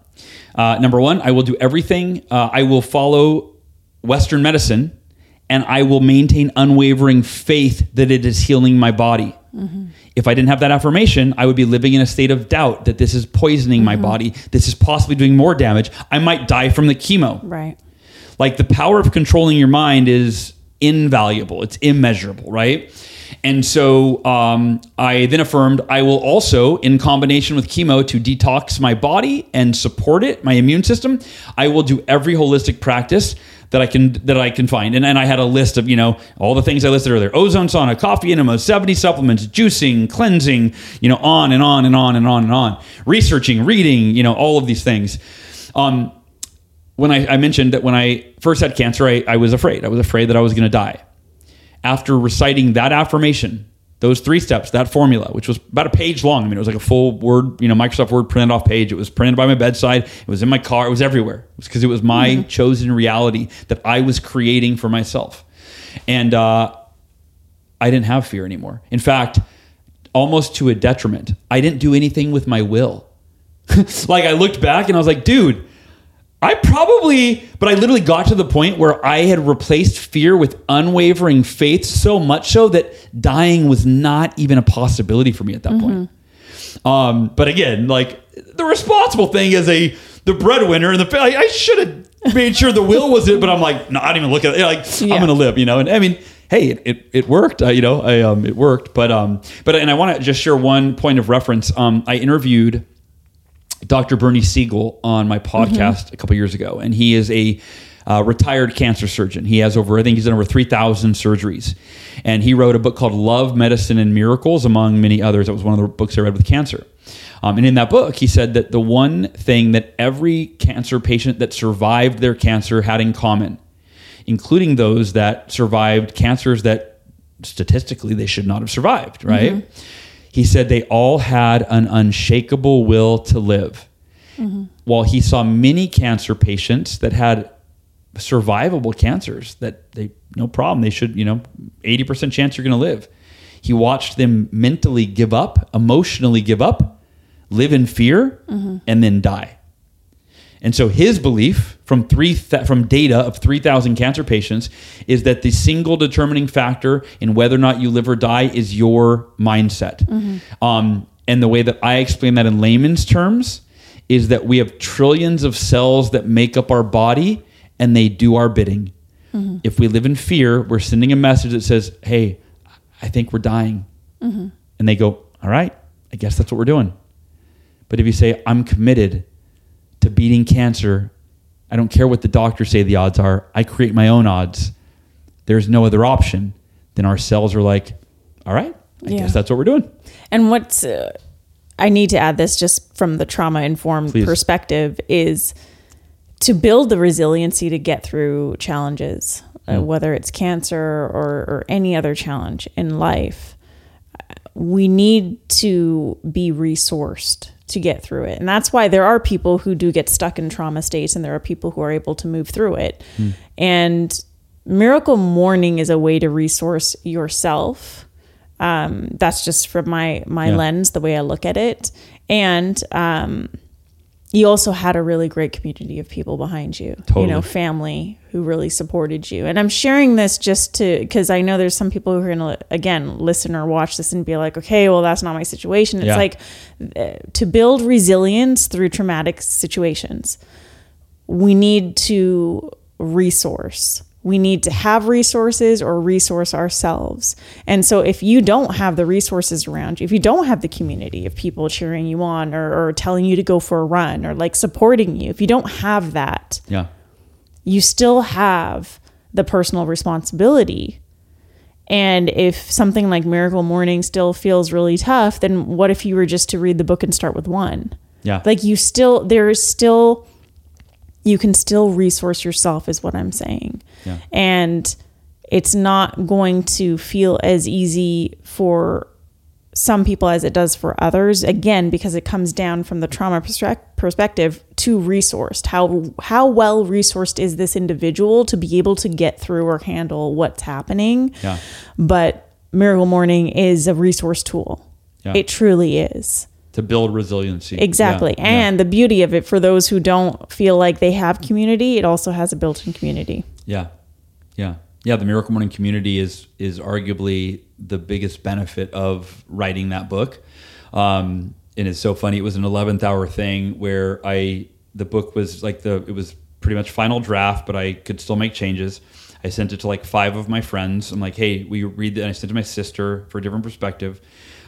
Uh, number one, I will do everything. Uh, I will follow Western medicine, and I will maintain unwavering faith that it is healing my body. If I didn't have that affirmation, I would be living in a state of doubt that this is poisoning my body. This is possibly doing more damage. I might die from the chemo. Right. Like the power of controlling your mind is invaluable. It's immeasurable, right? And so um, I then affirmed I will also, in combination with chemo, to detox my body and support it, my immune system. I will do every holistic practice that I can that I can find. And, and I had a list of you know all the things I listed earlier: ozone sauna, coffee enemas, seventy supplements, juicing, cleansing, you know, on and on and on and on and on. Researching, reading, you know, all of these things. Um, when I, I mentioned that when I first had cancer, I, I was afraid. I was afraid that I was going to die. After reciting that affirmation, those three steps, that formula, which was about a page long. I mean, it was like a full Word, you know, Microsoft Word printed off page. It was printed by my bedside. It was in my car. It was everywhere. It was because it was my chosen reality that I was creating for myself. And uh, I didn't have fear anymore. In fact, almost to a detriment, I didn't do anything with my will. like I looked back and I was like, dude, I probably, but I literally got to the point where I had replaced fear with unwavering faith so much so that dying was not even a possibility for me at that point. Um, but again, like the responsible thing is a the breadwinner and the I, I should have made sure the will was it, but I'm like, no, I didn't even look at it. Like Yeah. I'm gonna live, you know. And I mean, hey, it it, it worked. Uh, you know, I um it worked. But um, but and I want to just share one point of reference. Um, I interviewed Dr. Bernie Siegel on my podcast a couple years ago, and he is a uh, retired cancer surgeon. He has over, I think he's done over 3,000 surgeries. And he wrote a book called Love, Medicine, and Miracles, among many others. That was one of the books I read with cancer. Um, and in that book, he said that the one thing that every cancer patient that survived their cancer had in common, including those that survived cancers that statistically they should not have survived, right? He said they all had an unshakable will to live. Mm-hmm. While he saw many cancer patients that had survivable cancers that they no problem they should you know 80% chance you're going to live. He watched them mentally give up emotionally give up live in fear mm-hmm. and then die and so his belief from three th- from data of 3000 cancer patients is that the single determining factor in whether or not you live or die is your mindset mm-hmm. um, and the way that i explain that in layman's terms is that we have trillions of cells that make up our body and they do our bidding. Mm-hmm. If we live in fear, we're sending a message that says, Hey, I think we're dying. Mm-hmm. And they go, All right, I guess that's what we're doing. But if you say, I'm committed to beating cancer, I don't care what the doctors say the odds are, I create my own odds. There's no other option. Then our cells are like, All right, I Yeah. guess that's what we're doing. And what's uh, I need to add this just from the trauma informed perspective is to build the resiliency to get through challenges, uh, whether it's cancer or, or any other challenge in life. We need to be resourced to get through it. And that's why there are people who do get stuck in trauma states and there are people who are able to move through it. And miracle morning is a way to resource yourself um, that's just from my my Yeah. lens the way i look at it and um, you also had a really great community of people behind you you know family who really supported you. And i'm sharing this just to because i know there's some people who are going to again listen or watch this and be like okay well that's not my situation. It's Yeah. like uh, to build resilience through traumatic situations we need to resource We need to have resources or resource ourselves. And so, if you don't have the resources around you, if you don't have the community of people cheering you on or, or telling you to go for a run or like supporting you, if you don't have that, Yeah. you still have the personal responsibility. And if something like Miracle Morning still feels really tough, then what if you were just to read the book and start with one? Yeah. Like you still, there is still, you can still resource yourself, is what I'm saying. Yeah. And it's not going to feel as easy for some people as it does for others again because it comes down from the trauma perspective to resourced how how well resourced is this individual to be able to get through or handle what's happening Yeah. but miracle morning is a resource tool Yeah. it truly is To build resiliency. exactly Yeah. Yeah. and the beauty of it for those who don't feel like they have community it also has a built-in community Yeah, yeah, yeah. The Miracle Morning community is is arguably the biggest benefit of writing that book. Um, and it's so funny. It was an eleventh hour thing where I the book was like the it was pretty much final draft, but I could still make changes. I sent it to like five of my friends. I'm like, hey, we read that. And I sent it to my sister for a different perspective.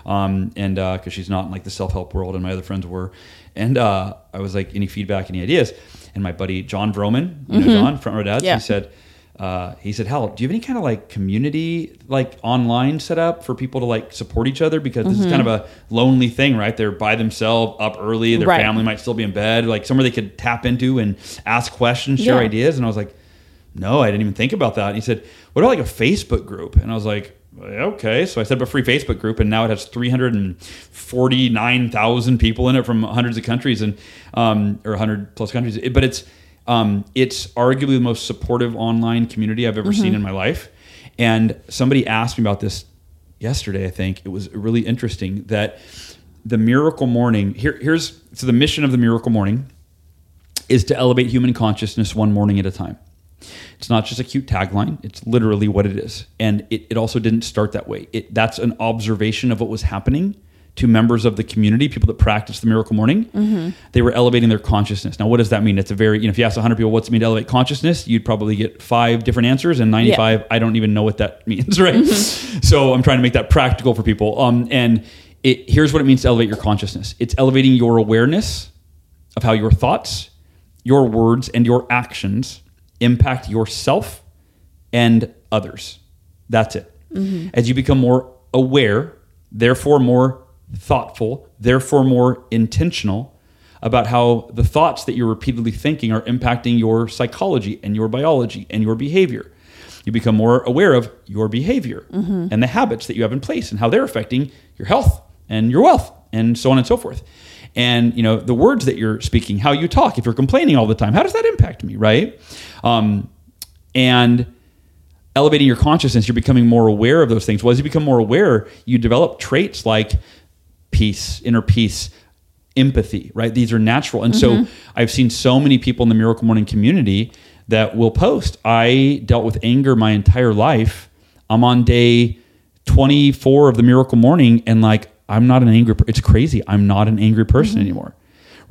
Um, and because she's not in like the self help world, and my other friends were, and uh, I was like, any feedback, any ideas? And my buddy John Vroman, you know John, front row dads, Yeah. he said, uh, he said, "Hal, do you have any kind of like community like online setup for people to like support each other? Because this is kind of a lonely thing, right? They're by themselves, up early. Their Right. family might still be in bed, like somewhere they could tap into and ask questions, share Yeah. ideas." And I was like, "No, I didn't even think about that." And he said, "What about like a Facebook group?" And I was like. Okay, so I set up a free Facebook group, and now it has 349,000 people in it from hundreds of countries, and um, or 100 plus countries. But it's um, it's arguably the most supportive online community I've ever seen in my life. And somebody asked me about this yesterday. I think it was really interesting that the Miracle Morning. Here, here's so the mission of the Miracle Morning is to elevate human consciousness one morning at a time. It's not just a cute tagline, it's literally what it is. And it, it also didn't start that way. It, that's an observation of what was happening to members of the community, people that practice the miracle morning. They were elevating their consciousness. Now, what does that mean? It's a very, you know, if you ask 100 people what's it mean to elevate consciousness, you'd probably get five different answers, and 95, I don't even know what that means, right? So I'm trying to make that practical for people. Um, and it, here's what it means to elevate your consciousness it's elevating your awareness of how your thoughts, your words, and your actions impact yourself and others. That's it. Mm-hmm. As you become more aware, therefore more thoughtful, therefore more intentional about how the thoughts that you're repeatedly thinking are impacting your psychology and your biology and your behavior. You become more aware of your behavior mm-hmm. and the habits that you have in place and how they're affecting your health and your wealth and so on and so forth. And you know the words that you're speaking, how you talk. If you're complaining all the time, how does that impact me, right? Um, and elevating your consciousness, you're becoming more aware of those things. Well, as you become more aware, you develop traits like peace, inner peace, empathy, right? These are natural. And so I've seen so many people in the Miracle Morning community that will post, I dealt with anger my entire life. I'm on day 24 of the Miracle Morning and like I'm not an angry it's crazy. I'm not an angry person anymore.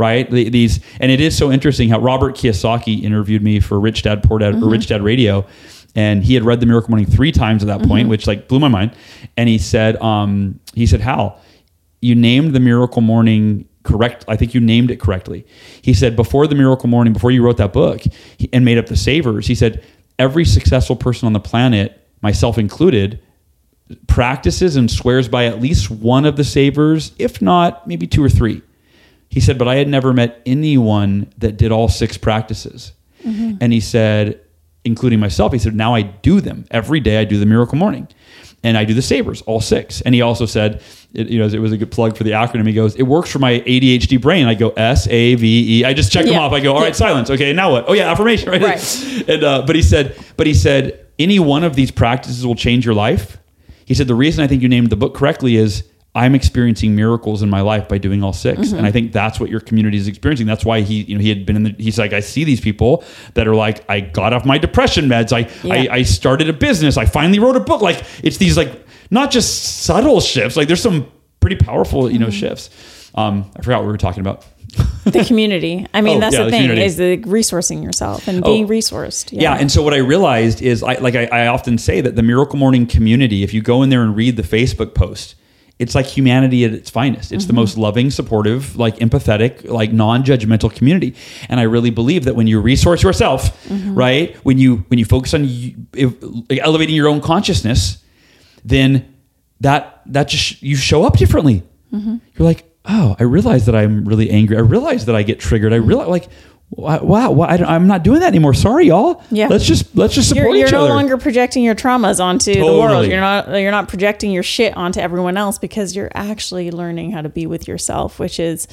Right? These and it is so interesting how Robert Kiyosaki interviewed me for Rich Dad Poor Dad or Rich Dad Radio and he had read the Miracle Morning 3 times at that point, which like blew my mind. And he said um he said, "Hal, you named the miracle morning correct i think you named it correctly he said before the miracle morning before you wrote that book he, and made up the savers he said every successful person on the planet myself included practices and swears by at least one of the savers if not maybe two or three he said but i had never met anyone that did all six practices and he said including myself he said now i do them every day i do the miracle morning and I do the savers, all six. And he also said, it, you know, it was a good plug for the acronym. He goes, it works for my ADHD brain. I go S A V E. I just check them off. I go, all right, Yeah. silence. Okay, now what? Oh yeah, affirmation. Right. Right. And uh, but he said, but he said, any one of these practices will change your life. He said the reason I think you named the book correctly is I'm experiencing miracles in my life by doing all 6 Mm-hmm. and I think that's what your community is experiencing. That's why he, you know, he had been in the. He's like, I see these people that are like, I got off my depression meds. I, Yeah. I, I started a business. I finally wrote a book. Like it's these like not just subtle shifts. Like there's some pretty powerful, you know, Mm-hmm. shifts. Um, I forgot what we were talking about. the community. I mean, Oh, that's yeah, the the thing community. is the resourcing yourself and being resourced. Yeah. and so what I realized is, I, like I, I often say that the Miracle Morning community, if you go in there and read the Facebook post, it's like humanity at its finest. It's the mm-hmm. most loving, supportive, like empathetic, like non-judgmental community. And I really believe that when you resource yourself, mm-hmm. right, when you when you focus on you, if, like, elevating your own consciousness, then that that just you show up differently. Mm-hmm. You're like, oh, I realize that I'm really angry. I realize that I get triggered. I realize like. Wow, wow I, am not doing that anymore. Sorry, y'all. Yeah. let's just let's just support you're, you're each no longer projecting your traumas onto the world. You're not you're not projecting your shit onto everyone else because you're actually learning how to be with yourself, which is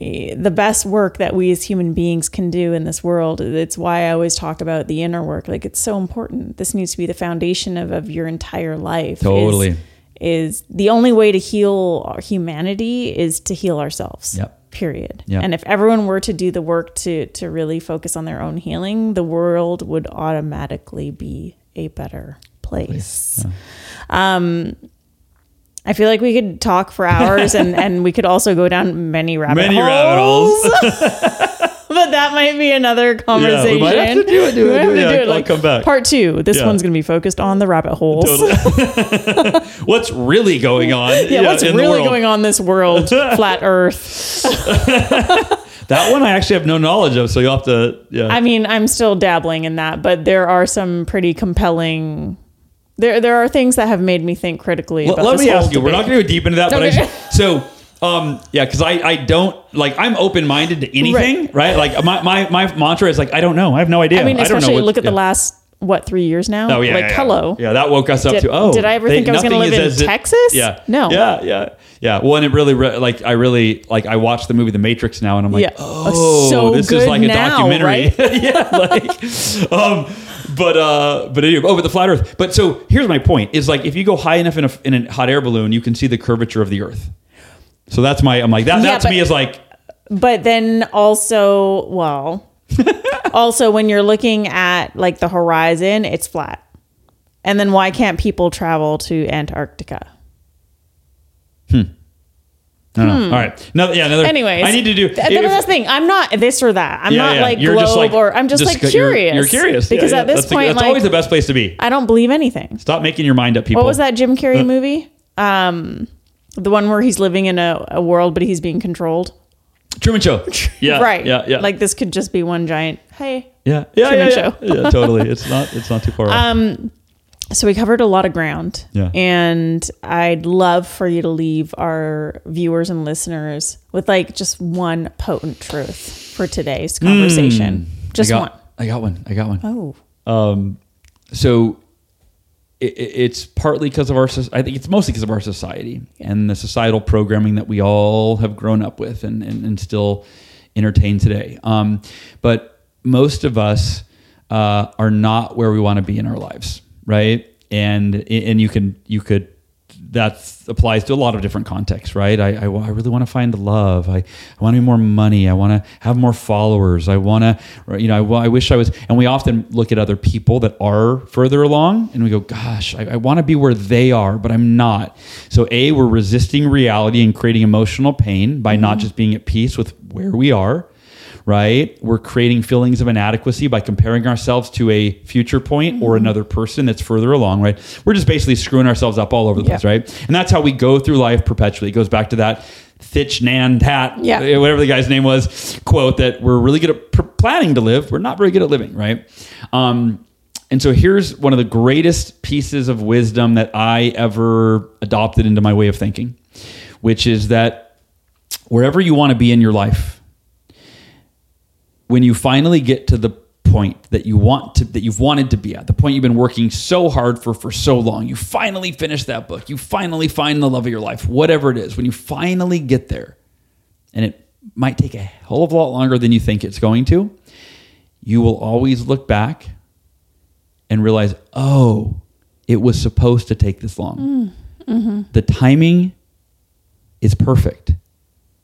eh, the best work that we as human beings can do in this world. It's why I always talk about the inner work. Like it's so important. This needs to be the foundation of, of your entire life. is- Totally. Is, the only way to heal our humanity is to heal ourselves. Yep. Period. And if everyone were to do the work to to really focus on their own healing, the world would automatically be a better place. Um, I feel like we could talk for hours, and and we could also go down many rabbit Many holes. rabbit holes. but that might be another conversation. we might have to do it, do it, do it. to Yeah, I'll come back. Part two. This Yeah. one's going to be focused on the rabbit holes. what's really going on? Yeah, what's in the really going on in this world? Flat Earth. That one I actually have no knowledge of, so you'll have to. Yeah. I mean, I'm still dabbling in that, but there are some pretty compelling. There, there are things that have made me think critically. L- about let this me ask you. We're not going to go deep into that, but I so um yeah, because I I don't like I'm open minded to anything, right? Like my, my my mantra is like I don't know, I have no idea. I mean, don't know especially what- look at the last what three years now. Oh yeah, like yeah, yeah. hello. Yeah, that woke us up Did- to. Oh, did I ever they- think I was gonna live in it- Texas? Yeah, No. Yeah, yeah, yeah. Well, and it really re- like I really like I watched the movie The Matrix now, and I'm like, Yeah. oh, So this is like a now, documentary. yeah, like, um, but uh, but anyway, oh, but the flat Earth. But so here's my point: is like if you go high enough in a in a hot air balloon, you can see the curvature of the Earth. So that's my. I'm like that. Yeah, that to but- me is like But then also, well, also when you're looking at like the horizon, it's flat. And then why can't people travel to Antarctica? Hmm. know. All right. No, yeah. Another. Hmm. Anyways, I need to do. Th- if- that's the thing. I'm not this or that. I'm yeah, not yeah. like You're globe like or I'm just, like discu- you're- curious. You're, curious because yeah. at this That's the- point, that's like always the best place to be. I don't believe anything. Stop making your mind up, people. What was that Jim Uh. Carrey movie? Um, the one where he's living in a, a world but he's being controlled. Truman Show. Yeah. right. Yeah. Yeah. Like this could just be one giant. Hey. yeah. Yeah. Truman yeah, yeah. Show. yeah. Totally. It's not. It's not too far off. So we covered a lot of ground. Yeah. And I'd love for you to leave our viewers and listeners with like just one potent truth for today's conversation. Just Hmm. I one. I got one. I got one. Oh. Um, so it, it- it's partly because of our. I think it's mostly because of our society and the societal programming that we all have grown up with and and, and still entertain today. Um, but most of us uh, are not where we want to be in our lives, right? And and you can you could that applies to a lot of different contexts, right? I, I, I really want to find love. I, I want to be more money. I want to have more followers. I want to, you know, I, I wish I was. And we often look at other people that are further along and we go, gosh, I, I want to be where they are, but I'm not. So, A, we're resisting reality and creating emotional pain by not mm-hmm. just being at peace with where we are right? We're creating feelings of inadequacy by comparing ourselves to a future point or another person that's further along, right? We're just basically screwing ourselves up all over the place, right? And that's how we go through life perpetually. It goes back to that Thich Nhat Hanh, Yeah. uh, whatever the guy's name was, quote that we're really good at pr- planning to live, we're not very good at living, right? Um, and so here's one of the greatest pieces of wisdom that I ever adopted into my way of thinking, which is that wherever you want to be in your life, when you finally get to the point that you want to that you've wanted to be at the point you've been working so hard for for so long you finally finish that book you finally find the love of your life whatever it is when you finally get there and it might take a hell of a lot longer than you think it's going to you will always look back and realize oh it was supposed to take this long. Mm, mm-hmm. The timing is perfect.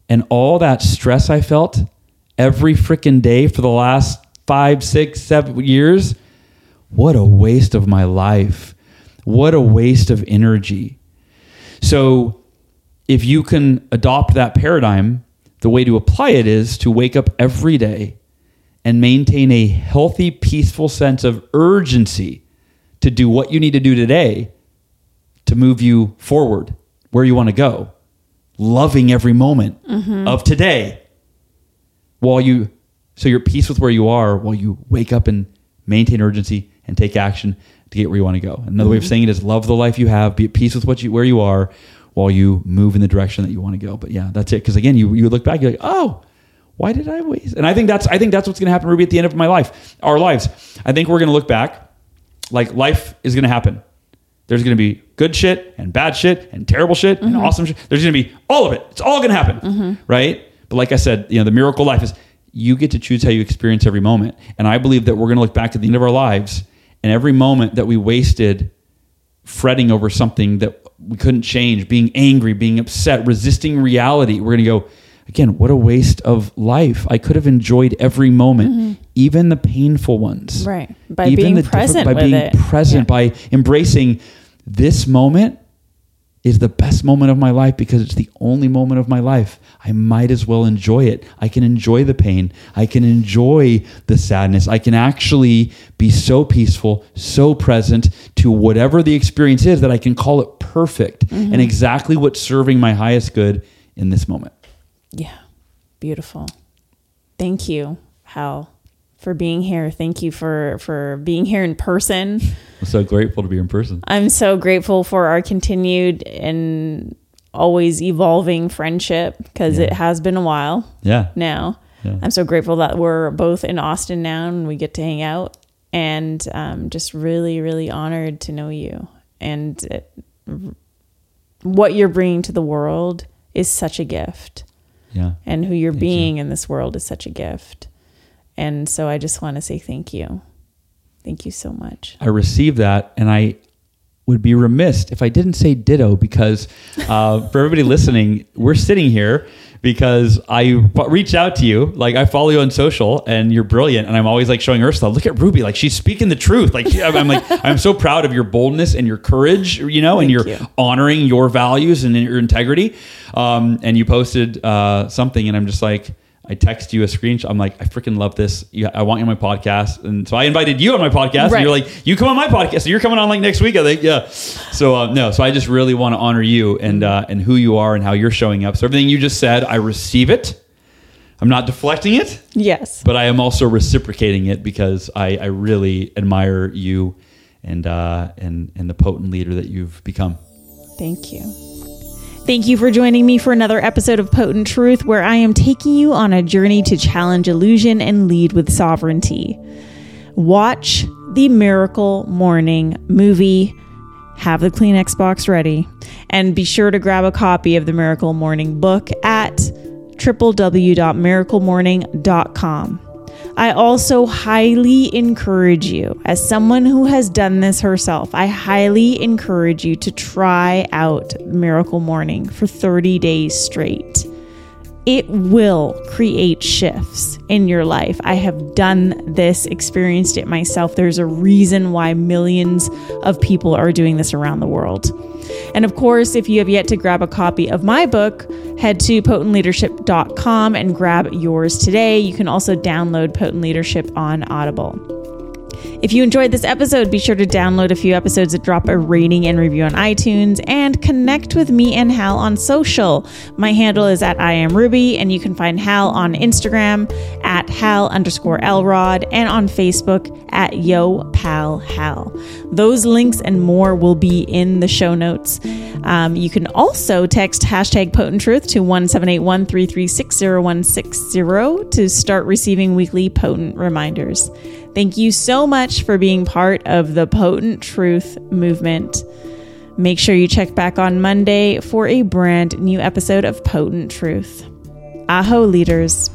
And all that stress I felt every freaking day for the last five, six, seven years, what a waste of my life. What a waste of energy. So, if you can adopt that paradigm, the the way to apply it is to wake up every day and maintain a healthy, peaceful sense of urgency to do what you need to do today to move you forward where you want to go, loving every moment mm-hmm. of today while you so you're at peace with where you are while you wake up and maintain urgency and take action to get where you want to go. Another way of mm-hmm. saying it is love the life you have, be at peace with what you where you are while you move in the direction that you want to go. But yeah, that's it. Because again, you you look back, you're like, oh, why did I waste? And I think that's I think that's what's going to happen, Ruby, at the end of my life, our lives. I think we're going to look back, like life is going to happen. There's going to be good shit and bad shit and terrible shit and mm-hmm. awesome shit. There's going to be all of it. It's all going to happen, mm-hmm. right? But like I said, you know, the miracle life is you get to choose how you experience every moment. And I believe that we're going to look back at the end of our lives and every moment that we wasted fretting over something that we couldn't change, being angry, being upset, resisting reality, we're going to go, again, what a waste of life. I could have enjoyed every moment, mm-hmm. even the painful ones. Right. By being difficult- present by being it. present, Yeah. by embracing this moment is the best moment of my life because it's the only moment of my life. I might as well enjoy it. I can enjoy the pain. I can enjoy the sadness. I can actually be so peaceful, so present to whatever the experience is that I can call it perfect Mm-hmm. and exactly what's serving my highest good in this moment. Yeah. Beautiful. Thank you, Hal, for being here. Thank you for for being here in person. I'm so grateful to be in person. I'm so grateful for our continued and always evolving friendship because Yeah. it has been a while Yeah. now. Yeah. I'm so grateful that we're both in Austin now and we get to hang out and um, just really, really honored to know you. And it, what you're bringing to the world is such a gift Yeah. and who you're Thank you. being in this world is such a gift. And so I just want to say thank you. Thank you so much. I received that, and I would be remiss if I didn't say ditto because uh, for everybody listening, we're sitting here because I reached out to you. Like I follow you on social, and you're brilliant. And I'm always like showing Ursula, look at Ruby, like she's speaking the truth. Like I'm like I'm so proud of your boldness and your courage, you know, and you're you. honoring your values and your integrity. Um, and you posted uh, something, and I'm just like. I text you a screenshot. I'm like, I freaking love this. You, I want you on my podcast, and so I invited you on my podcast. And you're like, you come on my podcast. So you're coming on like next week, I think. Yeah. So uh, no. So I just really want to honor you and uh, and who you are and how you're showing up. So everything you just said, I receive it. I'm not deflecting it, Yes. but I am also reciprocating it because I, I really admire you and uh, and and the potent leader that you've become. Thank you. Thank you for joining me for another episode of Potent Truth, where I am taking you on a journey to challenge illusion and lead with sovereignty. Watch the Miracle Morning movie. Have the Kleenex box ready. And be sure to grab a copy of the Miracle Morning book at www.miraclemorning.com. I also highly encourage you, as someone who has done this herself, I highly encourage you to try out Miracle Morning for 30 days straight. It will create shifts in your life. I have done this, experienced it myself. There's a reason why millions of people are doing this around the world. And of course, if you have yet to grab a copy of my book, head to potentleadership.com and grab yours today. You can also download Potent Leadership on Audible. If you enjoyed this episode, be sure to download a few episodes drop a rating and review on iTunes and connect with me and Hal on social. My handle is at I am Ruby, and you can find Hal on Instagram at Hal underscore Elrod and on Facebook at Yo Pal Hal. Those links and more will be in the show notes. Um, you can also text hashtag potent truth to 1781 336 to start receiving weekly potent reminders. Thank you so much for being part of the Potent Truth movement. Make sure you check back on Monday for a brand new episode of Potent Truth. Aho, leaders.